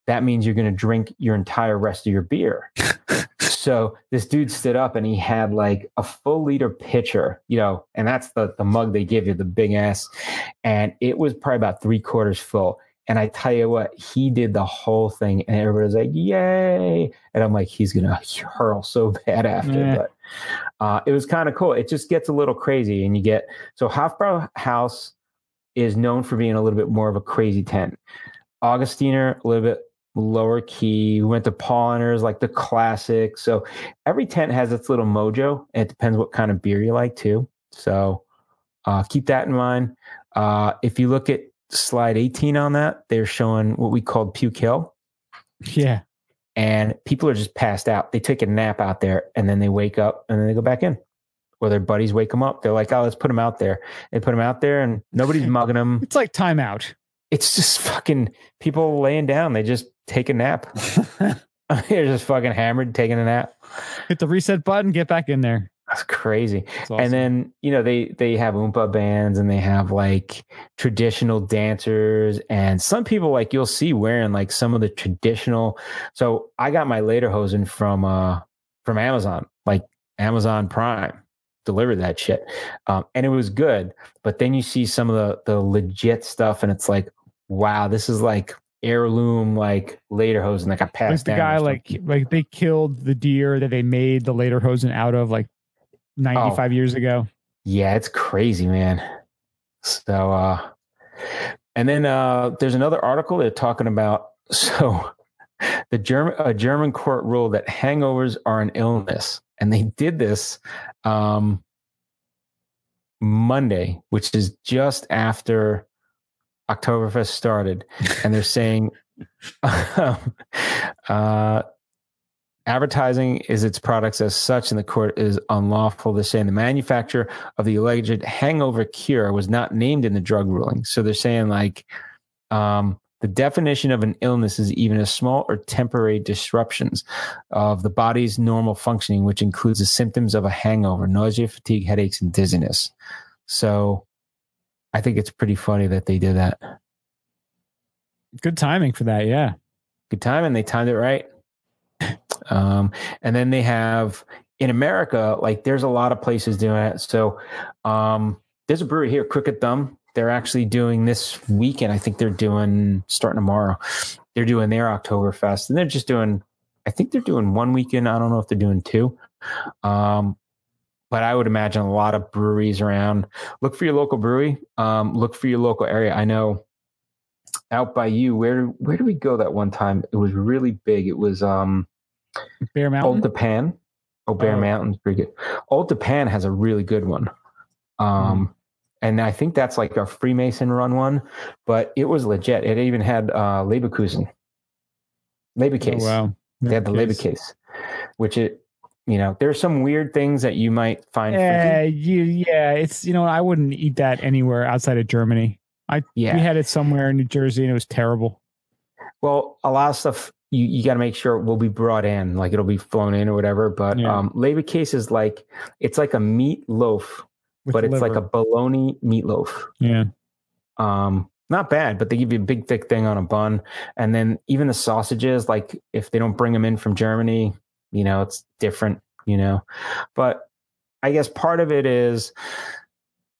Speaker 2: that means you're going to drink your entire rest of your beer. so this dude stood up and he had like a full liter pitcher, you know, and that's the, the mug they give you, the big ass. And it was probably about three quarters full and I tell you what, he did the whole thing, and everybody's like, "Yay!" And I'm like, he's gonna hurl so bad after, yeah. but uh, it was kind of cool. It just gets a little crazy, and you get so Hofbrau House is known for being a little bit more of a crazy tent. Augustiner, a little bit lower key. We went to Paulaner's, like the classic. So every tent has its little mojo. And it depends what kind of beer you like too. So uh, keep that in mind. Uh, if you look at slide 18 on that, they're showing what we called puke hill.
Speaker 1: Yeah.
Speaker 2: And people are just passed out. They take a nap out there and then they wake up and then they go back in. Or their buddies wake them up. They're like, oh, let's put them out there. They put them out there and nobody's mugging them.
Speaker 1: It's like timeout.
Speaker 2: It's just fucking people laying down. They just take a nap. They're just fucking hammered, taking a nap.
Speaker 1: Hit the reset button, get back in there.
Speaker 2: That's crazy. That's awesome. And then, you know, they they have oompa bands and they have like traditional dancers and some people like you'll see wearing like some of the traditional. So I got my lederhosen from uh from Amazon, like Amazon Prime delivered that shit. Um, and it was good, but then you see some of the the legit stuff and it's like, wow, this is like heirloom like lederhosen that got passed
Speaker 1: like the guy like like they killed the deer that they made the lederhosen out of like 95 oh, years ago.
Speaker 2: Yeah, it's crazy, man. So, uh, and then uh, there's another article they're talking about. So, the German a German court ruled that hangovers are an illness, and they did this um, Monday, which is just after Oktoberfest started, and they're saying uh, advertising is its products as such and the court is unlawful. They're saying the manufacturer of the alleged hangover cure was not named in the drug ruling. So they're saying like um, the definition of an illness is even a small or temporary disruptions of the body's normal functioning, which includes the symptoms of a hangover, nausea, fatigue, headaches, and dizziness. So I think it's pretty funny that they did that.
Speaker 1: Good timing for that. Yeah.
Speaker 2: Good timing. They timed it right. Um, and then they have in America, like there's a lot of places doing it. So um, there's a brewery here, Crooked Thumb. They're actually doing this weekend. I think they're doing starting tomorrow. They're doing their Oktoberfest, and they're just doing. I think they're doing one weekend. I don't know if they're doing two. Um, but I would imagine a lot of breweries around. Look for your local brewery. Um, look for your local area. I know out by you. Where where did we go that one time? It was really big. It was um,
Speaker 1: Bear Mountain.
Speaker 2: Old Tappan. Oh, Bear
Speaker 1: Oh.
Speaker 2: Mountain's pretty good. Old Tappan has a really good one. Um, and I think that's like a Freemason run one, but it was legit. It even had uh Leverkusen. Leberkäse.
Speaker 1: Oh, wow.
Speaker 2: They had the Leberkäse, which it, you know, there's some weird things that you might find
Speaker 1: Yeah, you, yeah, it's you know I wouldn't eat that anywhere outside of Germany.
Speaker 2: I Yeah.
Speaker 1: We had it somewhere in New Jersey and it was terrible.
Speaker 2: Well, a lot of stuff you, you got to make sure it will be brought in, like it'll be flown in or whatever. But
Speaker 1: Yeah.
Speaker 2: um, Leberkäse is like it's like a meat loaf,
Speaker 1: with
Speaker 2: but it's like a
Speaker 1: liver.
Speaker 2: bologna meatloaf.
Speaker 1: yeah.
Speaker 2: Um, not bad, but they give you a big thick thing on a bun, and then even the sausages, like if they don't bring them in from Germany, you know, it's different, you know. But I guess part of it is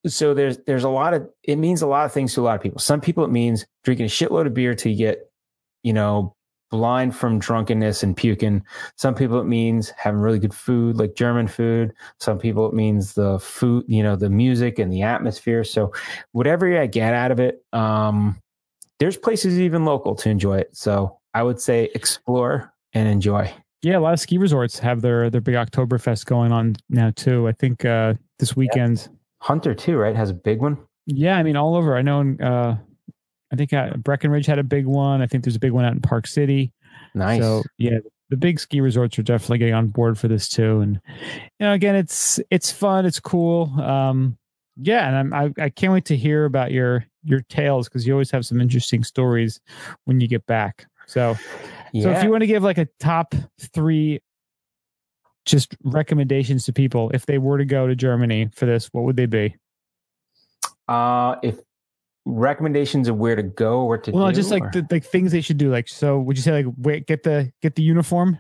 Speaker 2: so there's there's a lot of it means a lot of things to a lot of people. Some people it means drinking a shitload of beer till you get, you know, blind from drunkenness and puking. Some people it means having really good food, like German food. Some people it means the food, you know, the music and the atmosphere. So whatever I get out of it, um, there's places even local to enjoy it. So I would say explore and enjoy.
Speaker 1: Yeah, a lot of ski resorts have their their big Oktoberfest going on now too. I think uh this weekend.
Speaker 2: Hunter too, right? Has a big one.
Speaker 1: Yeah, I mean all over. I know in, uh I think uh, Breckenridge had a big one. I think there's a big one out in Park City.
Speaker 2: Nice.
Speaker 1: So yeah, the big ski resorts are definitely getting on board for this too. And you know, again, it's it's fun, it's cool. Um, yeah, and I'm, I I can't wait to hear about your your tales because you always have some interesting stories when you get back. So so if you want to give like a top three just recommendations to people if they were to go to Germany for this, what would they be?
Speaker 2: uh, if recommendations of where to go or to do
Speaker 1: Well,
Speaker 2: do,
Speaker 1: just like the like things they should do. Like, so would you say like wait, get the get the uniform?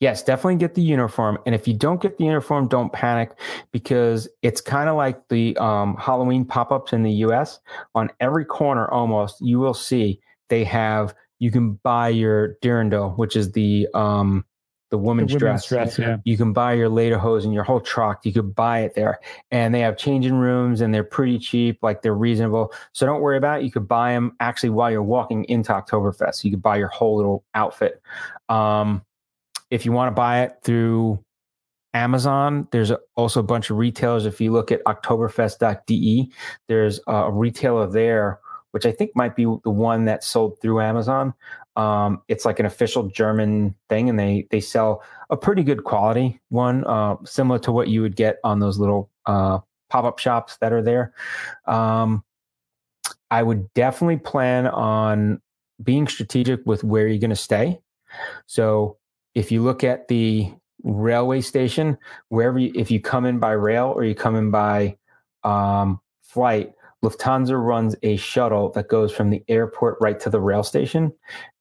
Speaker 2: Yes, definitely get the uniform. And if you don't get the uniform, don't panic because it's kind of like the um, Halloween pop ups in the US. On every corner, almost, you will see they have, you can buy your Dirndl, which is the, um, the
Speaker 1: The
Speaker 2: woman's,
Speaker 1: women's
Speaker 2: dress.
Speaker 1: dress, yeah.
Speaker 2: You can buy your lederhosen and your whole tracht. You could buy it there. And they have changing rooms and they're pretty cheap, like they're reasonable. So don't worry about it. You could buy them actually while you're walking into Oktoberfest. You could buy your whole little outfit. Um, if you want to buy it through Amazon, there's also a bunch of retailers. If you look at Oktoberfest.de, there's a retailer there, which I think might be the one that sold through Amazon. Um, it's like an official German thing, and they they sell a pretty good quality one, uh, similar to what you would get on those little uh, pop up shops that are there. Um, I would definitely plan on being strategic with where you're going to stay. So if you look at the railway station, wherever you, if you come in by rail or you come in by um, flight, Lufthansa runs a shuttle that goes from the airport right to the rail station.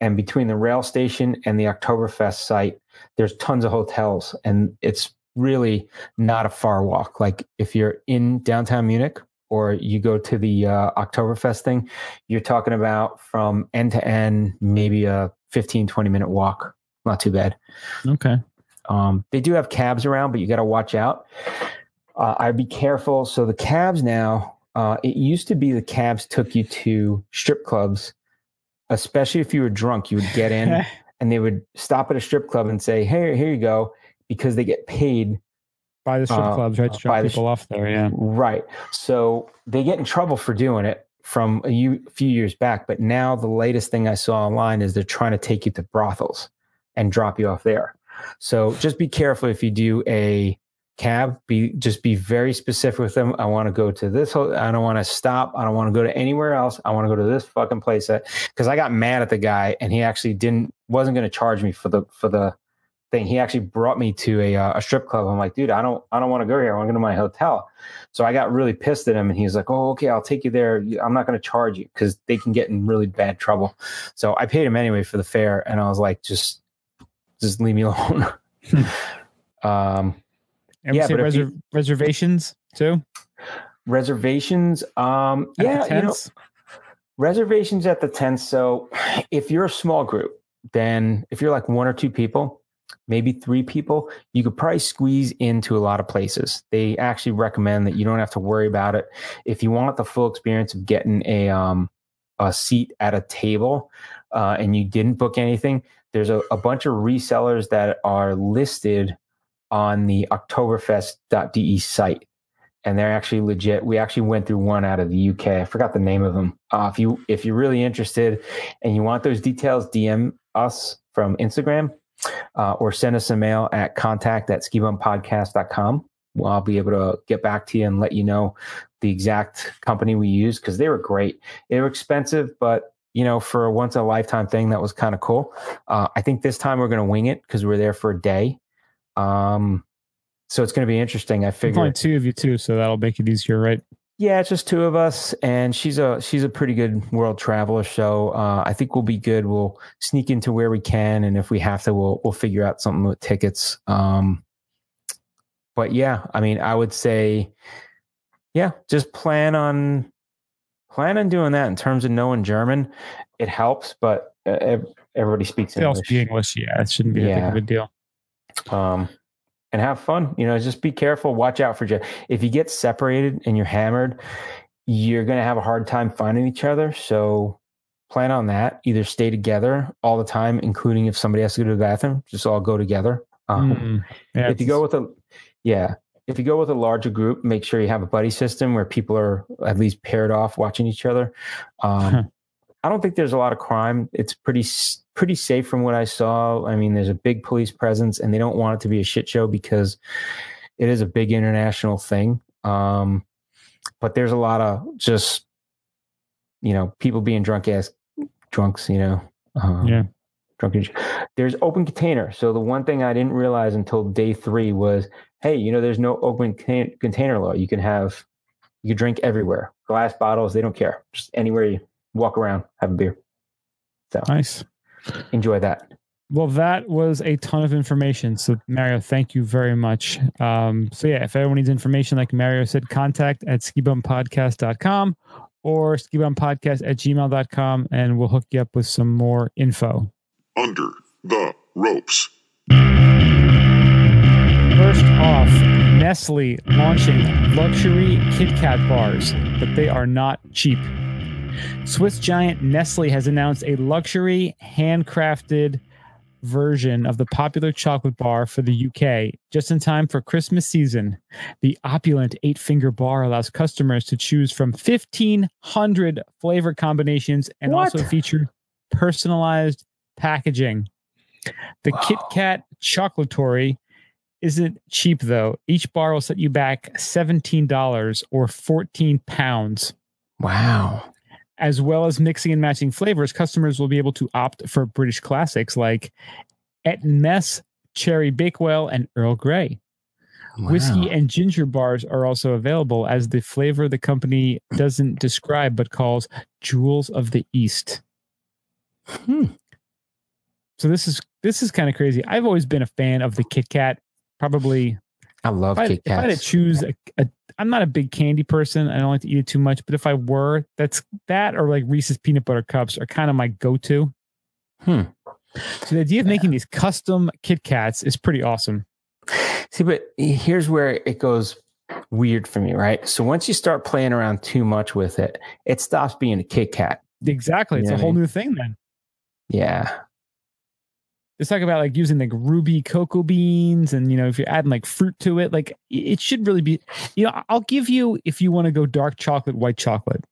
Speaker 2: And between the rail station and the Oktoberfest site, there's tons of hotels, and it's really not a far walk. Like if you're in downtown Munich or you go to the uh, Oktoberfest thing, you're talking about from end to end, maybe a 15, 20 minute walk. Not too bad.
Speaker 1: Okay.
Speaker 2: Um, they do have cabs around, but you got to watch out. Uh, I'd be careful. So the cabs now, uh, it used to be the cabs took you to strip clubs, especially if you were drunk. You would get in and they would stop at a strip club and say, "Hey, here you go." because they get paid
Speaker 1: by the strip
Speaker 2: Uh,
Speaker 1: clubs, right? To
Speaker 2: by
Speaker 1: drop
Speaker 2: the
Speaker 1: people off there. Yeah.
Speaker 2: Right. So they get in trouble for doing it from a u- few years back. But now the latest thing I saw online is they're trying to take you to brothels and drop you off there. So just be careful if you do a cab. Be just be very specific with them. I want to go to this. I don't want to stop. I don't want to go to anywhere else. I want to go to this fucking place. Because I got mad at the guy and he actually didn't wasn't going to charge me for the for the thing. He actually brought me to a uh, a strip club. I'm like, dude, I don't I don't want to go here. I want to go to my hotel. So I got really pissed at him, and he's like, oh, okay, I'll take you there. I'm not going to charge you because they can get in really bad trouble. So I paid him anyway for the fare, and I was like, just just leave me alone. um,
Speaker 1: And we
Speaker 2: Yeah,
Speaker 1: say
Speaker 2: but if you-
Speaker 1: reservations too.
Speaker 2: reservations, um,
Speaker 1: at the
Speaker 2: yeah, you know, reservations at the tent. So if you're a small group, then if you're like one or two people, maybe three people, you could probably squeeze into a lot of places. They actually recommend that you don't have to worry about it. If you want the full experience of getting a um a seat at a table uh, and you didn't book anything, there's a, a bunch of resellers that are listed on the Oktoberfest.de site and they're actually legit. We actually went through one out of the UK. I forgot the name of them. Uh, if you if you're really interested and you want those details, DM us from Instagram uh, or send us a mail at contact at skibumpodcast.com. Well, I'll be able to get back to you and let you know the exact company we use because they were great. They were expensive, but you know, for a once a lifetime thing, that was kind of cool. Uh, I think this time we're going to wing it because we're there for a day. Um, so it's going to be interesting. I figure
Speaker 1: only two of you too, so that'll make it easier, right?
Speaker 2: yeah, it's just two of us, and she's a she's a pretty good world traveler. So uh, I think we'll be good. We'll sneak into where we can, and if we have to, we'll we'll figure out something with tickets. Um, but yeah, I mean, I would say, yeah, just plan on plan on doing that. In terms of knowing German, it helps, but uh, everybody speaks
Speaker 1: They all
Speaker 2: English
Speaker 1: speak English. Yeah, it shouldn't be big
Speaker 2: Yeah.
Speaker 1: of a deal.
Speaker 2: Um, and have fun. You know, just be careful. Watch out for ju- if you get separated and you're hammered, you're going to have a hard time finding each other. So plan on that. Either stay together all the time, including if somebody has to go to the bathroom, just all go together. Um,
Speaker 1: Mm. Yeah,
Speaker 2: if you go with a, yeah, if you go with a larger group, make sure you have a buddy system where people are at least paired off watching each other. Um, I don't think there's a lot of crime. It's pretty pretty safe from what I saw. I mean, there's a big police presence, and they don't want it to be a shit show because it is a big international thing. Um, but there's a lot of just you know people being drunk ass drunks. You know, um,
Speaker 1: yeah,
Speaker 2: drunken. There's open container. So the one thing I didn't realize until day three was, hey, you know, there's no open can- container law. You can have, you can drink everywhere. Glass bottles, they don't care. Just anywhere you walk around, have a beer. So
Speaker 1: nice.
Speaker 2: enjoy that.
Speaker 1: Well, that was a ton of information. So, Mario, thank you very much. Um, so, yeah, if anyone needs information, like Mario said, contact at skibumpodcast.com or skibumpodcast at gmail.com, and we'll hook you up with some more info.
Speaker 4: Under the ropes.
Speaker 1: First off, Nestle launching luxury Kit Kat bars, but they are not cheap. Swiss giant Nestle has announced a luxury handcrafted version of the popular chocolate bar for the UK just in time for Christmas season. The opulent eight finger bar allows customers to choose from 1,500 flavor combinations and
Speaker 2: What?
Speaker 1: also feature personalized packaging. The Kit Kat Chocolatory isn't cheap though. Each bar will set you back $17 or 14 pounds.
Speaker 2: Wow.
Speaker 1: As well as mixing and matching flavors, customers will be able to opt for British classics like Eton Mess, Cherry Bakewell, and Earl Grey. Whiskey and ginger bars are also available as the flavor the company doesn't describe but calls Jewels of the East.
Speaker 2: Hmm.
Speaker 1: So this is this is kind of crazy. I've always been a fan of the Kit Kat. Probably
Speaker 2: I love
Speaker 1: if I,
Speaker 2: Kit
Speaker 1: if I had to choose a, a I'm not a big candy person. I don't like to eat it too much, but if I were, that's that or like Reese's peanut butter cups are kind of my go-to.
Speaker 2: Hmm.
Speaker 1: So the idea of making these custom Kit Kats is pretty awesome.
Speaker 2: See, but here's where it goes weird for me, right? So once you start playing around too much with it, it stops being a Kit Kat.
Speaker 1: Exactly. It's
Speaker 2: You know
Speaker 1: a
Speaker 2: what I
Speaker 1: whole
Speaker 2: mean?
Speaker 1: new thing then.
Speaker 2: Yeah.
Speaker 1: Let's talk about like using like ruby cocoa beans and you know if you're adding like fruit to it, like it should really be. You know, I'll give you if you want to go dark chocolate, white chocolate.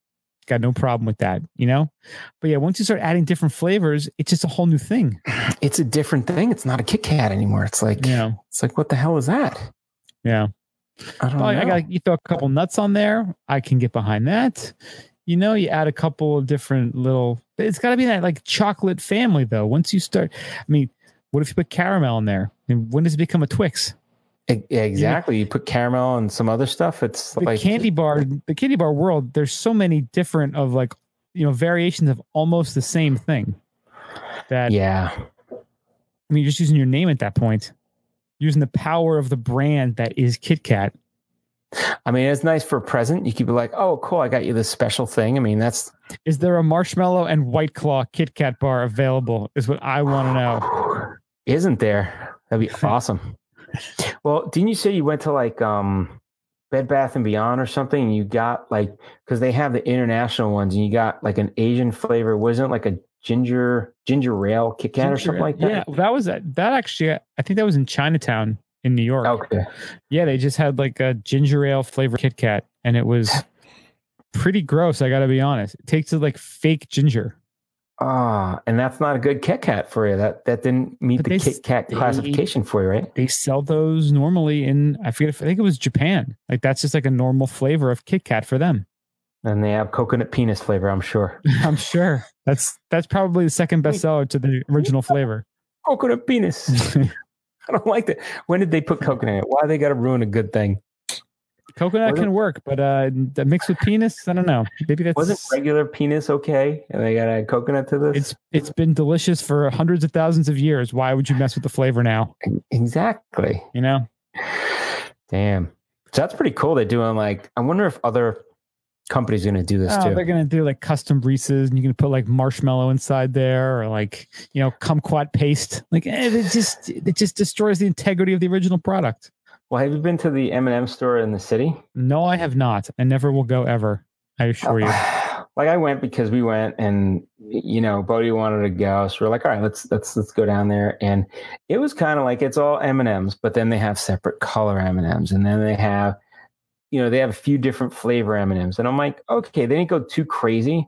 Speaker 1: Got no problem with that, you know. But yeah, once you start adding different flavors, it's just a whole new thing.
Speaker 2: It's a different thing. It's not a Kit Kat anymore. It's like
Speaker 1: Yeah,
Speaker 2: it's like what the hell is that?
Speaker 1: yeah.
Speaker 2: I don't know.
Speaker 1: I got you throw a couple nuts on there. I can get behind that. You know, you add a couple of different little. It's got to be that like chocolate family though. Once you start, I mean, what if you put caramel in there? And when does it become a Twix?
Speaker 2: Exactly. You put caramel and some other stuff. It's
Speaker 1: The
Speaker 2: like
Speaker 1: candy bar, the candy bar world. There's so many different of like you know variations of almost the same thing. That
Speaker 2: Yeah.
Speaker 1: I mean, you're just using your name at that point, using the power of the brand that is Kit Kat.
Speaker 2: I mean, it's nice for a present. You could be like, "Oh, cool! I got you this special thing." I mean, that's
Speaker 1: Is there a marshmallow and white claw Kit Kat bar available? Is what I want to know.
Speaker 2: Isn't there? That'd be awesome. well, didn't you say you went to like um Bed Bath and Beyond or something, and you got like because they have the international ones, and you got like an Asian flavor. Wasn't it like a ginger ginger ale Kit Kat or something like that?
Speaker 1: Yeah, that was that. That actually, I think that was in Chinatown in New York.
Speaker 2: Okay.
Speaker 1: Yeah, they just had like a ginger ale flavor Kit Kat, and it was pretty gross. I got to be honest. It tastes like fake ginger.
Speaker 2: Ah, and that's not a good Kit Kat for you. That that didn't meet
Speaker 1: But
Speaker 2: the
Speaker 1: they
Speaker 2: Kit Kat
Speaker 1: they-
Speaker 2: classification for you, right?
Speaker 1: They sell those normally in. I forget. If, I think it was Japan. Like that's just like a normal flavor of Kit Kat for them.
Speaker 2: And they have coconut penis flavor, I'm sure.
Speaker 1: I'm sure that's that's probably the second bestseller to the original flavor.
Speaker 2: Coconut penis. I don't like that. When did they put coconut in it? Why they got to ruin a good thing?
Speaker 1: Coconut can work, but uh, the mix with penis, I don't know. Maybe that's
Speaker 2: Wasn't regular penis okay? And they got to add coconut to this?
Speaker 1: it's it's been delicious for hundreds of thousands of years. Why would you mess with the flavor now?
Speaker 2: exactly.
Speaker 1: You know,
Speaker 2: Damn. So that's pretty cool. They're doing like, I wonder if other companies are going to do this
Speaker 1: oh,
Speaker 2: too.
Speaker 1: they're gonna do like custom Reese's, and you can put like marshmallow inside there, or like you know kumquat paste. Like eh, it just it just destroys the integrity of the original product.
Speaker 2: Well, have you been to the M&M store in the city?
Speaker 1: No, I have not. I never will go ever. I assure you.
Speaker 2: like I went because we went and you know Bodie wanted to go, so we're like, all right, let's let's let's go down there. And it was kind of like it's all M and M's, but then they have separate color M and M's, and then they have, you know, they have a few different flavor M and M's. And I'm like, okay, they didn't go too crazy,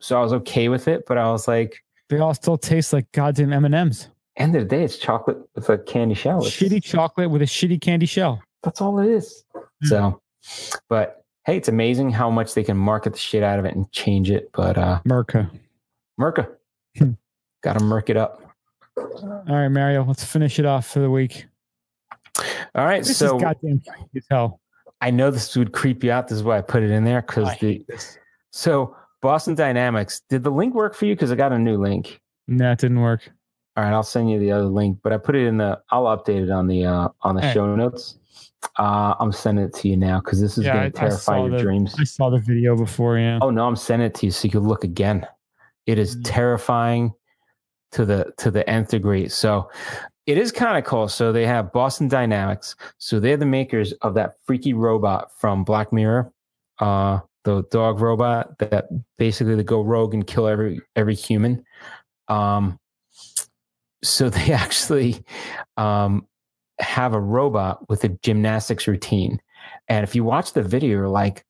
Speaker 2: so I was okay with it. But I was like,
Speaker 1: They all still taste like goddamn M and M's.
Speaker 2: End of the day, it's chocolate with a candy shell. It's-
Speaker 1: Shitty chocolate with a shitty candy shell.
Speaker 2: That's all it is. So, but hey, it's amazing how much they can market the shit out of it and change it. But uh
Speaker 1: Merca.
Speaker 2: Merca,
Speaker 1: Hmm.
Speaker 2: got to merc it up.
Speaker 1: All right, Mario, let's finish it off for the week.
Speaker 2: All right,
Speaker 1: This
Speaker 2: so
Speaker 1: is goddamn as hell.
Speaker 2: I know this would creep you out. This is why I put it in there because the
Speaker 1: this.
Speaker 2: so Boston Dynamics. Did the link work for you? Because I got a new link.
Speaker 1: No, it didn't work.
Speaker 2: All right, I'll send you the other link, but I put it in the. I'll update it on the uh on the
Speaker 1: right.
Speaker 2: show notes. Uh, I'm sending it to you now because this is
Speaker 1: Yeah,
Speaker 2: going to terrify your
Speaker 1: the-
Speaker 2: dreams.
Speaker 1: I saw the video before, yeah.
Speaker 2: Oh no, I'm sending it to you so you can look again. It is
Speaker 1: Mhm.
Speaker 2: terrifying to the to the nth degree. So it is kind of cool. So they have Boston Dynamics. So they're the makers of that freaky robot from Black Mirror, uh, the dog robot that basically they go rogue and kill every every human. Um, so they actually um, have a robot with a gymnastics routine, and if you watch the video, you're like,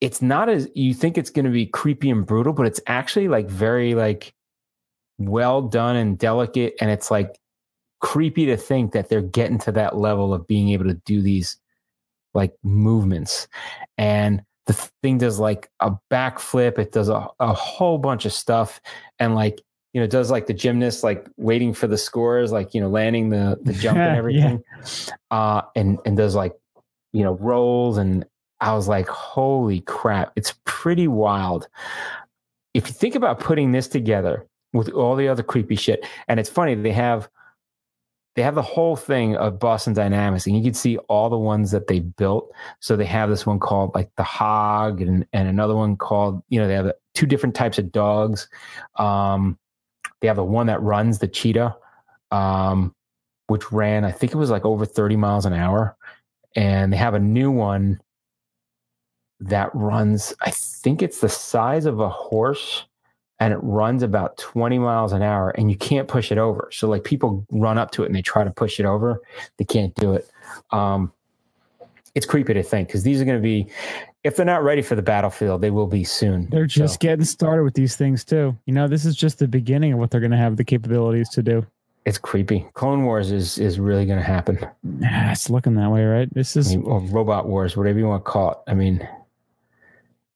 Speaker 2: it's not as you think it's going to be creepy and brutal, but it's actually like very like well done and delicate, and it's like creepy to think that they're getting to that level of being able to do these like movements. And the thing does like a backflip. It does a, a whole bunch of stuff. And like you know does like the gymnast like waiting for the scores like you know landing the the jump and
Speaker 1: Yeah.
Speaker 2: everything uh and and does like you know rolls and i was like holy crap it's pretty wild if you think about putting this together with all the other creepy shit and it's funny they have they have the whole thing of Boston Dynamics, and you can see all the ones that they built. So they have this one called like the Hog, and and another one called you know they have two different types of dogs. Um, they have the one that runs the cheetah, um, which ran I think it was like over thirty miles an hour, and they have a new one that runs I think it's the size of a horse, and it runs about 20 miles an hour and you can't push it over. So like people run up to it and they try to push it over. They can't do it. Um, it's creepy to think because these are going to be, if they're not ready for the battlefield, they will be soon.
Speaker 1: They're just
Speaker 2: So
Speaker 1: getting started with these things too. You know, this is just the beginning of what they're going to have the capabilities to do.
Speaker 2: it's creepy. Clone Wars is is really going to happen.
Speaker 1: Ah, It's looking that way, right? This
Speaker 2: I
Speaker 1: is
Speaker 2: mean, or Robot Wars, whatever you want to call it. I mean,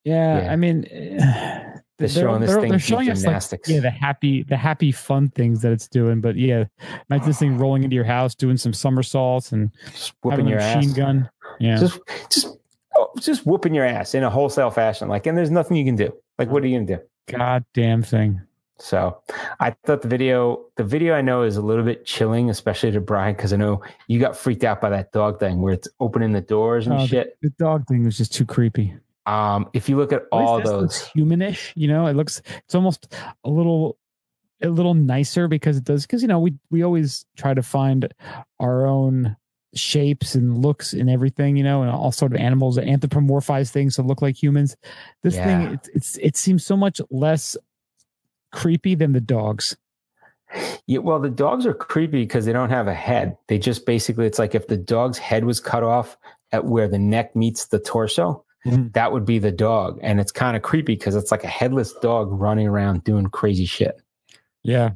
Speaker 1: yeah.
Speaker 2: yeah.
Speaker 1: I mean,
Speaker 2: they're showing this thing do
Speaker 1: showing us like,
Speaker 2: gymnastics.
Speaker 1: yeah the happy the happy fun things that it's doing. But yeah, imagine this thing rolling into your house, doing some somersaults and
Speaker 2: just whooping your
Speaker 1: machine
Speaker 2: ass.
Speaker 1: gun. Yeah,
Speaker 2: Just just oh, just whooping your ass in a wholesale fashion. Like, and there's nothing you can do. Like, what are you gonna do?
Speaker 1: goddamn thing.
Speaker 2: So I thought the video, the video I know is a little bit chilling, especially to Brian, because I know you got freaked out by that dog thing where it's opening the doors and
Speaker 1: Oh,
Speaker 2: shit.
Speaker 1: The dog thing was just too creepy.
Speaker 2: Um, if you look at
Speaker 1: At
Speaker 2: all those,
Speaker 1: humanish. You know, it looks it's almost a little a little nicer because it does because you know we we always try to find our own shapes and looks and everything you know and all sort of animals that anthropomorphize things to look like humans this
Speaker 2: Yeah.
Speaker 1: thing it's, it's it seems so much less creepy than the dogs
Speaker 2: yeah, well, the dogs are creepy because they don't have a head. They just basically, it's like if the dog's head was cut off at where the neck meets the torso,
Speaker 1: Mhm.
Speaker 2: that would be the dog. And it's kind of creepy because it's like a headless dog running around doing crazy shit.
Speaker 1: yeah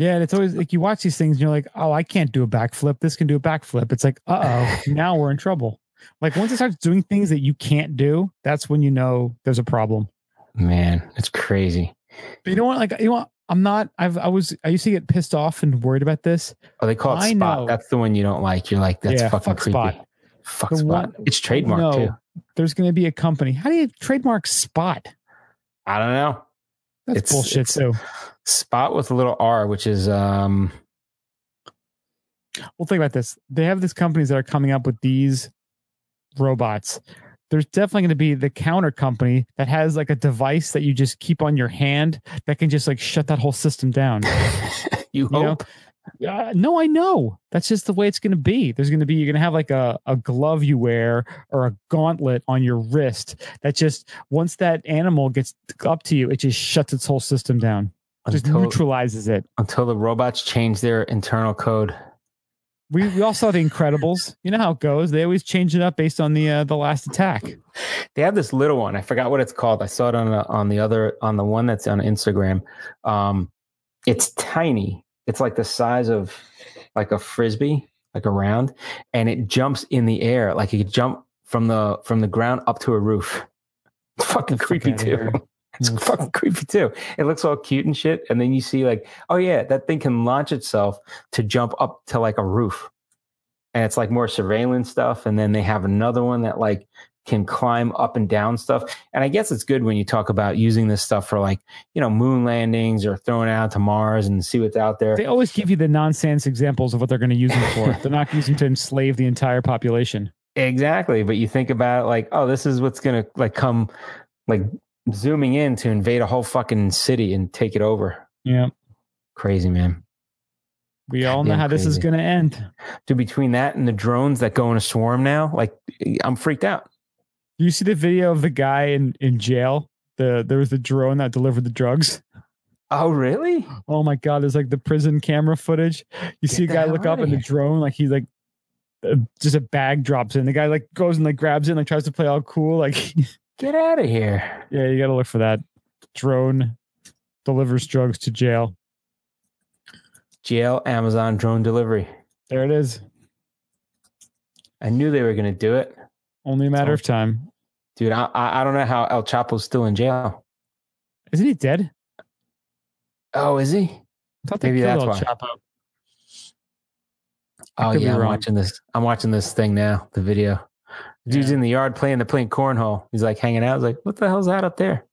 Speaker 1: yeah and it's always like you watch these things and you're like oh i can't do a backflip this can do a backflip it's like uh-oh now we're in trouble like once it starts doing things that you can't do that's when you know there's a problem
Speaker 2: Man, it's crazy.
Speaker 1: But you know what? Like you know what? I'm not. I've I was I used to get pissed off and worried about this.
Speaker 2: Oh, they call it
Speaker 1: I
Speaker 2: spot.
Speaker 1: know.
Speaker 2: That's the one you don't like. You're like, that's
Speaker 1: Yeah,
Speaker 2: fucking
Speaker 1: fuck
Speaker 2: creepy.
Speaker 1: Spot.
Speaker 2: Fuck
Speaker 1: The
Speaker 2: spot.
Speaker 1: one-
Speaker 2: it's trademarked
Speaker 1: no,
Speaker 2: too.
Speaker 1: There's going to be a company. How do you trademark Spot?
Speaker 2: I don't know.
Speaker 1: That's
Speaker 2: It's-
Speaker 1: bullshit
Speaker 2: it's-
Speaker 1: too.
Speaker 2: Spot with a little R, which is um
Speaker 1: Well, think about this. They have these companies that are coming up with these robots. There's definitely going to be the counter company that has like a device that you just keep on your hand that can just like shut that whole system down.
Speaker 2: you
Speaker 1: You know? Uh, no, I know. That's just the way it's going to be. There's going to be you're going to have like a, a glove you wear or a gauntlet on your wrist that just once that animal gets up to you, it just shuts its whole system down. Just
Speaker 2: Until,
Speaker 1: neutralizes it.
Speaker 2: until the robots change their internal code.
Speaker 1: We we all saw the Incredibles. You know how it goes. They always change it up based on the uh, the last attack.
Speaker 2: They have this little one. I forgot what it's called. I saw it on the, on the other on the one that's on Instagram. Um, it's tiny. It's like the size of like a frisbee, like a round, and it jumps in the air like it could jump from the from the ground up to a roof. It's fucking
Speaker 1: fuck
Speaker 2: creepy too. It's
Speaker 1: Mm.
Speaker 2: fucking creepy too. It looks all cute and shit, and then you see like, oh yeah, that thing can launch itself to jump up to like a roof, and it's like more surveillance stuff. And then they have another one that like can climb up and down stuff. And I guess it's good when you talk about using this stuff for like you know moon landings or throwing it out to Mars and see what's out there.
Speaker 1: They always give you the nonsense examples of what they're going to use them for. they're not using to enslave the entire population.
Speaker 2: Exactly. But you think about it like, oh, this is what's gonna like come like zooming in to invade a whole fucking city and take it over.
Speaker 1: Yeah,
Speaker 2: Crazy man.
Speaker 1: we all know how this is going to end.
Speaker 2: Dude, between that and the drones that go in a swarm now, like I'm freaked out.
Speaker 1: Do you see the video of the guy in in jail? The there was the drone that delivered the drugs.
Speaker 2: Oh, really?
Speaker 1: Oh my god, there's like the prison camera footage. You see a guy look up and the drone like he's like uh, just a bag drops in. The guy like goes and like grabs it and like tries to play all cool. Like
Speaker 2: Get out of here.
Speaker 1: yeah, you got to look for that. Drone delivers drugs to jail.
Speaker 2: Jail, Amazon, drone delivery.
Speaker 1: There it is.
Speaker 2: I knew they were going to do it.
Speaker 1: Only a matter of time.
Speaker 2: Dude, I, I don't know how El Chapo's still in jail.
Speaker 1: Isn't he dead?
Speaker 2: Oh, is he?
Speaker 1: I thought they
Speaker 2: Maybe
Speaker 1: killed
Speaker 2: that's
Speaker 1: El
Speaker 2: why.
Speaker 1: Chapo.
Speaker 2: Oh yeah, I'm watching this. I'm watching this thing now. The video. Dude's
Speaker 1: Yeah.
Speaker 2: in the yard playing. They're playing cornhole. He's like hanging out. I was like, what the hell's that up there?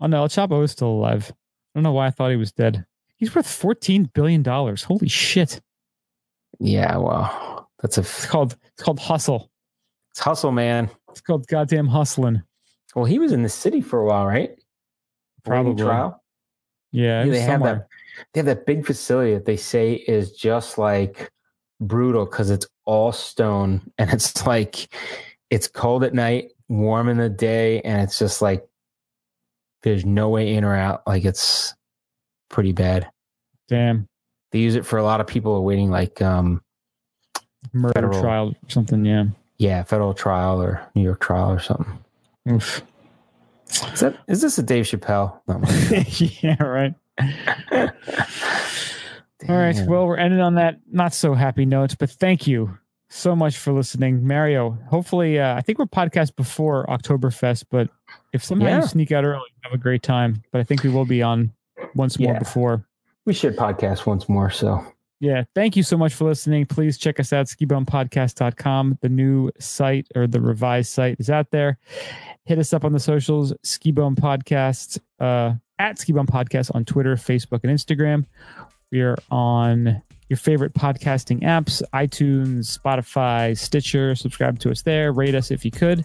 Speaker 1: Oh no, El Chapo is still alive. I don't know why I thought he was dead. He's worth fourteen billion dollars. Holy shit!
Speaker 2: Yeah, well, that's a
Speaker 1: It's called it's called hustle.
Speaker 2: It's hustle, man.
Speaker 1: It's called goddamn hustling.
Speaker 2: Well, he was in the city for a while, right? Waiting
Speaker 1: Probably.
Speaker 2: trial.
Speaker 1: Yeah,
Speaker 2: Yeah, they have that. They have that big facility that they say is just like brutal because it's all stone and it's like it's cold at night, warm in the day, and it's just like There's no way in or out. Like it's pretty bad.
Speaker 1: Damn.
Speaker 2: They use it for a lot of people awaiting like um
Speaker 1: Murder
Speaker 2: Federal.
Speaker 1: trial or something. Yeah.
Speaker 2: Yeah, federal trial or New York trial or something.
Speaker 1: Oof.
Speaker 2: Is that is this a Dave Chappelle?
Speaker 1: Yeah. Right. All right. Well, we're ending on that not so happy note, but thank you so much for listening, Mario. Hopefully, uh, I think we're podcast before Oktoberfest, but if somehow
Speaker 2: Yeah.
Speaker 1: you sneak out early, have a great time. But I think we will be on once more
Speaker 2: Yeah.
Speaker 1: before.
Speaker 2: we should podcast once more. So
Speaker 1: Yeah. Thank you so much for listening. Please check us out, skibumpodcast.com. The new site or the revised site is out there. Hit us up on the socials, Skibum Podcast, uh, at Skibum Podcast on Twitter, Facebook, and Instagram. We are on your favorite podcasting apps, iTunes, Spotify, Stitcher. Subscribe to us there. Rate us if you could.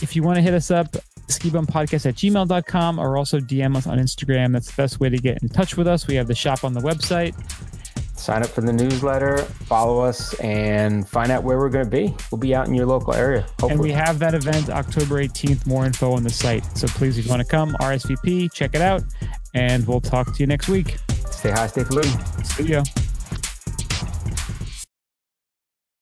Speaker 1: If you want to hit us up, skibumpodcast at gmail.com or also DM us on Instagram. That's the best way to get in touch with us. We have the shop on the website.
Speaker 2: Sign up for the newsletter, follow us, and find out where we're going to be. We'll be out in your local area. Hopefully.
Speaker 1: And we have that event October 18th. More info on the site. So please, if you want to come, RSVP, check it out. And we'll talk to you next week.
Speaker 2: stay high, stay polluted.
Speaker 1: See ya.